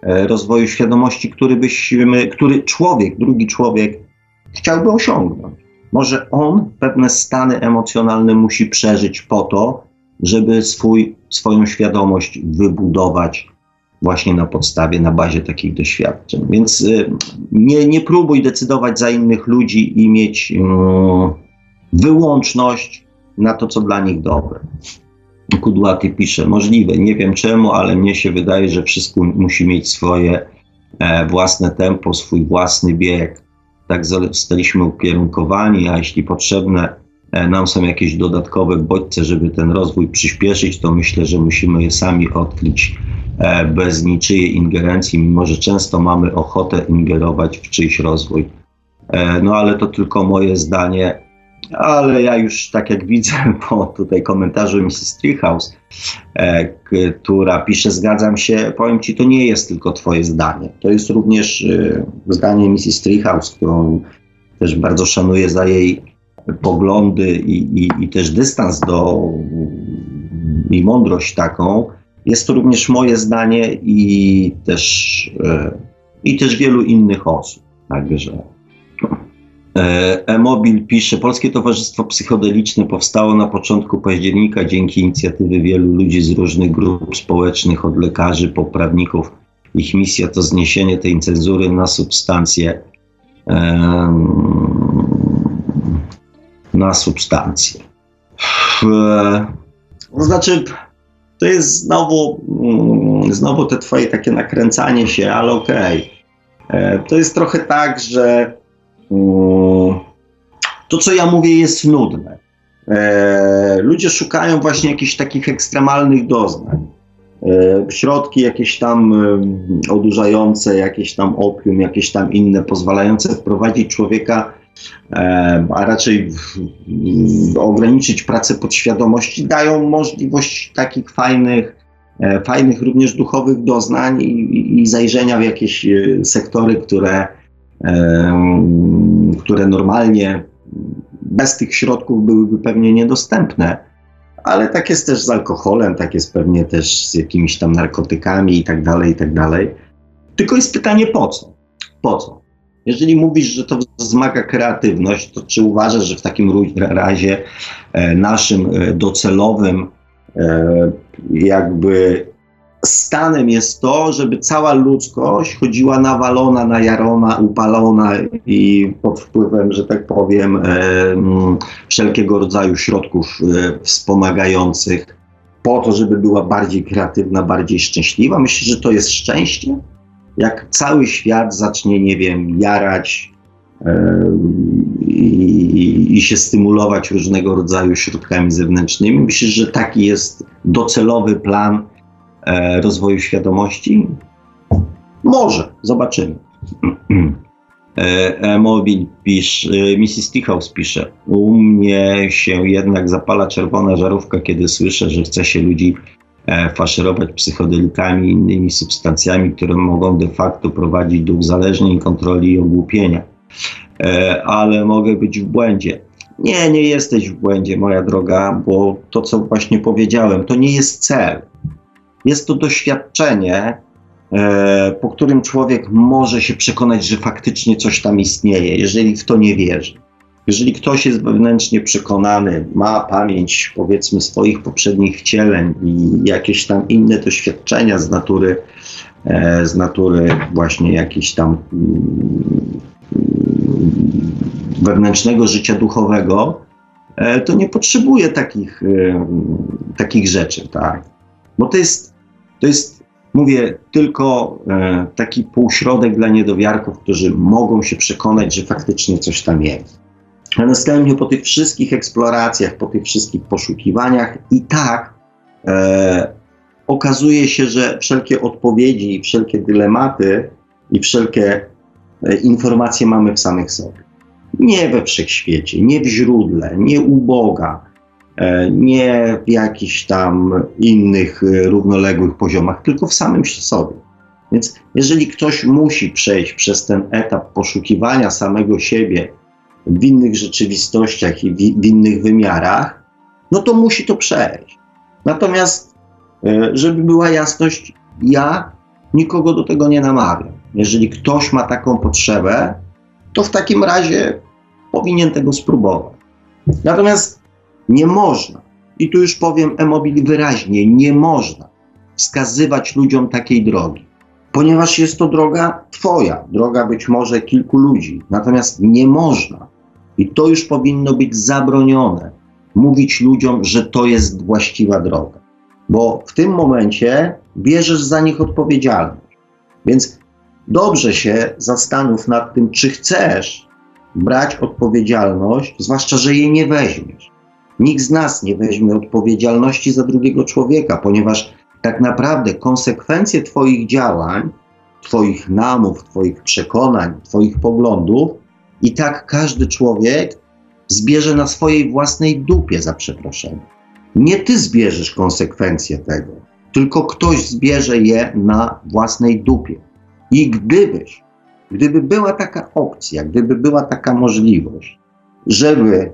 E, rozwoju świadomości, który, który człowiek, drugi człowiek chciałby osiągnąć. Może on pewne stany emocjonalne musi przeżyć po to, żeby swój, swoją świadomość wybudować właśnie na podstawie, na bazie takich doświadczeń. Więc y, nie, nie próbuj decydować za innych ludzi i mieć y, wyłączność na to, co dla nich dobre. Kudłaty pisze, możliwe, nie wiem czemu, ale mnie się wydaje, że wszystko musi mieć swoje e, własne tempo, swój własny bieg. Tak zostaliśmy ukierunkowani, a jeśli potrzebne nam są jakieś dodatkowe bodźce, żeby ten rozwój przyspieszyć, to myślę, że musimy je sami odkryć e, bez niczyjej ingerencji, mimo że często mamy ochotę ingerować w czyjś rozwój. E, no ale to tylko moje zdanie ale ja już tak jak widzę *laughs* po tutaj komentarzu Mrs. Treehouse, e, która pisze, zgadzam się, powiem Ci, to nie jest tylko Twoje zdanie. To jest również e, zdanie Mrs. Treehouse, którą też bardzo szanuję za jej poglądy i, i, i też dystans do i mądrość taką. Jest to również moje zdanie i też, e, i też wielu innych osób. Także E, E-Mobil pisze, Polskie Towarzystwo Psychodeliczne powstało na początku października dzięki inicjatywy wielu ludzi z różnych grup społecznych, od lekarzy po prawników. Ich misja to zniesienie tej cenzury na substancje, na substancje. To znaczy, to jest znowu, mm, znowu te twoje takie nakręcanie się, ale okej. Okay. E, to jest trochę tak, że to, co ja mówię, jest nudne. E, ludzie szukają właśnie jakichś takich ekstremalnych doznań. E, środki jakieś tam e, odurzające, jakieś tam opium, jakieś tam inne, pozwalające wprowadzić człowieka, a raczej ograniczyć pracę podświadomości, dają możliwość takich fajnych, fajnych również duchowych doznań i, i zajrzenia w jakieś sektory, które które normalnie bez tych środków byłyby pewnie niedostępne. Ale tak jest też z alkoholem, tak jest pewnie też z jakimiś tam narkotykami i tak dalej, i tak dalej. Tylko jest pytanie po co? Po co? Jeżeli mówisz, że to wzmaga kreatywność, to czy uważasz, że w takim razie e, naszym e, docelowym e, jakby stanem jest to, żeby cała ludzkość chodziła nawalona, najarona, upalona i pod wpływem, że tak powiem, wszelkiego rodzaju środków wspomagających po to, żeby była bardziej kreatywna, bardziej szczęśliwa. Myślę, że to jest szczęście. Jak cały świat zacznie, nie wiem, jarać e, i, i się stymulować różnego rodzaju środkami zewnętrznymi, myślę, że taki jest docelowy plan E, rozwoju świadomości? Może, zobaczymy. E, Mobil pisze, Mrs. Tichows pisze, u mnie się jednak zapala czerwona żarówka, kiedy słyszę, że chce się ludzi e, faszerować psychodelikami i innymi substancjami, które mogą de facto prowadzić do uzależnień, kontroli i ogłupienia. E, ale mogę być w błędzie. Nie, nie jesteś w błędzie, moja droga, bo to, co właśnie powiedziałem, to nie jest cel. Jest to doświadczenie, e, po którym człowiek może się przekonać, że faktycznie coś tam istnieje, jeżeli w to nie wierzy. Jeżeli ktoś jest wewnętrznie przekonany, ma pamięć powiedzmy swoich poprzednich wcieleń i jakieś tam inne doświadczenia z natury, e, z natury właśnie jakiejś tam mm, wewnętrznego życia duchowego, e, to nie potrzebuje takich, e, takich rzeczy, tak? Bo to jest, to jest, mówię, tylko taki półśrodek dla niedowiarków, którzy mogą się przekonać, że faktycznie coś tam jest. Następnie po tych wszystkich eksploracjach, po tych wszystkich poszukiwaniach i tak e, okazuje się, że wszelkie odpowiedzi, wszelkie dylematy i wszelkie e, informacje mamy w samych sobie. Nie we wszechświecie, nie w źródle, nie u Boga, e, nie w jakichś tam innych e, równoległych poziomach, tylko w samym sobie. Więc jeżeli ktoś musi przejść przez ten etap poszukiwania samego siebie w innych rzeczywistościach i w, w innych wymiarach, no to musi to przejść. Natomiast, e, żeby była jasność, ja nikogo do tego nie namawiam. Jeżeli ktoś ma taką potrzebę, to w takim razie powinien tego spróbować. Natomiast nie można, i tu już powiem Emobili wyraźnie, nie można wskazywać ludziom takiej drogi, ponieważ jest to droga Twoja, droga być może kilku ludzi. Natomiast nie można, i to już powinno być zabronione, mówić ludziom, że to jest właściwa droga, bo w tym momencie bierzesz za nich odpowiedzialność. Więc dobrze się zastanów nad tym, czy chcesz brać odpowiedzialność, zwłaszcza, że jej nie weźmiesz. Nikt z nas nie weźmie odpowiedzialności za drugiego człowieka, ponieważ tak naprawdę konsekwencje Twoich działań, Twoich namów, Twoich przekonań, Twoich poglądów, i tak każdy człowiek zbierze na swojej własnej dupie, za przeproszeniem. Nie Ty zbierzesz konsekwencje tego, tylko ktoś zbierze je na własnej dupie. I gdybyś Gdyby była taka opcja, gdyby była taka możliwość, żeby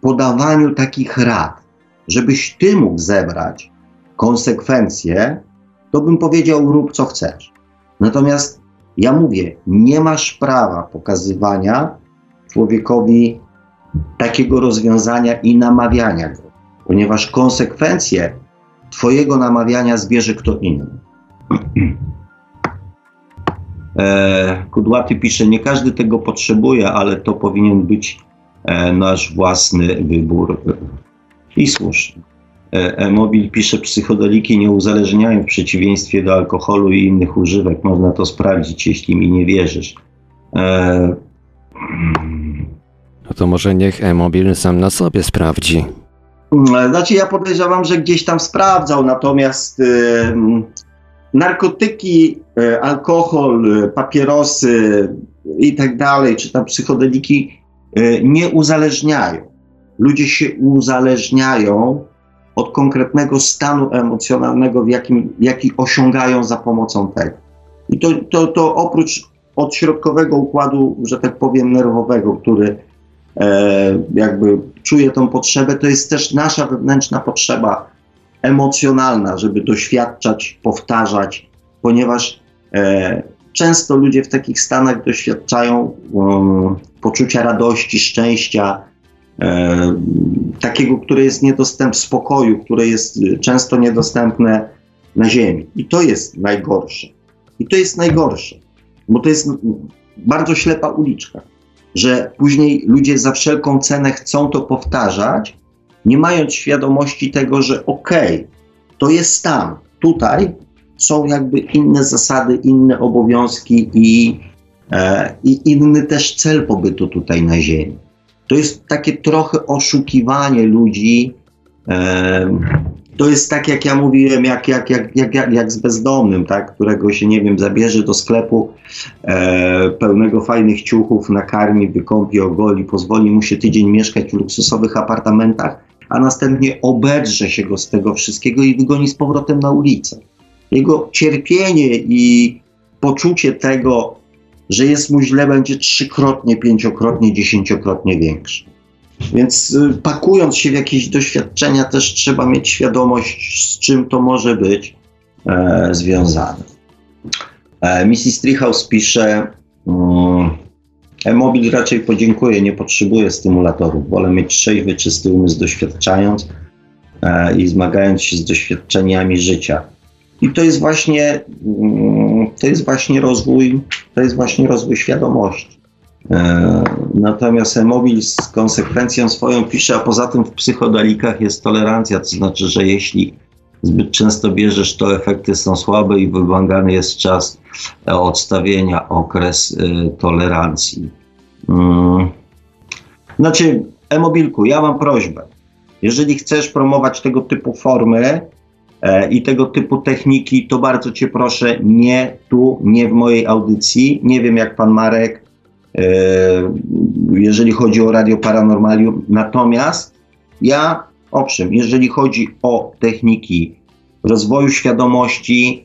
podawaniu takich rad, żebyś ty mógł zebrać konsekwencje, to bym powiedział: rób co chcesz. Natomiast ja mówię, nie masz prawa pokazywania człowiekowi takiego rozwiązania i namawiania go, ponieważ konsekwencje Twojego namawiania zbierze kto inny. *clears throat* E, Kudłaty pisze, nie każdy tego potrzebuje, ale to powinien być e, nasz własny wybór. I słusznie. E, mobil pisze, psychodeliki nie uzależniają w przeciwieństwie do alkoholu i innych używek. Można to sprawdzić, jeśli mi nie wierzysz. No to może niech e-mobil sam na sobie sprawdzi. Znaczy ja podejrzewam, że gdzieś tam sprawdzał, natomiast narkotyki, e, alkohol, e, papierosy i tak dalej, czy tam psychodeliki e, nie uzależniają. Ludzie się uzależniają od konkretnego stanu emocjonalnego, w jakim, jaki osiągają za pomocą tego. I to, to, to oprócz od środkowego układu, że tak powiem, nerwowego, który e, jakby czuje tą potrzebę, to jest też nasza wewnętrzna potrzeba emocjonalna, żeby doświadczać, powtarzać, ponieważ e, często ludzie w takich stanach doświadczają um, poczucia radości, szczęścia, e, takiego, które jest niedostępne, spokoju, które jest często niedostępne na Ziemi. I to jest najgorsze. I to jest najgorsze, bo to jest bardzo ślepa uliczka, że później ludzie za wszelką cenę chcą to powtarzać, nie mając świadomości tego, że okej, okay, to jest tam, tutaj są jakby inne zasady, inne obowiązki i, e, i inny też cel pobytu tutaj na Ziemi. To jest takie trochę oszukiwanie ludzi. To jest tak, jak ja mówiłem, jak, jak, jak, jak, jak, jak z bezdomnym, tak, którego się, nie wiem, zabierze do sklepu e, pełnego fajnych ciuchów, nakarmi, wykąpi, ogoli, pozwoli mu się tydzień mieszkać w luksusowych apartamentach, a następnie obedrze się go z tego wszystkiego i wygoni z powrotem na ulicę. Jego cierpienie i poczucie tego, że jest mu źle, będzie trzykrotnie, pięciokrotnie, dziesięciokrotnie większe. Więc y, pakując się w jakieś doświadczenia, też trzeba mieć świadomość, z czym to może być e, związane. E, Mrs. Treehouse pisze, mm, e-mobil raczej podziękuję, nie potrzebuję stymulatorów. Wolę mieć trzeźwy, czysty umysł, doświadczając e, i zmagając się z doświadczeniami życia. I to jest właśnie, mm, to jest właśnie rozwój, to jest właśnie rozwój świadomości. E, natomiast e-mobil z konsekwencją swoją pisze, a poza tym w psychodalikach jest tolerancja, to znaczy, że jeśli zbyt często bierzesz, to efekty są słabe i wymagany jest czas odstawienia, okres e, tolerancji. Hmm. Znaczy, e-mobilku, ja mam prośbę. Jeżeli chcesz promować tego typu formy i tego typu techniki, to bardzo Cię proszę, nie tu, nie w mojej audycji. Nie wiem, jak Pan Marek, e, jeżeli chodzi o Radio Paranormalium. Natomiast ja Owszem, jeżeli chodzi o techniki rozwoju świadomości,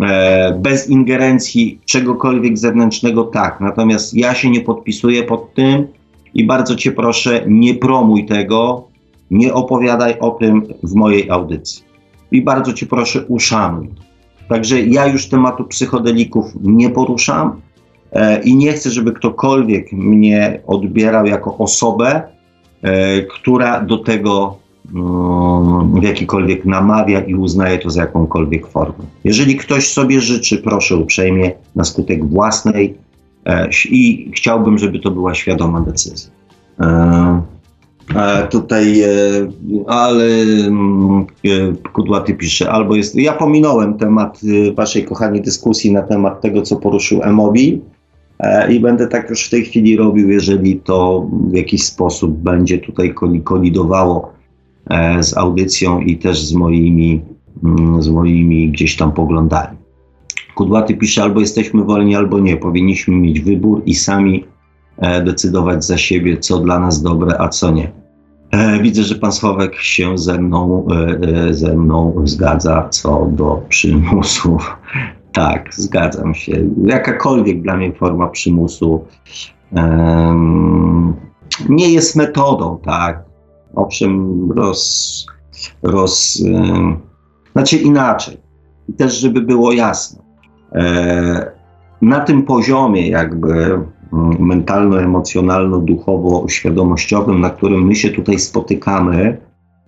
e, bez ingerencji czegokolwiek zewnętrznego, tak. Natomiast ja się nie podpisuję pod tym i bardzo Cię proszę, nie promuj tego, nie opowiadaj o tym w mojej audycji. I bardzo Cię proszę, uszanuj. Także ja już tematu psychodelików nie poruszam e, i nie chcę, żeby ktokolwiek mnie odbierał jako osobę, e, która do tego w jakikolwiek namawia i uznaje to za jakąkolwiek formę. Jeżeli ktoś sobie życzy, proszę uprzejmie, na skutek własnej e, i chciałbym, żeby to była świadoma decyzja. E, tutaj, e, ale mm, e, Kudłaty pisze, albo jest. Ja pominąłem temat e, waszej kochanej dyskusji na temat tego, co poruszył Emobil. I będę tak już w tej chwili robił, jeżeli to w jakiś sposób będzie tutaj kolidowało E, z audycją i też z moimi, mm, z moimi gdzieś tam poglądami. Kudłaty pisze, albo jesteśmy wolni, albo nie. Powinniśmy mieć wybór i sami e, decydować za siebie, co dla nas dobre, a co nie. E, widzę, że pan Sławek się ze mną, ze mną zgadza co do przymusu. *laughs* Tak, zgadzam się. Jakakolwiek dla mnie forma przymusu um, nie jest metodą, tak owszem, roz, roz e, znaczy inaczej. I też, żeby było jasne, e, na tym poziomie jakby mentalno-emocjonalno-duchowo-świadomościowym, na którym my się tutaj spotykamy,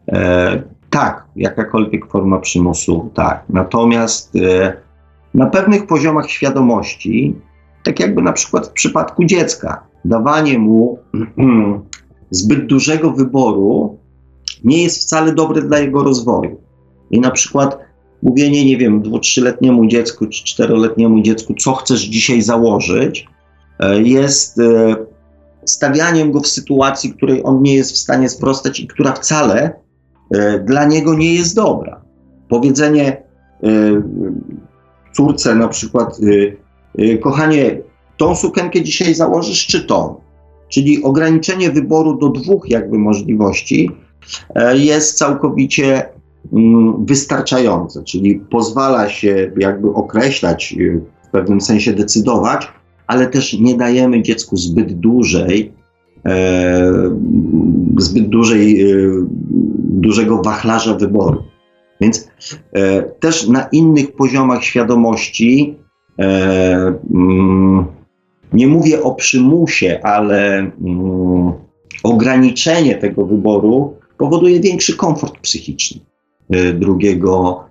e, tak, jakakolwiek forma przymusu, tak. Natomiast e, na pewnych poziomach świadomości, tak jakby na przykład w przypadku dziecka, dawanie mu *clears throat* zbyt dużego wyboru nie jest wcale dobre dla jego rozwoju. I na przykład mówienie, nie wiem, dwu, trzyletniemu dziecku czy czteroletniemu dziecku, co chcesz dzisiaj założyć, jest e, stawianiem go w sytuacji, której on nie jest w stanie sprostać i która wcale e, dla niego nie jest dobra. Powiedzenie córce na przykład, kochanie, tą sukienkę dzisiaj założysz czy tą? Czyli ograniczenie wyboru do dwóch jakby możliwości e, jest całkowicie mm, wystarczające, czyli pozwala się jakby określać, e, w pewnym sensie decydować, ale też nie dajemy dziecku zbyt dużej, e, zbyt dużej, dużego wachlarza wyboru. Więc też na innych poziomach świadomości mm, nie mówię o przymusie, ale mm, ograniczenie tego wyboru powoduje większy komfort psychiczny y, drugiego,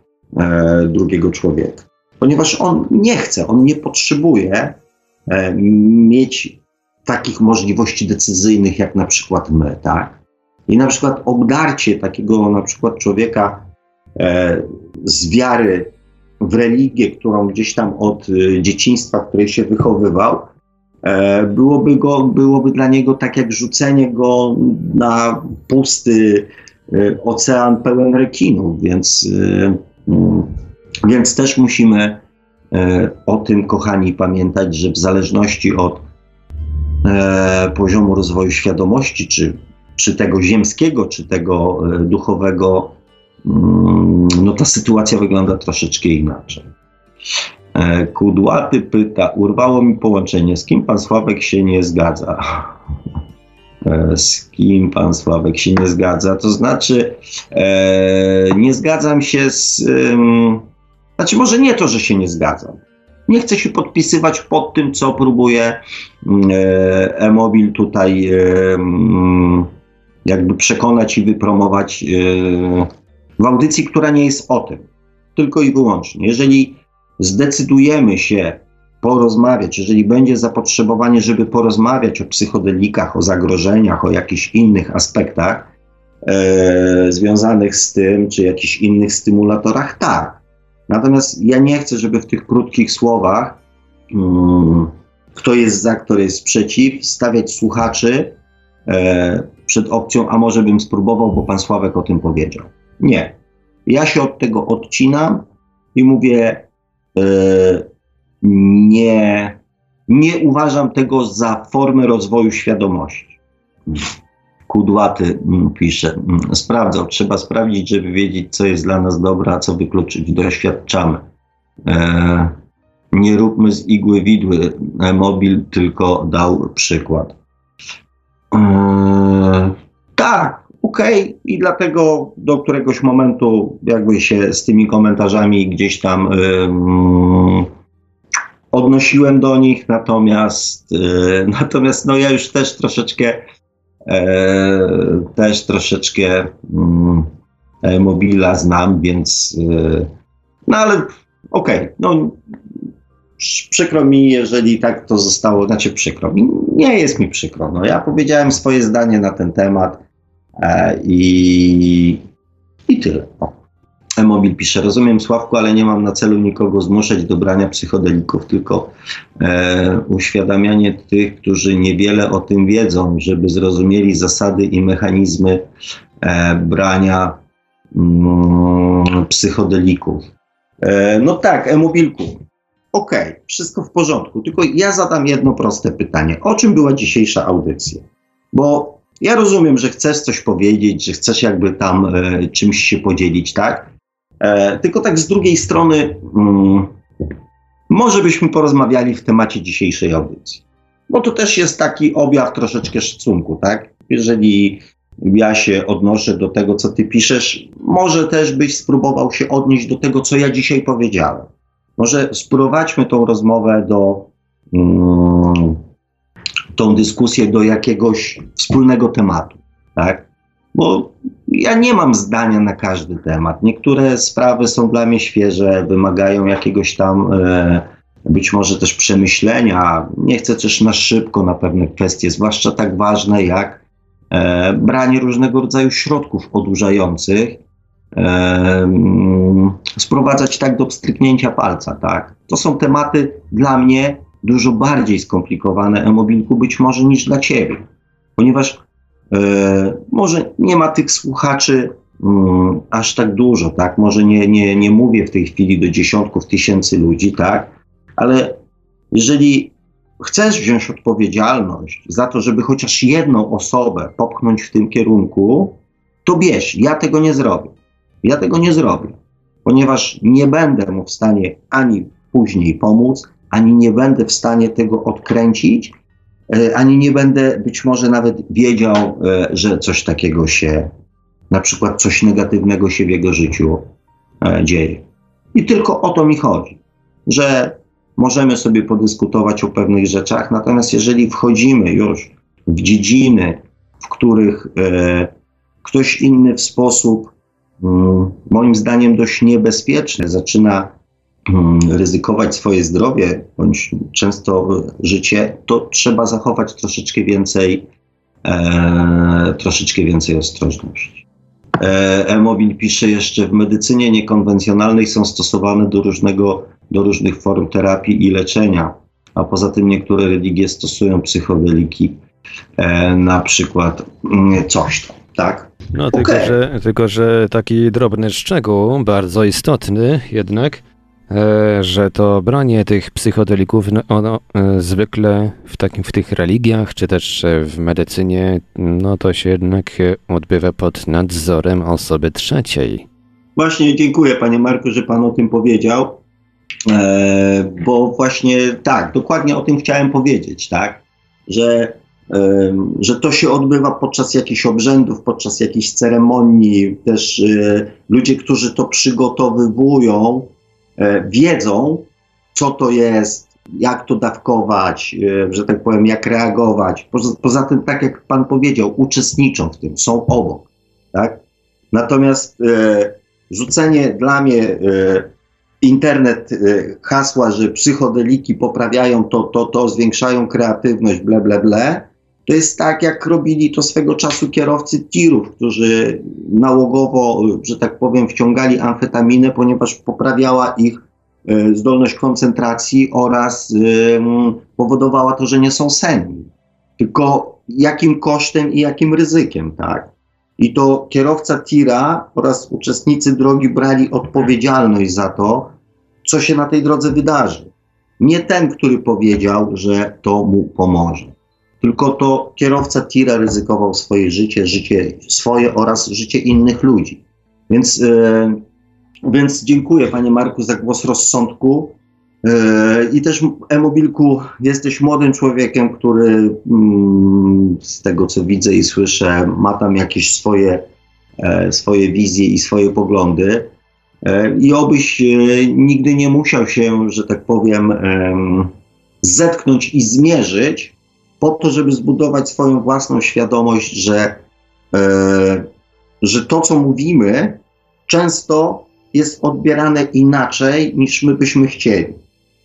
y, drugiego człowieka. Ponieważ on nie chce, on nie potrzebuje mieć takich możliwości decyzyjnych jak na przykład my, tak? I na przykład obdarcie takiego na przykład człowieka e, z wiary w religię, którą gdzieś tam od dzieciństwa, w której się wychowywał, E, byłoby, go, byłoby dla niego tak jak rzucenie go na pusty e, ocean pełen rekinów, więc, e, mm, więc też musimy o tym, kochani, pamiętać, że w zależności od poziomu rozwoju świadomości, czy czy tego ziemskiego, czy tego e, duchowego, mm, no ta sytuacja wygląda troszeczkę inaczej. E, Kudłaty pyta, urwało mi połączenie, z kim pan Sławek się nie zgadza? E, z kim pan Sławek się nie zgadza? To znaczy, e, nie zgadzam się z. Znaczy, może nie to, że się nie zgadzam. Nie chcę się podpisywać pod tym, co próbuje mm, e, e-mobil tutaj e, mm, jakby przekonać i wypromować e, w audycji, która nie jest o tym. Tylko i wyłącznie. Jeżeli zdecydujemy się porozmawiać, jeżeli będzie zapotrzebowanie, żeby porozmawiać o psychodelikach, o zagrożeniach, o jakichś innych aspektach e, związanych z tym, czy jakichś innych stymulatorach, tak. Natomiast ja nie chcę, żeby w tych krótkich słowach, um, kto jest za, kto jest przeciw, stawiać słuchaczy e, przed opcją, a może bym spróbował, bo pan Sławek o tym powiedział. Nie. Ja się od tego odcinam i mówię, e, nie, nie uważam tego za formę rozwoju świadomości. Kudłaty mm, pisze, mm, sprawdzał, trzeba sprawdzić, żeby wiedzieć, co jest dla nas dobre, a co wykluczyć, doświadczamy. E, nie róbmy z igły widły. E, mobil tylko dał przykład. E, tak, okej, okay. i dlatego do któregoś momentu jakby się z tymi komentarzami gdzieś tam odnosiłem do nich, natomiast, e, *laughs* natomiast no ja już też troszeczkę e, też troszeczkę mm, e, mobila znam, więc no ale okej, okay, no przykro mi, jeżeli tak to zostało, znaczy przykro mi, nie jest mi przykro, no ja powiedziałem swoje zdanie na ten temat i, i tyle. O. Mobil pisze, rozumiem Sławku, ale nie mam na celu nikogo zmuszać do brania psychodelików, tylko e, uświadamianie tych, którzy niewiele o tym wiedzą, żeby zrozumieli zasady i mechanizmy e, brania mm, psychodelików. E, no tak, e-mobilku, okej, okay, wszystko w porządku, tylko ja zadam jedno proste pytanie. O czym była dzisiejsza audycja? Bo ja rozumiem, że chcesz coś powiedzieć, że chcesz jakby tam e, czymś się podzielić, tak? E, tylko tak z drugiej strony, mm, może byśmy porozmawiali w temacie dzisiejszej audycji. Bo to też jest taki objaw troszeczkę szacunku, tak? Jeżeli ja się odnoszę do tego, co ty piszesz, może też byś spróbował się odnieść do tego, co ja dzisiaj powiedziałem. Może sprowadźmy tą rozmowę do, mm, tą dyskusję do jakiegoś wspólnego tematu, tak? Bo ja nie mam zdania na każdy temat. Niektóre sprawy są dla mnie świeże, wymagają jakiegoś tam e, być może też przemyślenia. Nie chcę też na szybko na pewne kwestie, zwłaszcza tak ważne jak e, branie różnego rodzaju środków odurzających, e, mm, sprowadzać tak do pstryknięcia palca. Tak? To są tematy dla mnie dużo bardziej skomplikowane, Emobinku, być może niż dla ciebie, ponieważ może nie ma tych słuchaczy mm, aż tak dużo, tak? Może nie, nie, nie mówię w tej chwili do dziesiątków tysięcy ludzi, tak? Ale jeżeli chcesz wziąć odpowiedzialność za to, żeby chociaż jedną osobę popchnąć w tym kierunku, to bierz, ja tego nie zrobię. Ja tego nie zrobię, ponieważ nie będę mu w stanie ani później pomóc, ani nie będę w stanie tego odkręcić, E, ani nie będę być może nawet wiedział, e, że coś takiego się, na przykład coś negatywnego się w jego życiu e, dzieje. I tylko o to mi chodzi, że możemy sobie podyskutować o pewnych rzeczach, natomiast jeżeli wchodzimy już w dziedziny, w których e, ktoś inny w sposób, mm, moim zdaniem, dość niebezpieczny zaczyna ryzykować swoje zdrowie bądź często życie, to trzeba zachować troszeczkę więcej, e, troszeczkę więcej ostrożności. E, E-Mobil pisze jeszcze, w medycynie niekonwencjonalnej są stosowane do, różnego, do różnych form terapii i leczenia, a poza tym niektóre religie stosują psychodeliki, e, na przykład mm, coś tam, tak? No, tylko, okay. że, tylko, że taki drobny szczegół, bardzo istotny jednak, że to branie tych psychodelików no, ono, e, zwykle w, takim, w tych religiach, czy też w medycynie, no to się jednak odbywa pod nadzorem osoby trzeciej. Właśnie dziękuję panie Marku, że pan o tym powiedział, e, bo właśnie tak, dokładnie o tym chciałem powiedzieć, tak, że że to się odbywa podczas jakichś obrzędów, podczas jakichś ceremonii. Też e, ludzie, którzy to przygotowywują, e, wiedzą, co to jest, jak to dawkować, e, że tak powiem, jak reagować. Poza, poza tym, tak jak Pan powiedział, uczestniczą w tym, są obok. Tak? Natomiast e, rzucenie dla mnie e, internet hasła, że psychodeliki poprawiają to, to, to, zwiększają kreatywność, ble, ble, ble, to jest tak, jak robili to swego czasu kierowcy tirów, którzy nałogowo, że tak powiem, wciągali amfetaminę, ponieważ poprawiała ich e, zdolność koncentracji oraz powodowała to, że nie są senni. Tylko jakim kosztem i jakim ryzykiem, tak? I to kierowca tira oraz uczestnicy drogi brali odpowiedzialność za to, co się na tej drodze wydarzy. Nie ten, który powiedział, że to mu pomoże tylko to kierowca tira ryzykował swoje życie, życie swoje oraz życie innych ludzi. Więc, e, więc dziękuję Panie Marku za głos rozsądku. E, I też Emobilku, jesteś młodym człowiekiem, który mm, z tego co widzę i słyszę, ma tam jakieś swoje, e, swoje wizje i swoje poglądy. E, I obyś nigdy nie musiał się, że tak powiem, zetknąć i zmierzyć po to, żeby zbudować swoją własną świadomość, że, e, że to, co mówimy, często jest odbierane inaczej niż my byśmy chcieli.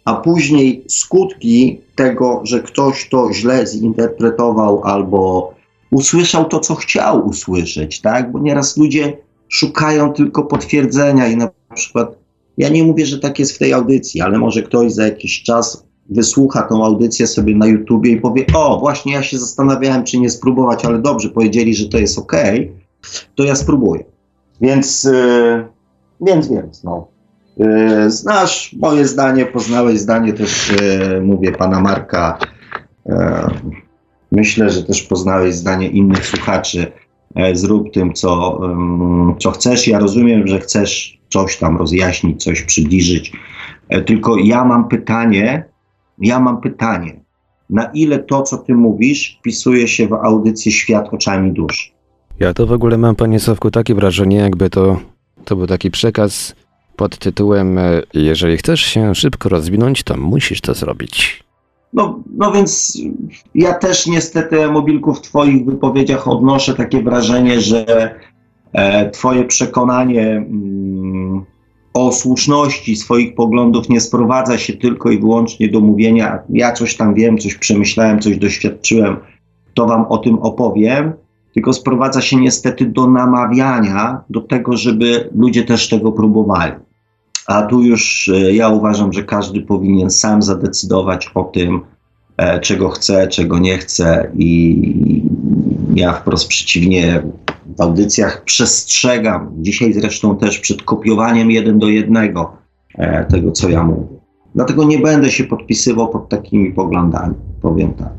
A później skutki tego, że ktoś to źle zinterpretował albo usłyszał to, co chciał usłyszeć, tak? Bo nieraz ludzie szukają tylko potwierdzenia i na przykład ja nie mówię, że tak jest w tej audycji, ale może ktoś za jakiś czas wysłucha tą audycję sobie na YouTubie i powie: O, właśnie ja się zastanawiałem, czy nie spróbować, ale dobrze, powiedzieli, że to jest ok, to ja spróbuję. Więc, yy, więc, więc, no. Yy, znasz moje zdanie, poznałeś zdanie też, yy, mówię, pana Marka. Myślę, że też poznałeś zdanie innych słuchaczy. Zrób tym, co, co chcesz. Ja rozumiem, że chcesz coś tam rozjaśnić, coś przybliżyć. Tylko ja mam pytanie, ja mam pytanie, na ile to, co ty mówisz, wpisuje się w audycję Świat oczami duszy? Ja to w ogóle mam, panie Sławku, takie wrażenie, jakby to, to był taki przekaz pod tytułem e, jeżeli chcesz się szybko rozwinąć, to musisz to zrobić. No, no więc ja też niestety, Mobilku, w twoich wypowiedziach odnoszę takie wrażenie, że e, twoje przekonanie... Mm, o słuszności swoich poglądów nie sprowadza się tylko i wyłącznie do mówienia, ja coś tam wiem, coś przemyślałem, coś doświadczyłem, to wam o tym opowiem, tylko sprowadza się niestety do namawiania do tego, żeby ludzie też tego próbowali. A tu już e, ja uważam, że każdy powinien sam zadecydować o tym, e, czego chce, czego nie chce, i ja wprost przeciwnie w audycjach przestrzegam, dzisiaj zresztą też przed kopiowaniem jeden do jednego e, tego, co ja mówię. Dlatego nie będę się podpisywał pod takimi poglądami, powiem tak.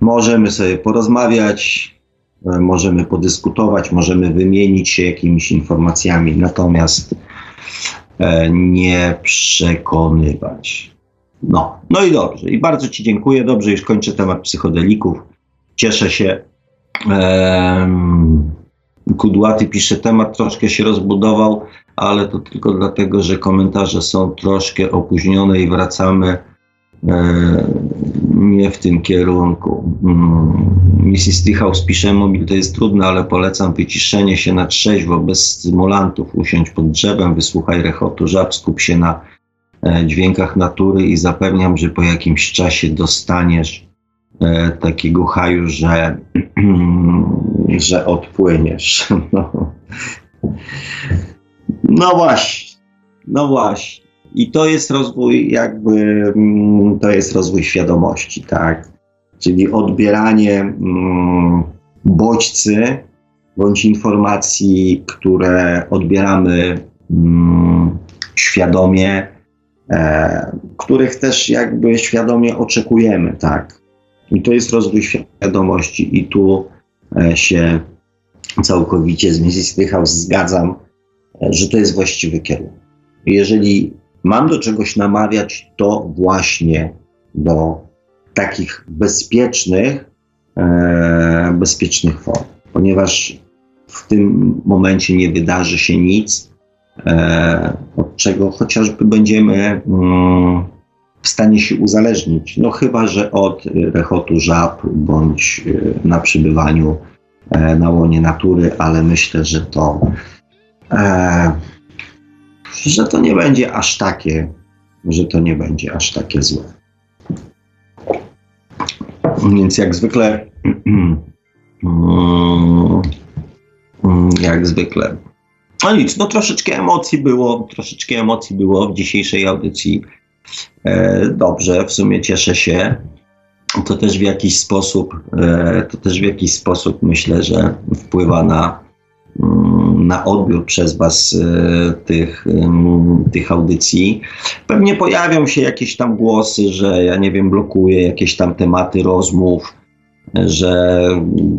Możemy sobie porozmawiać, e, możemy podyskutować, możemy wymienić się jakimiś informacjami, natomiast e, nie przekonywać. No, no i dobrze. I bardzo Ci dziękuję. Dobrze, już kończę temat psychodelików. Cieszę się. Kudłaty pisze, temat troszkę się rozbudował, ale to tylko dlatego, że komentarze są troszkę opóźnione i wracamy nie w tym kierunku. Mm. Mrs. Treehouse pisze, mobil to jest trudne, ale polecam wyciszenie się na trzeźwo, bez stymulantów, usiądź pod drzewem, wysłuchaj rechotu żab, skup się na e, dźwiękach natury i zapewniam, że po jakimś czasie dostaniesz takiego haju, że *clears throat* że odpłyniesz. *laughs* No. no właśnie, no właśnie. I to jest rozwój, jakby mm, to jest rozwój świadomości, tak? Czyli odbieranie mm, bodźcy bądź informacji, które odbieramy mm, świadomie, e, których też jakby świadomie oczekujemy, tak. I to jest rozwój świadomości i tu e, się całkowicie z Mrs. House zgadzam, e, że to jest właściwy kierunek. Jeżeli mam do czegoś namawiać, to właśnie do takich bezpiecznych, e, bezpiecznych form, ponieważ w tym momencie nie wydarzy się nic, e, od czego chociażby będziemy mm, w stanie się uzależnić. No chyba, że od rechotu żab bądź e, na przybywaniu e, na łonie natury, ale myślę, że to e, że to nie będzie aż takie, że to nie będzie aż takie złe. Więc jak zwykle *clears throat* jak zwykle. No nic, no troszeczkę emocji było, troszeczkę emocji było w dzisiejszej audycji. E, dobrze, w sumie cieszę się. To też w jakiś sposób, e, to też w jakiś sposób myślę, że wpływa na, mm, na odbiór przez Was e, tych, tych audycji. Pewnie pojawią się jakieś tam głosy, że ja nie wiem, blokuję jakieś tam tematy rozmów że,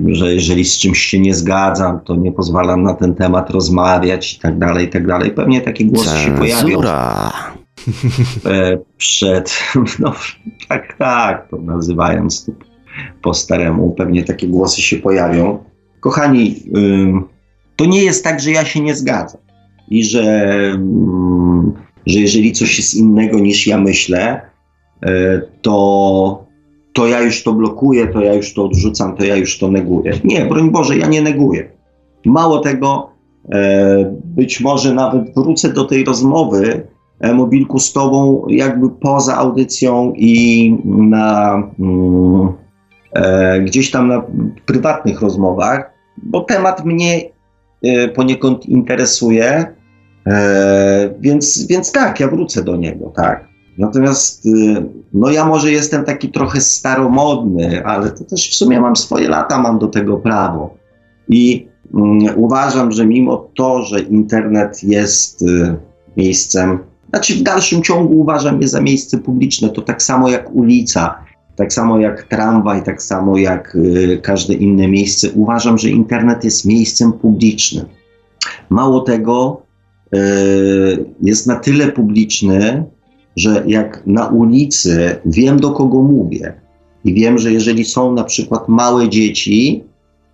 że jeżeli z czymś się nie zgadzam, to nie pozwalam na ten temat rozmawiać i tak dalej, i tak dalej. Pewnie takie głosy się pojawią. *laughs* E, przed, *laughs* no tak, tak, to nazywając to po staremu, pewnie takie głosy się pojawią. Kochani, to nie jest tak, że ja się nie zgadzam i że, że jeżeli coś jest innego niż ja myślę, e, to to ja już to blokuję, to ja już to odrzucam, to ja już to neguję. Nie, broń Boże, ja nie neguję. Mało tego, e, być może nawet wrócę do tej rozmowy, Mobilku, z Tobą, jakby poza audycją i na mm, e, gdzieś tam na prywatnych rozmowach, bo temat mnie e, poniekąd interesuje, e, więc, więc tak, ja wrócę do niego, tak. Natomiast no ja może jestem taki trochę staromodny, ale to też w sumie mam swoje lata, mam do tego prawo. I um, uważam, że mimo to, że internet jest miejscem, znaczy w dalszym ciągu uważam je za miejsce publiczne, to tak samo jak ulica, tak samo jak tramwaj, tak samo jak y, każde inne miejsce, uważam, że internet jest miejscem publicznym. Mało tego, y, jest na tyle publiczny, że jak na ulicy wiem, do kogo mówię i wiem, że jeżeli są na przykład małe dzieci,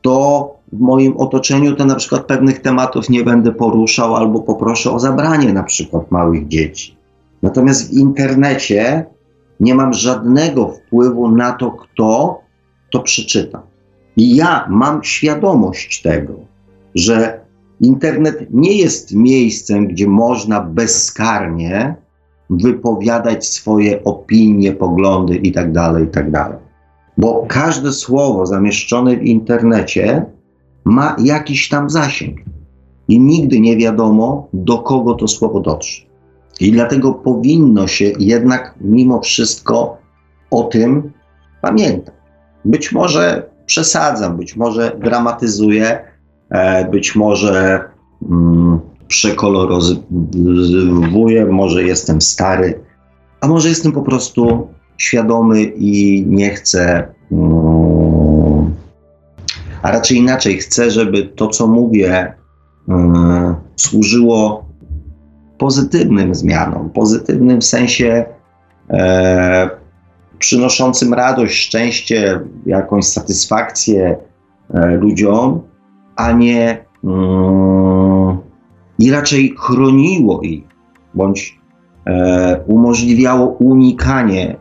to w moim otoczeniu to na przykład pewnych tematów nie będę poruszał albo poproszę o zabranie na przykład małych dzieci. Natomiast w internecie nie mam żadnego wpływu na to, kto to przeczyta. I ja mam świadomość tego, że internet nie jest miejscem, gdzie można bezkarnie wypowiadać swoje opinie, poglądy itd., tak itd. Tak Bo każde słowo zamieszczone w internecie ma jakiś tam zasięg i nigdy nie wiadomo, do kogo to słowo dotrze. I dlatego powinno się jednak mimo wszystko o tym pamiętać. Być może przesadzam, być może dramatyzuję, e, być może mm, może jestem stary, a może jestem po prostu świadomy i nie chcę, um, a raczej inaczej, chcę, żeby to, co mówię, um, służyło pozytywnym zmianom, pozytywnym w sensie e, przynoszącym radość, szczęście, jakąś satysfakcję e, ludziom, a nie um, i raczej chroniło ich, bądź e, umożliwiało unikanie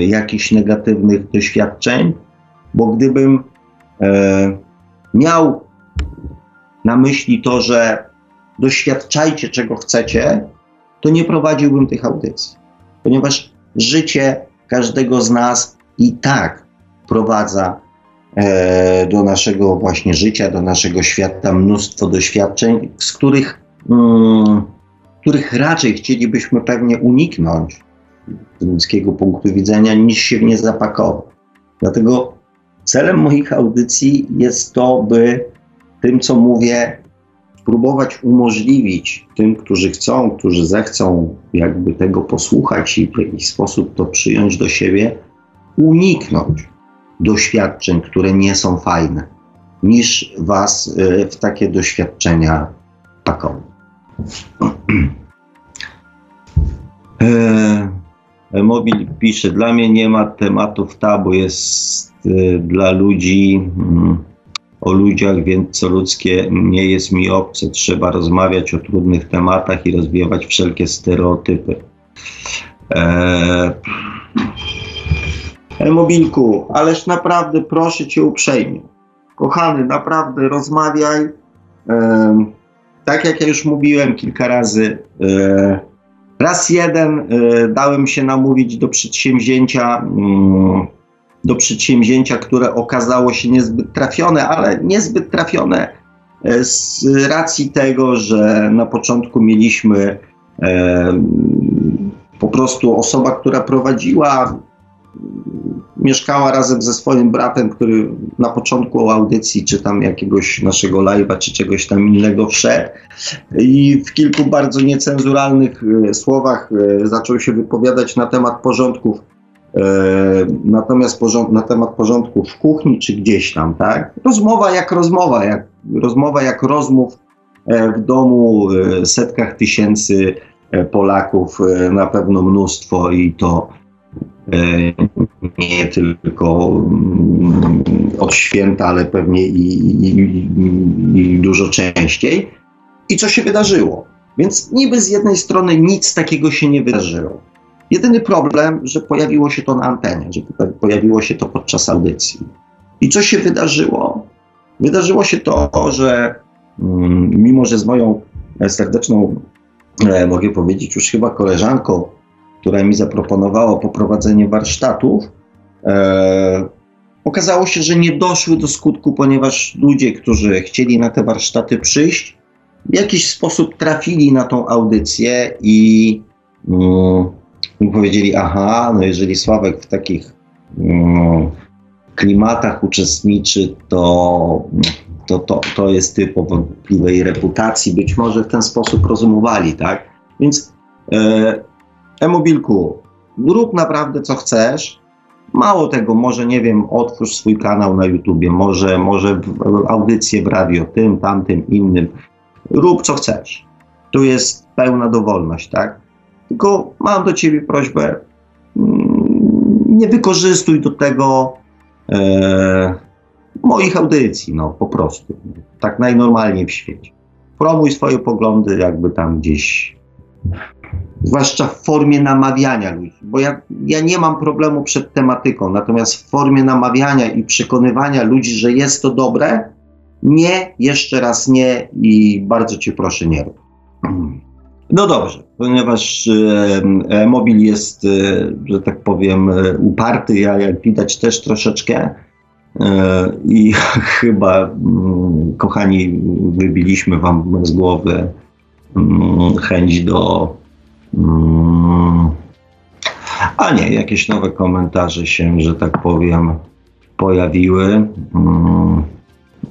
jakichś negatywnych doświadczeń, bo gdybym e, miał na myśli to, że doświadczajcie czego chcecie, to nie prowadziłbym tych audycji, ponieważ życie każdego z nas i tak prowadza e, do naszego właśnie życia, do naszego świata mnóstwo doświadczeń, z których Mm, których raczej chcielibyśmy pewnie uniknąć z ludzkiego punktu widzenia, niż się w nie zapakować. Dlatego celem moich audycji jest to, by tym, co mówię, spróbować umożliwić tym, którzy chcą, którzy zechcą jakby tego posłuchać i w jakiś sposób to przyjąć do siebie, uniknąć doświadczeń, które nie są fajne, niż was y, w takie doświadczenia pakować. E, Mobil pisze, dla mnie nie ma tematów tabu, jest y, dla ludzi mm, o ludziach, więc co ludzkie nie jest mi obce. Trzeba rozmawiać o trudnych tematach i rozwijać wszelkie stereotypy. Eee... Ależ naprawdę proszę cię uprzejmie. Kochany, naprawdę rozmawiaj. Eee, tak jak ja już mówiłem kilka razy, eee, raz jeden e, dałem się namówić do przedsięwzięcia. Mm, do przedsięwzięcia, które okazało się niezbyt trafione, ale niezbyt trafione e, z racji tego, że na początku mieliśmy e, po prostu osoba, która prowadziła, mieszkała razem ze swoim bratem, który na początku audycji, czy tam jakiegoś naszego live'a, czy czegoś tam innego wszedł. I w kilku bardzo niecenzuralnych e, słowach e, zaczął się wypowiadać na temat porządków natomiast porząd, na temat porządku w kuchni czy gdzieś tam, tak? Rozmowa jak rozmowa, jak rozmowa jak rozmów e, w domu, e, setkach tysięcy Polaków, na pewno mnóstwo i to nie tylko mm, od święta, ale pewnie i, i, i, dużo częściej. I co się wydarzyło? Więc niby z jednej strony nic takiego się nie wydarzyło. Jedyny problem, że pojawiło się to na antenie, że pojawiło się to podczas audycji. I co się wydarzyło? Wydarzyło się to, że mm, mimo, że z moją serdeczną, e, mogę powiedzieć już chyba koleżanką, która mi zaproponowała poprowadzenie warsztatów, e, okazało się, że nie doszły do skutku, ponieważ ludzie, którzy chcieli na te warsztaty przyjść, w jakiś sposób trafili na tą audycję i mm, i powiedzieli, aha, no jeżeli Sławek w takich mm, klimatach uczestniczy, to, to, to, to jest typ o wątpliwej reputacji. Być może w ten sposób rozumowali, tak? Więc e, e-mobilku, rób naprawdę co chcesz. Mało tego, może nie wiem, otwórz swój kanał na YouTubie, może, może audycję w radio, tym, tamtym, innym. Rób co chcesz. Tu jest pełna dowolność, tak? Tylko mam do ciebie prośbę, mm, nie wykorzystuj do tego e, moich audycji, no po prostu. Tak najnormalniej w świecie. Promuj swoje poglądy jakby tam gdzieś, zwłaszcza w formie namawiania ludzi, bo ja, ja nie mam problemu przed tematyką, natomiast w formie namawiania i przekonywania ludzi, że jest to dobre, nie, jeszcze raz nie i bardzo cię proszę nie rób. No dobrze, ponieważ e, e, mobil jest, e, że tak powiem, e, uparty, ja jak widać też troszeczkę. E, I *laughs* chyba, mm, kochani, wybiliśmy Wam z głowy mm, chęć do. Mm, a nie, jakieś nowe komentarze się, że tak powiem, pojawiły.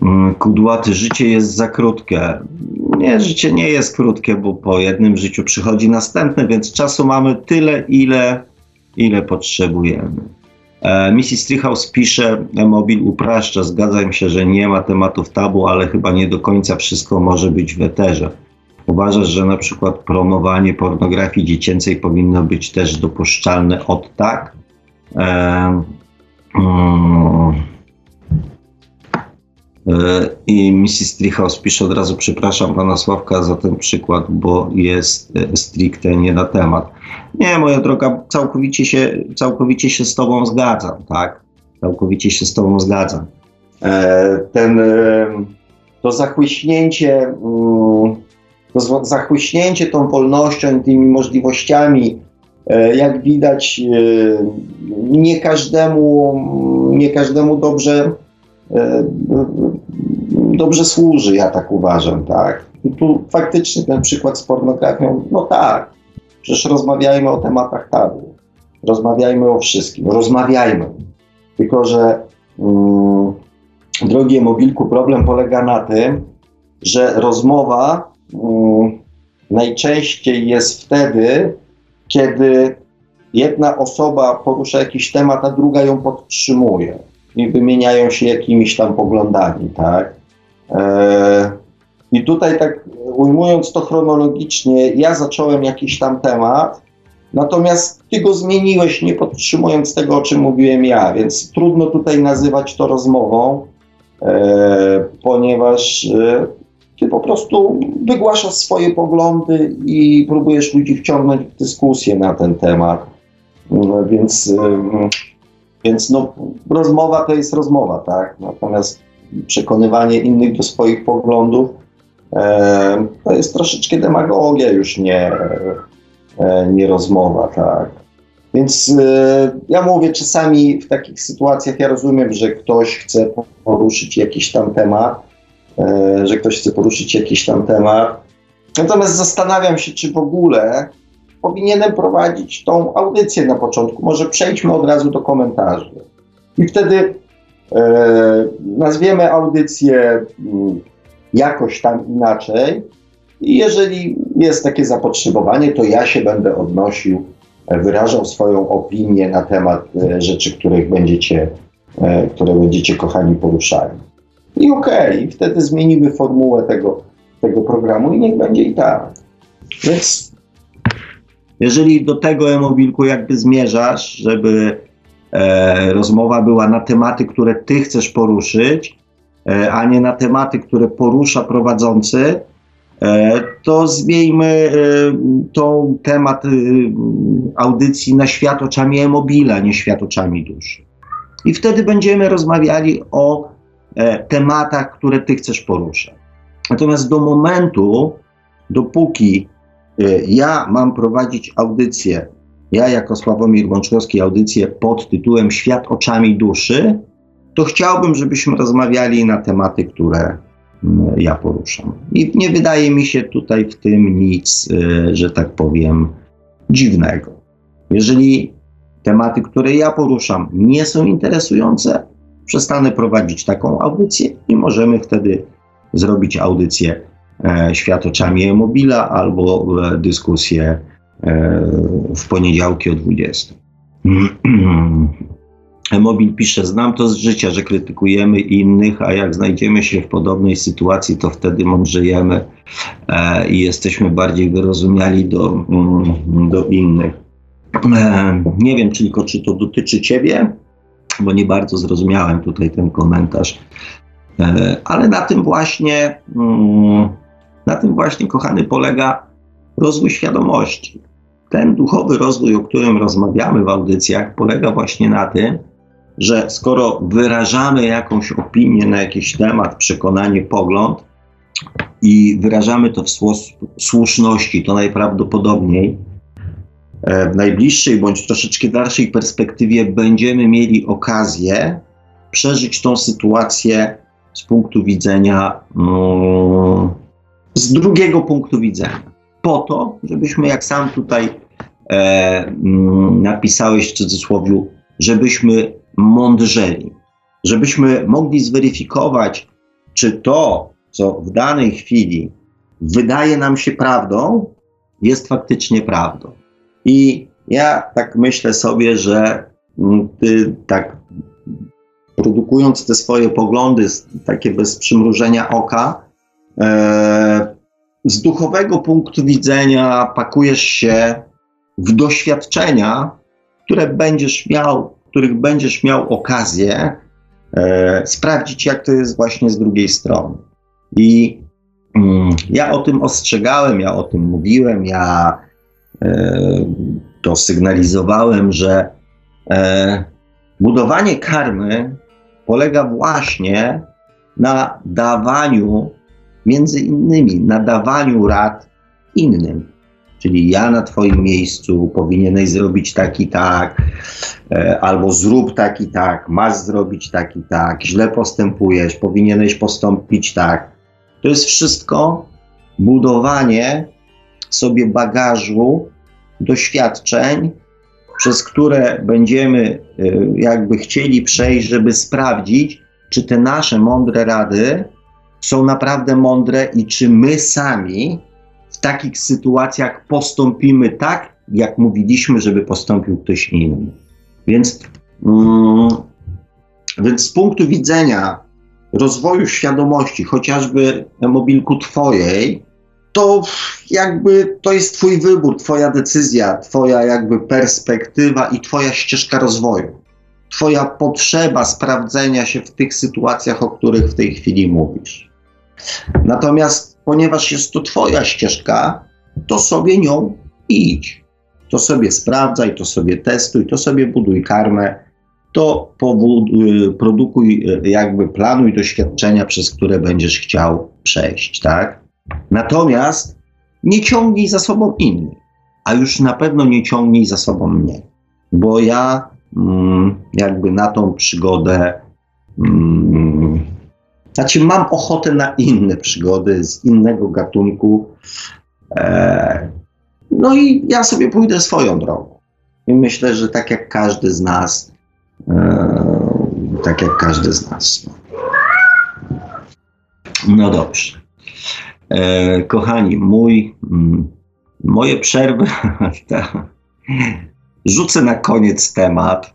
Mm, kudłaty, życie jest za krótkie. Nie, życie nie jest krótkie, bo po jednym życiu przychodzi następne, więc czasu mamy tyle, ile, ile potrzebujemy. E, Mrs. Treehouse pisze, mobil upraszcza, zgadzam się, że nie ma tematów tabu, ale chyba nie do końca wszystko może być w eterze. Uważasz, że na przykład promowanie pornografii dziecięcej powinno być też dopuszczalne od tak? E, E, I Mrs. Treehouse pisze od razu, przepraszam pana Sławka za ten przykład, bo jest e, stricte nie na temat. Nie, moja droga, całkowicie się, całkowicie się z tobą zgadzam, tak? Całkowicie się z tobą zgadzam. E, ten, to zachłyśnięcie, mm, to zachłyśnięcie tą wolnością, tymi możliwościami, jak widać, nie każdemu, nie każdemu dobrze E, dobrze służy, ja tak uważam, tak? I tu faktycznie ten przykład z pornografią, no tak, przecież rozmawiajmy o tematach tabu, rozmawiajmy o wszystkim, rozmawiajmy. Tylko, że mm, drogie mobilku, problem polega na tym, że rozmowa um, najczęściej jest wtedy, kiedy jedna osoba porusza jakiś temat, a druga ją podtrzymuje i wymieniają się jakimiś tam poglądami, tak? E, I tutaj tak ujmując to chronologicznie, ja zacząłem jakiś tam temat, natomiast ty go zmieniłeś, nie podtrzymując tego, o czym mówiłem ja, więc trudno tutaj nazywać to rozmową, e, ponieważ e, ty po prostu wygłaszasz swoje poglądy i próbujesz ludzi wciągnąć w dyskusję na ten temat. No, więc, więc no, rozmowa to jest rozmowa, tak? Natomiast przekonywanie innych do swoich poglądów e, to jest troszeczkę demagogia, już nie, e, nie rozmowa, tak? Więc e, ja mówię, czasami w takich sytuacjach ja rozumiem, że ktoś chce poruszyć jakiś tam temat, e, że ktoś chce poruszyć jakiś tam temat. Natomiast zastanawiam się, czy w ogóle powinienem prowadzić tą audycję na początku. Może przejdźmy od razu do komentarzy. I wtedy e, nazwiemy audycję mm, jakoś tam inaczej. I jeżeli jest takie zapotrzebowanie, to ja się będę odnosił, e, wyrażał swoją opinię na temat e, rzeczy, których będziecie, e, które będziecie kochani poruszali. I okej, okay, wtedy zmienimy formułę tego, tego programu i niech będzie i tak. Więc jeżeli do tego e-mobilku jakby zmierzasz, żeby e, rozmowa była na tematy, które ty chcesz poruszyć, e, a nie na tematy, które porusza prowadzący, e, to zmieńmy e, tą temat e, audycji na świat oczami e-mobila, nie świat oczami duszy. I wtedy będziemy rozmawiali o e, tematach, które ty chcesz poruszać. Natomiast do momentu, dopóki ja mam prowadzić audycję, ja jako Sławomir Bączkowski audycję pod tytułem Świat oczami duszy, to chciałbym, żebyśmy rozmawiali na tematy, które mm, ja poruszam. I nie wydaje mi się tutaj w tym nic, y, że tak powiem, dziwnego. Jeżeli tematy, które ja poruszam, nie są interesujące, przestanę prowadzić taką audycję i możemy wtedy zrobić audycję świat oczami e-mobila albo e, dyskusję e, w poniedziałki o 20. *clears throat* E-mobil pisze, znam to z życia, że krytykujemy innych, a jak znajdziemy się w podobnej sytuacji, to wtedy mądrzejemy e, i jesteśmy bardziej wyrozumiali do, mm, do innych. E, nie wiem tylko, czy to dotyczy Ciebie, bo nie bardzo zrozumiałem tutaj ten komentarz, e, ale na tym właśnie mm, na tym właśnie, kochany, polega rozwój świadomości. Ten duchowy rozwój, o którym rozmawiamy w audycjach, polega właśnie na tym, że skoro wyrażamy jakąś opinię na jakiś temat, przekonanie, pogląd i wyrażamy to w słuszności, to najprawdopodobniej e, w najbliższej bądź troszeczkę dalszej perspektywie będziemy mieli okazję przeżyć tą sytuację z punktu widzenia um, z drugiego punktu widzenia. Po to, żebyśmy, jak sam tutaj e, mm, napisałeś w cudzysłowie, żebyśmy mądrzeli, żebyśmy mogli zweryfikować, czy to, co w danej chwili wydaje nam się prawdą, jest faktycznie prawdą. I ja tak myślę sobie, że mm, ty tak produkując te swoje poglądy, takie bez przymrużenia oka, z duchowego punktu widzenia pakujesz się w doświadczenia, które będziesz miał, których będziesz miał okazję e, sprawdzić, jak to jest właśnie z drugiej strony. I mm, ja o tym ostrzegałem, ja o tym mówiłem, ja e, to sygnalizowałem, że e, budowanie karmy polega właśnie na dawaniu między innymi nadawaniu rad innym. Czyli ja na Twoim miejscu powinieneś zrobić tak i tak, e, albo zrób tak i tak, masz zrobić tak i tak, źle postępujesz, powinieneś postąpić tak. To jest wszystko budowanie sobie bagażu doświadczeń, przez które będziemy e, jakby chcieli przejść, żeby sprawdzić, czy te nasze mądre rady są naprawdę mądre i czy my sami w takich sytuacjach postąpimy tak, jak mówiliśmy, żeby postąpił ktoś inny. Więc, mm, więc z punktu widzenia rozwoju świadomości, chociażby mobilku Twojej, to jakby to jest Twój wybór, Twoja decyzja, Twoja jakby perspektywa i Twoja ścieżka rozwoju. Twoja potrzeba sprawdzenia się w tych sytuacjach, o których w tej chwili mówisz. Natomiast ponieważ jest to Twoja ścieżka, to sobie nią idź. To sobie sprawdzaj, to sobie testuj, to sobie buduj karmę, to produkuj, jakby planuj doświadczenia, przez które będziesz chciał przejść, tak? Natomiast nie ciągnij za sobą innych, a już na pewno nie ciągnij za sobą mnie, bo ja mm, jakby na tą przygodę mm, znaczy, mam ochotę na inne przygody z innego gatunku. E, no i ja sobie pójdę swoją drogą. I myślę, że tak jak każdy z nas, e, tak jak każdy z nas. No dobrze. E, kochani, mój, mm, moje przerwy, *laughs* rzucę na koniec temat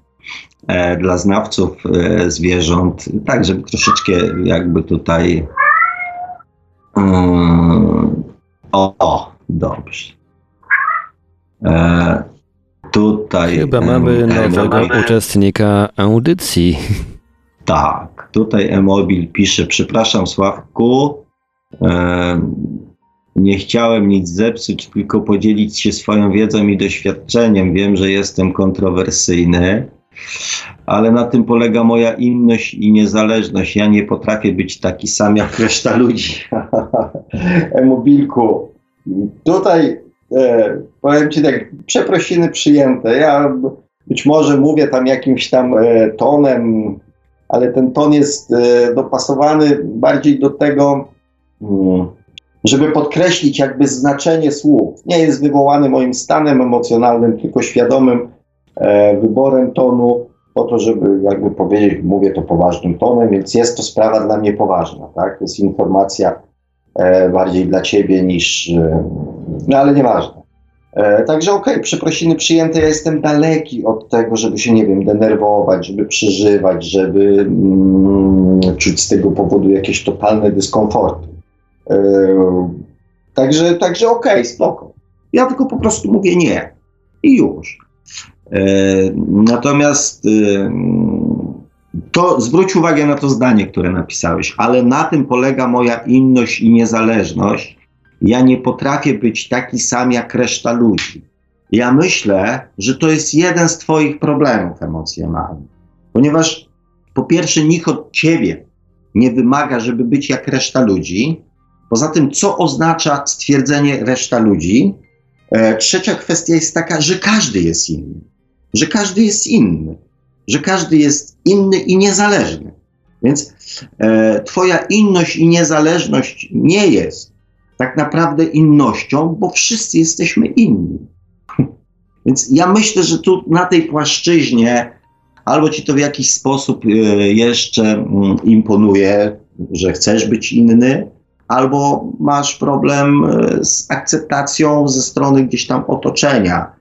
dla znawców e, zwierząt, tak żeby troszeczkę jakby tutaj. E, o, o dobrze. Tutaj. Chyba mamy nowego uczestnika audycji. Tak, tutaj Emobil pisze, przepraszam Sławku, nie chciałem nic zepsuć, tylko podzielić się swoją wiedzą i doświadczeniem. Wiem, że jestem kontrowersyjny, ale na tym polega moja inność i niezależność. Ja nie potrafię być taki sam jak reszta ludzi. *laughs* Emobilku, tutaj e, powiem Ci tak, przeprosiny przyjęte. Ja być może mówię tam jakimś tam e, tonem, ale ten ton jest e, dopasowany bardziej do tego, mm, żeby podkreślić jakby znaczenie słów. Nie jest wywołany moim stanem emocjonalnym, tylko świadomym wyborem tonu, po to, żeby jakby powiedzieć, mówię to poważnym tonem, więc jest to sprawa dla mnie poważna, tak? Jest informacja e, bardziej dla ciebie niż, e, no ale nieważne. E, także okej, okay, przeprosiny przyjęte, ja jestem daleki od tego, żeby się, nie wiem, denerwować, żeby przeżywać, żeby mm, czuć z tego powodu jakieś totalne dyskomforty. E, także, także okej, okay, spoko. Ja tylko po prostu mówię nie. I już. E, natomiast e, to zwróć uwagę na to zdanie, które napisałeś, ale na tym polega moja inność i niezależność. Ja nie potrafię być taki sam jak reszta ludzi. Ja myślę, że to jest jeden z Twoich problemów emocjonalnych, ponieważ po pierwsze, nikt od Ciebie nie wymaga, żeby być jak reszta ludzi. Poza tym, co oznacza stwierdzenie reszta ludzi? E, trzecia kwestia jest taka, że każdy jest inny że każdy jest inny, że każdy jest inny i niezależny. Więc e, Twoja inność i niezależność nie jest tak naprawdę innością, bo wszyscy jesteśmy inni. *laughs* Więc ja myślę, że tu na tej płaszczyźnie albo ci to w jakiś sposób e, jeszcze mm, imponuje, że chcesz być inny, albo masz problem e, z akceptacją ze strony gdzieś tam otoczenia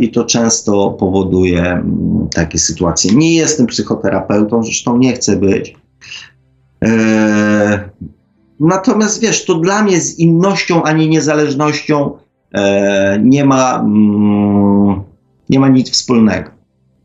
I to często powoduje mm, takie sytuacje. Nie jestem psychoterapeutą, zresztą nie chcę być. E, natomiast wiesz, to dla mnie z innością ani niezależnością e, nie, ma, mm, nie ma nic wspólnego.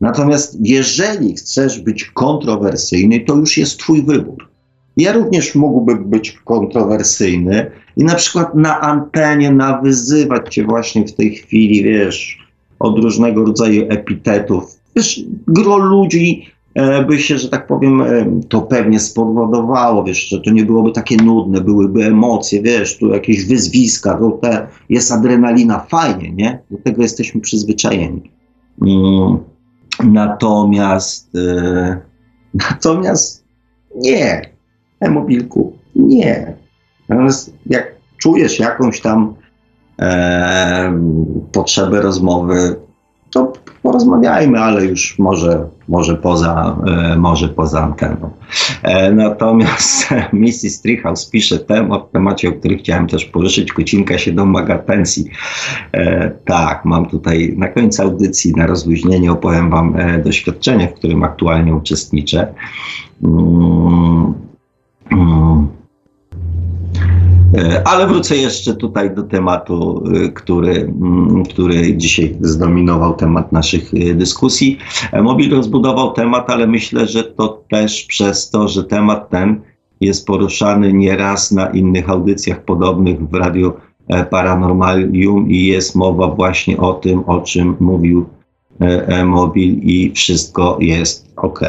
Natomiast jeżeli chcesz być kontrowersyjny, to już jest Twój wybór. Ja również mógłbym być kontrowersyjny i na przykład na antenie nawyzywać Cię właśnie w tej chwili, wiesz, od różnego rodzaju epitetów. Wiesz, gro ludzi e, by się, że tak powiem, e, to pewnie spowodowało, wiesz, że to nie byłoby takie nudne, byłyby emocje, wiesz, tu jakieś wyzwiska, to te, jest adrenalina, fajnie, nie? Do tego jesteśmy przyzwyczajeni. Mm, natomiast, e, *laughs* natomiast nie, e-mobilku, nie. Natomiast jak czujesz jakąś tam e, potrzeby rozmowy, to porozmawiajmy, ale już może, może, poza, e, może poza anteną. E, natomiast *laughs* Mrs. Treehouse pisze temat, temacie, o którym chciałem też poruszyć. Kucinka się domaga pensji. E, tak, mam tutaj na końcu audycji, na rozluźnienie opowiem Wam doświadczenie, w którym aktualnie uczestniczę. Mm, mm. E, ale wrócę jeszcze tutaj do tematu, e, który, mm, który dzisiaj zdominował temat naszych e, dyskusji. Mobil rozbudował temat, ale myślę, że to też przez to, że temat ten jest poruszany nieraz na innych audycjach podobnych w Radiu Paranormalium i jest mowa właśnie o tym, o czym mówił Mobil i wszystko jest ok.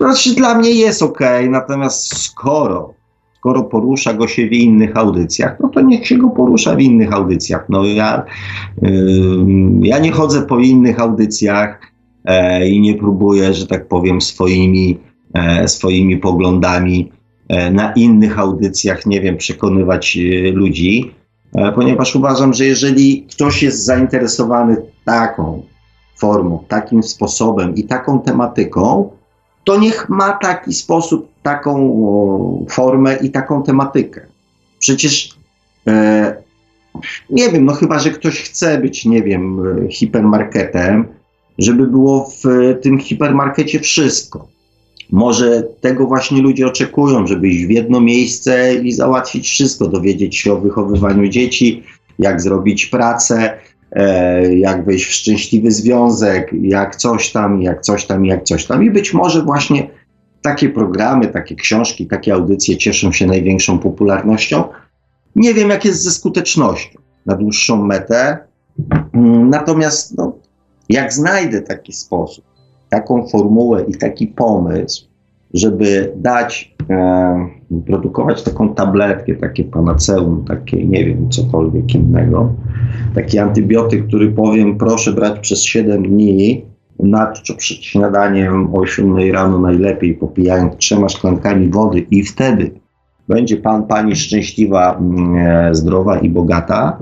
Znaczy dla mnie jest ok, natomiast skoro skoro porusza go się w innych audycjach, no to niech się go porusza w innych audycjach. No ja, ja nie chodzę po innych audycjach e, i nie próbuję, że tak powiem, swoimi, e, swoimi poglądami e, na innych audycjach, nie wiem, przekonywać ludzi, ponieważ uważam, że jeżeli ktoś jest zainteresowany taką formą, takim sposobem i taką tematyką, to niech ma taki sposób, taką formę i taką tematykę. Przecież e, nie wiem, no chyba, że ktoś chce być, nie wiem, hipermarketem, żeby było w tym hipermarkecie wszystko. Może tego właśnie ludzie oczekują, żeby iść w jedno miejsce i załatwić wszystko, dowiedzieć się o wychowywaniu dzieci, jak zrobić pracę, E, jak wejść w szczęśliwy związek, jak coś tam, jak coś tam, jak coś tam. I być może właśnie takie programy, takie książki, takie audycje cieszą się największą popularnością. Nie wiem, jak jest ze skutecznością na dłuższą metę. Mm, natomiast no, jak znajdę taki sposób, taką formułę i taki pomysł, żeby dać, e, produkować taką tabletkę, takie panaceum, takie nie wiem, cokolwiek innego, taki antybiotyk, który powiem, proszę brać przez 7 dni, na czy przed śniadaniem o 7 rano najlepiej, popijając trzema szklankami wody i wtedy będzie pan, pani szczęśliwa, mm, e, zdrowa i bogata,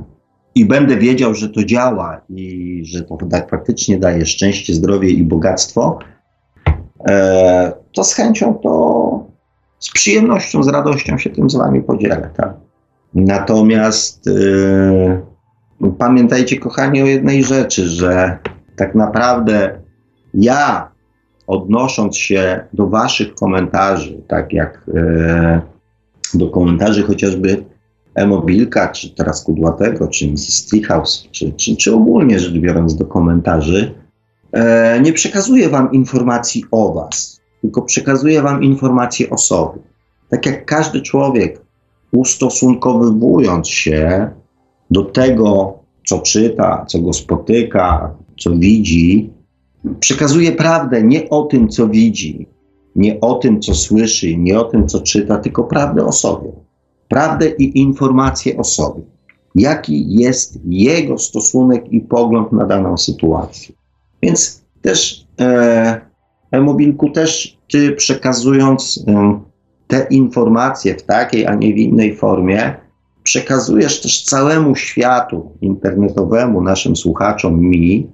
i będę wiedział, że to działa i że to tak faktycznie daje szczęście, zdrowie i bogactwo, e, to z chęcią to z przyjemnością, z radością się tym z wami podzielę. Tak? Natomiast e, pamiętajcie, kochani, o jednej rzeczy, że tak naprawdę ja, odnosząc się do waszych komentarzy, tak jak e, do komentarzy chociażby Emobilka, czy teraz Kudłatego, czy Mrs. Treehouse, czy, czy, czy ogólnie rzecz biorąc do komentarzy, e, nie przekazuję wam informacji o was, tylko przekazuję wam informacje o sobie. Tak jak każdy człowiek, ustosunkowywując się do tego, co czyta, co go spotyka, co widzi, przekazuje prawdę nie o tym, co widzi, nie o tym, co słyszy, nie o tym, co czyta, tylko prawdę o sobie. Prawdę i informacje o sobie. Jaki jest jego stosunek i pogląd na daną sytuację. Więc też e, e-mobilku, też ty przekazując e, te informacje w takiej, a nie w innej formie, przekazujesz też całemu światu internetowemu, naszym słuchaczom, mi,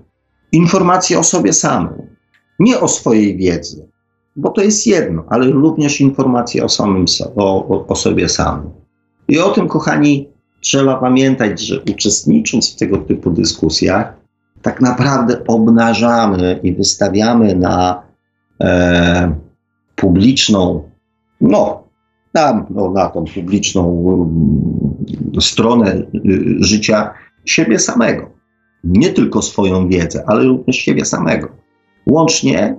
informacje o sobie samym. Nie o swojej wiedzy, bo to jest jedno, ale również informacje o, samym, o, o, sobie samym. I o tym, kochani, trzeba pamiętać, że uczestnicząc w tego typu dyskusjach, tak naprawdę obnażamy i wystawiamy na e, publiczną, no, no, na tą publiczną y, stronę y, życia siebie samego. Nie tylko swoją wiedzę, ale również siebie samego. Łącznie,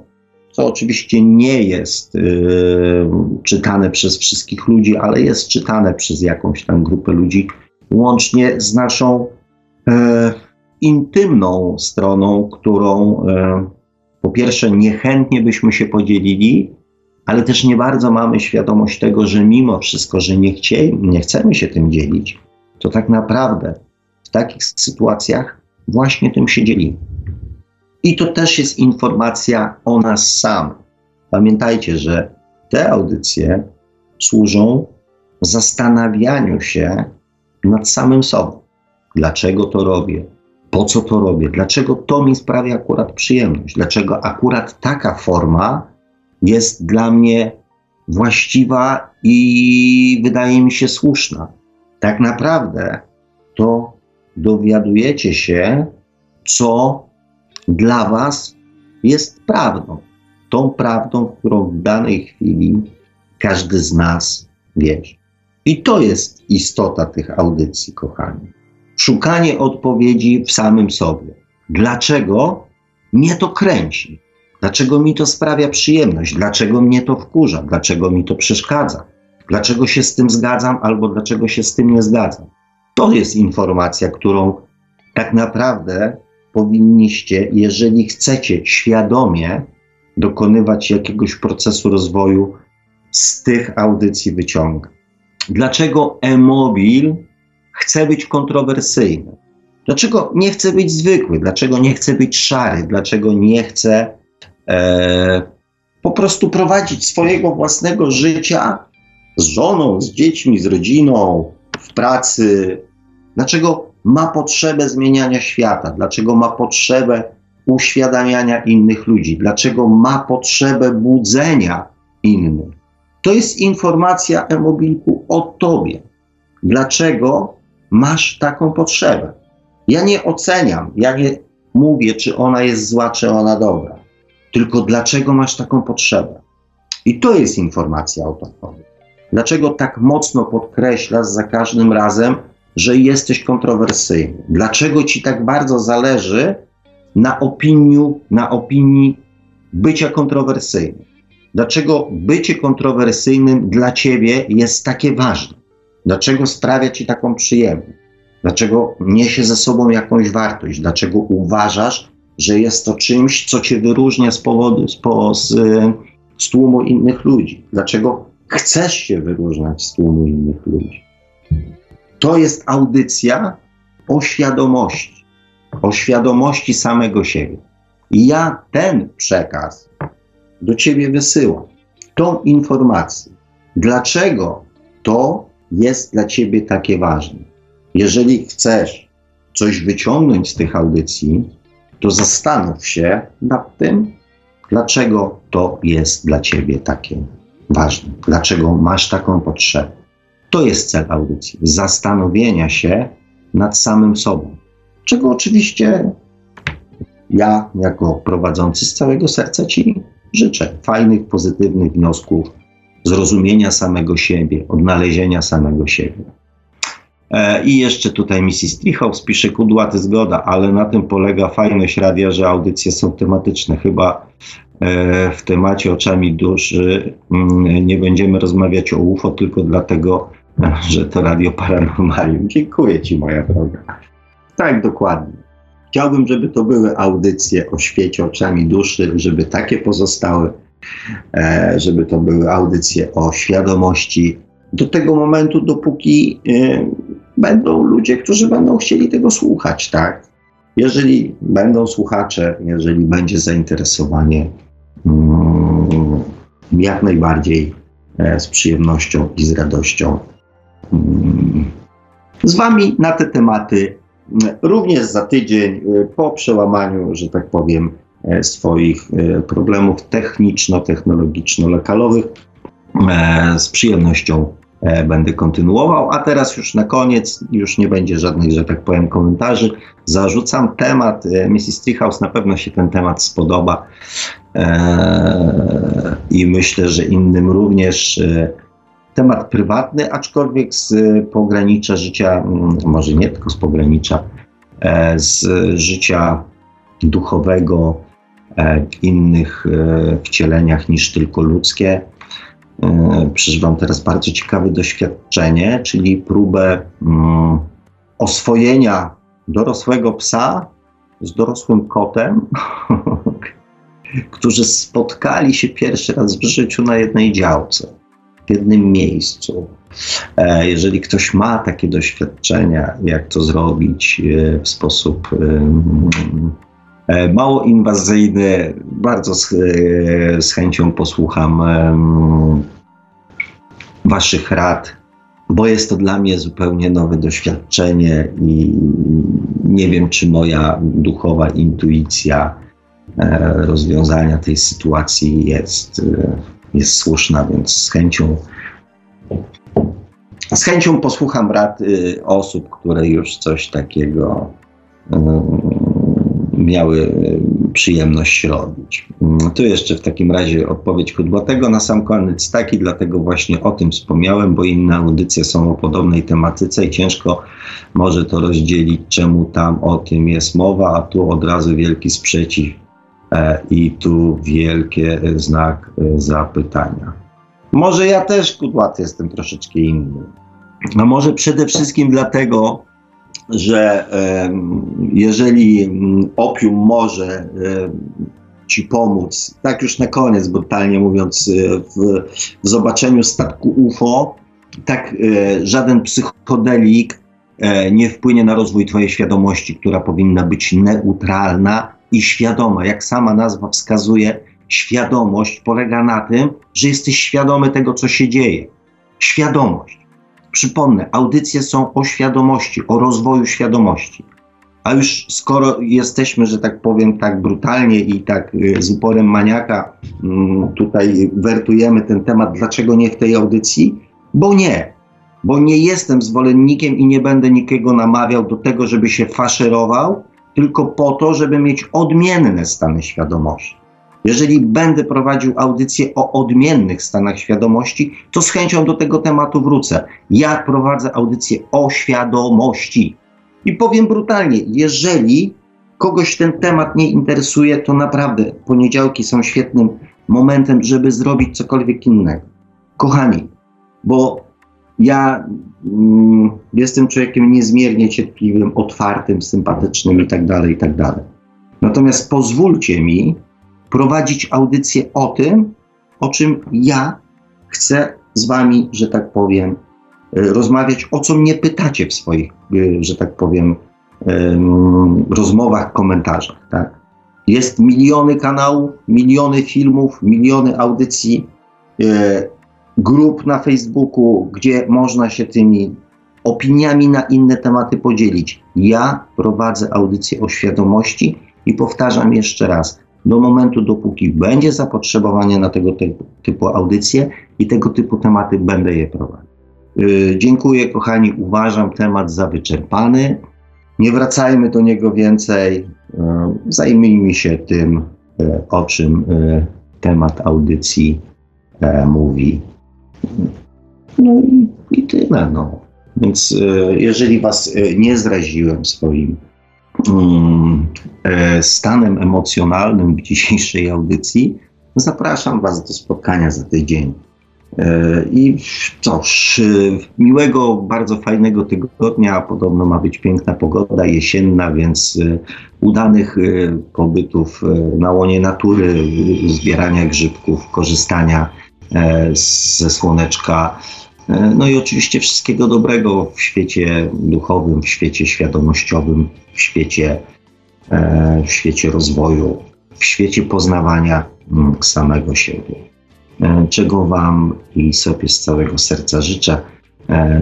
co oczywiście nie jest y, czytane przez wszystkich ludzi, ale jest czytane przez jakąś tam grupę ludzi, łącznie z naszą intymną stroną, którą e, po pierwsze niechętnie byśmy się podzielili, ale też nie bardzo mamy świadomość tego, że mimo wszystko, że nie, chcieli, nie chcemy się tym dzielić, to tak naprawdę w takich sytuacjach właśnie tym się dzielimy. I to też jest informacja o nas samych. Pamiętajcie, że te audycje służą zastanawianiu się nad samym sobą. Dlaczego to robię? po co to robię, dlaczego to mi sprawia akurat przyjemność, dlaczego akurat taka forma jest dla mnie właściwa i wydaje mi się słuszna. Tak naprawdę to dowiadujecie się, co dla Was jest prawdą. Tą prawdą, którą w danej chwili każdy z nas wierzy. I to jest istota tych audycji, kochani. Szukanie odpowiedzi w samym sobie. Dlaczego mnie to kręci? Dlaczego mi to sprawia przyjemność? Dlaczego mnie to wkurza? Dlaczego mi to przeszkadza? Dlaczego się z tym zgadzam albo dlaczego się z tym nie zgadzam? To jest informacja, którą tak naprawdę powinniście, jeżeli chcecie świadomie dokonywać jakiegoś procesu rozwoju, z tych audycji wyciągać. Dlaczego e-mobil chce być kontrowersyjny? Dlaczego nie chce być zwykły? Dlaczego nie chce być szary? Dlaczego nie chce e, po prostu prowadzić swojego własnego życia z żoną, z dziećmi, z rodziną, pracy? Dlaczego ma potrzebę zmieniania świata? Dlaczego ma potrzebę uświadamiania innych ludzi? Dlaczego ma potrzebę budzenia innych? To jest informacja e-mobilku o tobie. Dlaczego masz taką potrzebę? Ja nie oceniam, ja nie mówię, czy ona jest zła, czy ona dobra. Tylko dlaczego masz taką potrzebę? I to jest informacja o tobie. Dlaczego tak mocno podkreślasz za każdym razem, że jesteś kontrowersyjny? Dlaczego ci tak bardzo zależy na opinii, na opinii bycia kontrowersyjnym? Dlaczego bycie kontrowersyjnym dla ciebie jest takie ważne? Dlaczego sprawia ci taką przyjemność? Dlaczego niesie ze sobą jakąś wartość? Dlaczego uważasz, że jest to czymś, co cię wyróżnia z powodu, z, z, z tłumu innych ludzi? Dlaczego chcesz się wyróżniać z tłumu innych ludzi? To jest audycja o świadomości, o świadomości samego siebie. I ja ten przekaz do ciebie wysyłam, tą informację. Dlaczego to jest dla ciebie takie ważne? Jeżeli chcesz coś wyciągnąć z tych audycji, to zastanów się nad tym, dlaczego to jest dla ciebie takie ważne, dlaczego masz taką potrzebę. To jest cel audycji zastanowienia się nad samym sobą. Czego oczywiście ja, jako prowadzący z całego serca Ci życzę. Fajnych, pozytywnych wniosków, zrozumienia samego siebie, odnalezienia samego siebie. E, I jeszcze tutaj Mrs. Trichows pisze kudłaty zgoda, ale na tym polega fajność radia, że audycje są tematyczne. Chyba w temacie oczami duszy mm, nie będziemy rozmawiać o UFO tylko dlatego, *laughs* że to radio paranormalium. Dziękuję Ci, moja droga. Tak, dokładnie. Chciałbym, żeby to były audycje o świecie oczami duszy, żeby takie pozostały, e, żeby to były audycje o świadomości do tego momentu, dopóki e, będą ludzie, którzy będą chcieli tego słuchać, tak? Jeżeli będą słuchacze, jeżeli będzie zainteresowanie, mm, jak najbardziej e, z przyjemnością i z radością mm, z Wami na te tematy Również za tydzień y, po przełamaniu, że tak powiem, e, swoich e, problemów techniczno-technologiczno-lokalowych e, z przyjemnością będę kontynuował. A teraz już na koniec, już nie będzie żadnych, że tak powiem, komentarzy. Zarzucam temat. Mrs. Treehouse na pewno się ten temat spodoba i myślę, że innym również temat prywatny, aczkolwiek z pogranicza życia, mm, może nie tylko z pogranicza, e, z życia duchowego e, w innych e, wcieleniach niż tylko ludzkie. Przeżywam teraz bardzo ciekawe doświadczenie, czyli próbę mm, oswojenia dorosłego psa z dorosłym kotem, *laughs* którzy spotkali się pierwszy raz w życiu na jednej działce w jednym miejscu. E, jeżeli ktoś ma takie doświadczenia, jak to zrobić e, w sposób e, mało inwazyjny, bardzo z, z chęcią posłucham Waszych rad, bo jest to dla mnie zupełnie nowe doświadczenie i nie wiem, czy moja duchowa intuicja e, rozwiązania tej sytuacji jest, e, jest słuszna, więc z chęcią z chęcią posłucham rad y, osób, które już coś takiego miały y, przyjemność robić. Tu jeszcze w takim razie odpowiedź Kudłatego na sam koniec taki, dlatego właśnie o tym wspomniałem, bo inne audycje są o podobnej tematyce i ciężko może to rozdzielić, czemu tam o tym jest mowa, a tu od razu wielki sprzeciw e, i tu wielkie znak e, zapytania. Może ja też kudłaty jestem troszeczkę inny. A może przede wszystkim dlatego, że jeżeli opium może ci pomóc, tak już na koniec, brutalnie mówiąc, e, w, w zobaczeniu statku UFO, tak e, żaden psychodelik e, nie wpłynie na rozwój Twojej świadomości, która powinna być neutralna i świadoma. Jak sama nazwa wskazuje, świadomość polega na tym, że jesteś świadomy tego, co się dzieje. Świadomość. Przypomnę, audycje są o świadomości, o rozwoju świadomości. A już skoro jesteśmy, że tak powiem, tak brutalnie i tak y, z uporem maniaka mm, tutaj wertujemy ten temat, dlaczego nie w tej audycji? Bo nie. Bo nie jestem zwolennikiem i nie będę nikogo namawiał do tego, żeby się faszerował, tylko po to, żeby mieć odmienne stany świadomości. Jeżeli będę prowadził audycję o odmiennych stanach świadomości, to z chęcią do tego tematu wrócę. Ja prowadzę audycję o świadomości. I powiem brutalnie, jeżeli kogoś ten temat nie interesuje, to naprawdę poniedziałki są świetnym momentem, żeby zrobić cokolwiek innego. Kochani, bo ja mm, jestem człowiekiem niezmiernie cierpliwym, otwartym, sympatycznym itd., tak itd. Tak Natomiast pozwólcie mi prowadzić audycję o tym, o czym ja chcę z Wami, że tak powiem, e, rozmawiać, o co mnie pytacie w swoich, e, że tak powiem, rozmowach, komentarzach. Tak? Jest miliony kanałów, miliony filmów, miliony audycji, e, grup na Facebooku, gdzie można się tymi opiniami na inne tematy podzielić. Ja prowadzę audycję o świadomości i powtarzam jeszcze raz, do momentu, dopóki będzie zapotrzebowanie na tego typu, audycje i tego typu tematy, będę je prowadził. Yy, dziękuję, kochani. Uważam temat za wyczerpany. Nie wracajmy do niego więcej. Yy, zajmijmy się tym, yy, o czym yy, temat audycji yy, mówi. No i, i tyle. No. Więc yy, jeżeli Was nie zraziłem swoim e, stanem emocjonalnym w dzisiejszej audycji, zapraszam Was do spotkania za tydzień. E, I cóż, e, miłego, bardzo fajnego tygodnia. Podobno ma być piękna pogoda jesienna, więc udanych pobytów na łonie natury, zbierania grzybków, korzystania ze słoneczka. E, no i oczywiście wszystkiego dobrego w świecie duchowym, w świecie świadomościowym, w świecie, e, w świecie rozwoju, w świecie poznawania mm, samego siebie. E, czego Wam i sobie z całego serca życzę,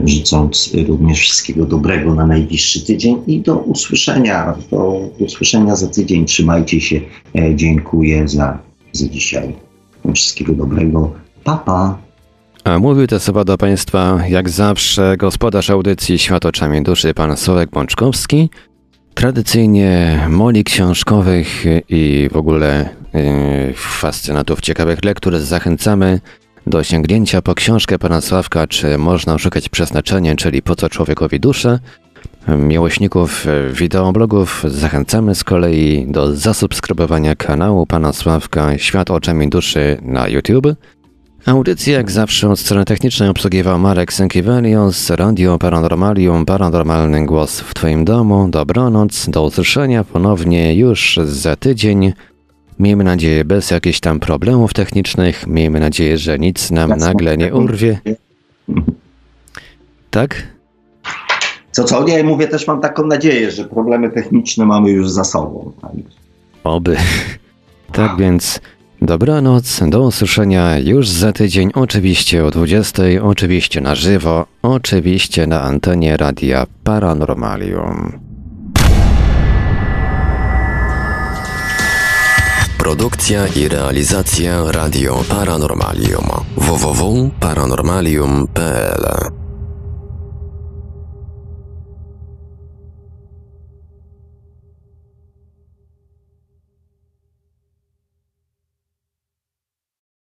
życząc również wszystkiego dobrego na najbliższy tydzień i do usłyszenia, do usłyszenia za tydzień. Trzymajcie się. Dziękuję za, za dzisiaj. Wszystkiego dobrego. Pa, pa. A mówił te słowa do Państwa, jak zawsze, gospodarz audycji Świat oczami duszy, pan Sławek Bączkowski. Tradycyjnie moli książkowych i w ogóle yy, fascynatów ciekawych lektur zachęcamy do sięgnięcia po książkę pana Sławka, czy można szukać przeznaczenia, czyli po co człowiekowi duszę. Miłośników wideoblogów zachęcamy z kolei do zasubskrybowania kanału pana Sławka Świat oczami duszy na YouTube. Audycję jak zawsze od strony technicznej obsługiwał Marek Sękiewelios, Radio Paranormalium, Paranormalny Głos w Twoim domu. Dobranoc, do usłyszenia ponownie już za tydzień. Miejmy nadzieję bez jakichś tam problemów technicznych, miejmy nadzieję, że nic nam nagle nie urwie. Tak? Co, co? Nie, mówię, też mam taką nadzieję, że problemy techniczne mamy już za sobą. Oby. Tak więc Dobranoc, do usłyszenia już za tydzień, oczywiście o 20, oczywiście na żywo, oczywiście na antenie radia Paranormalium. Produkcja i realizacja Radio Paranormalium www.paranormalium.pl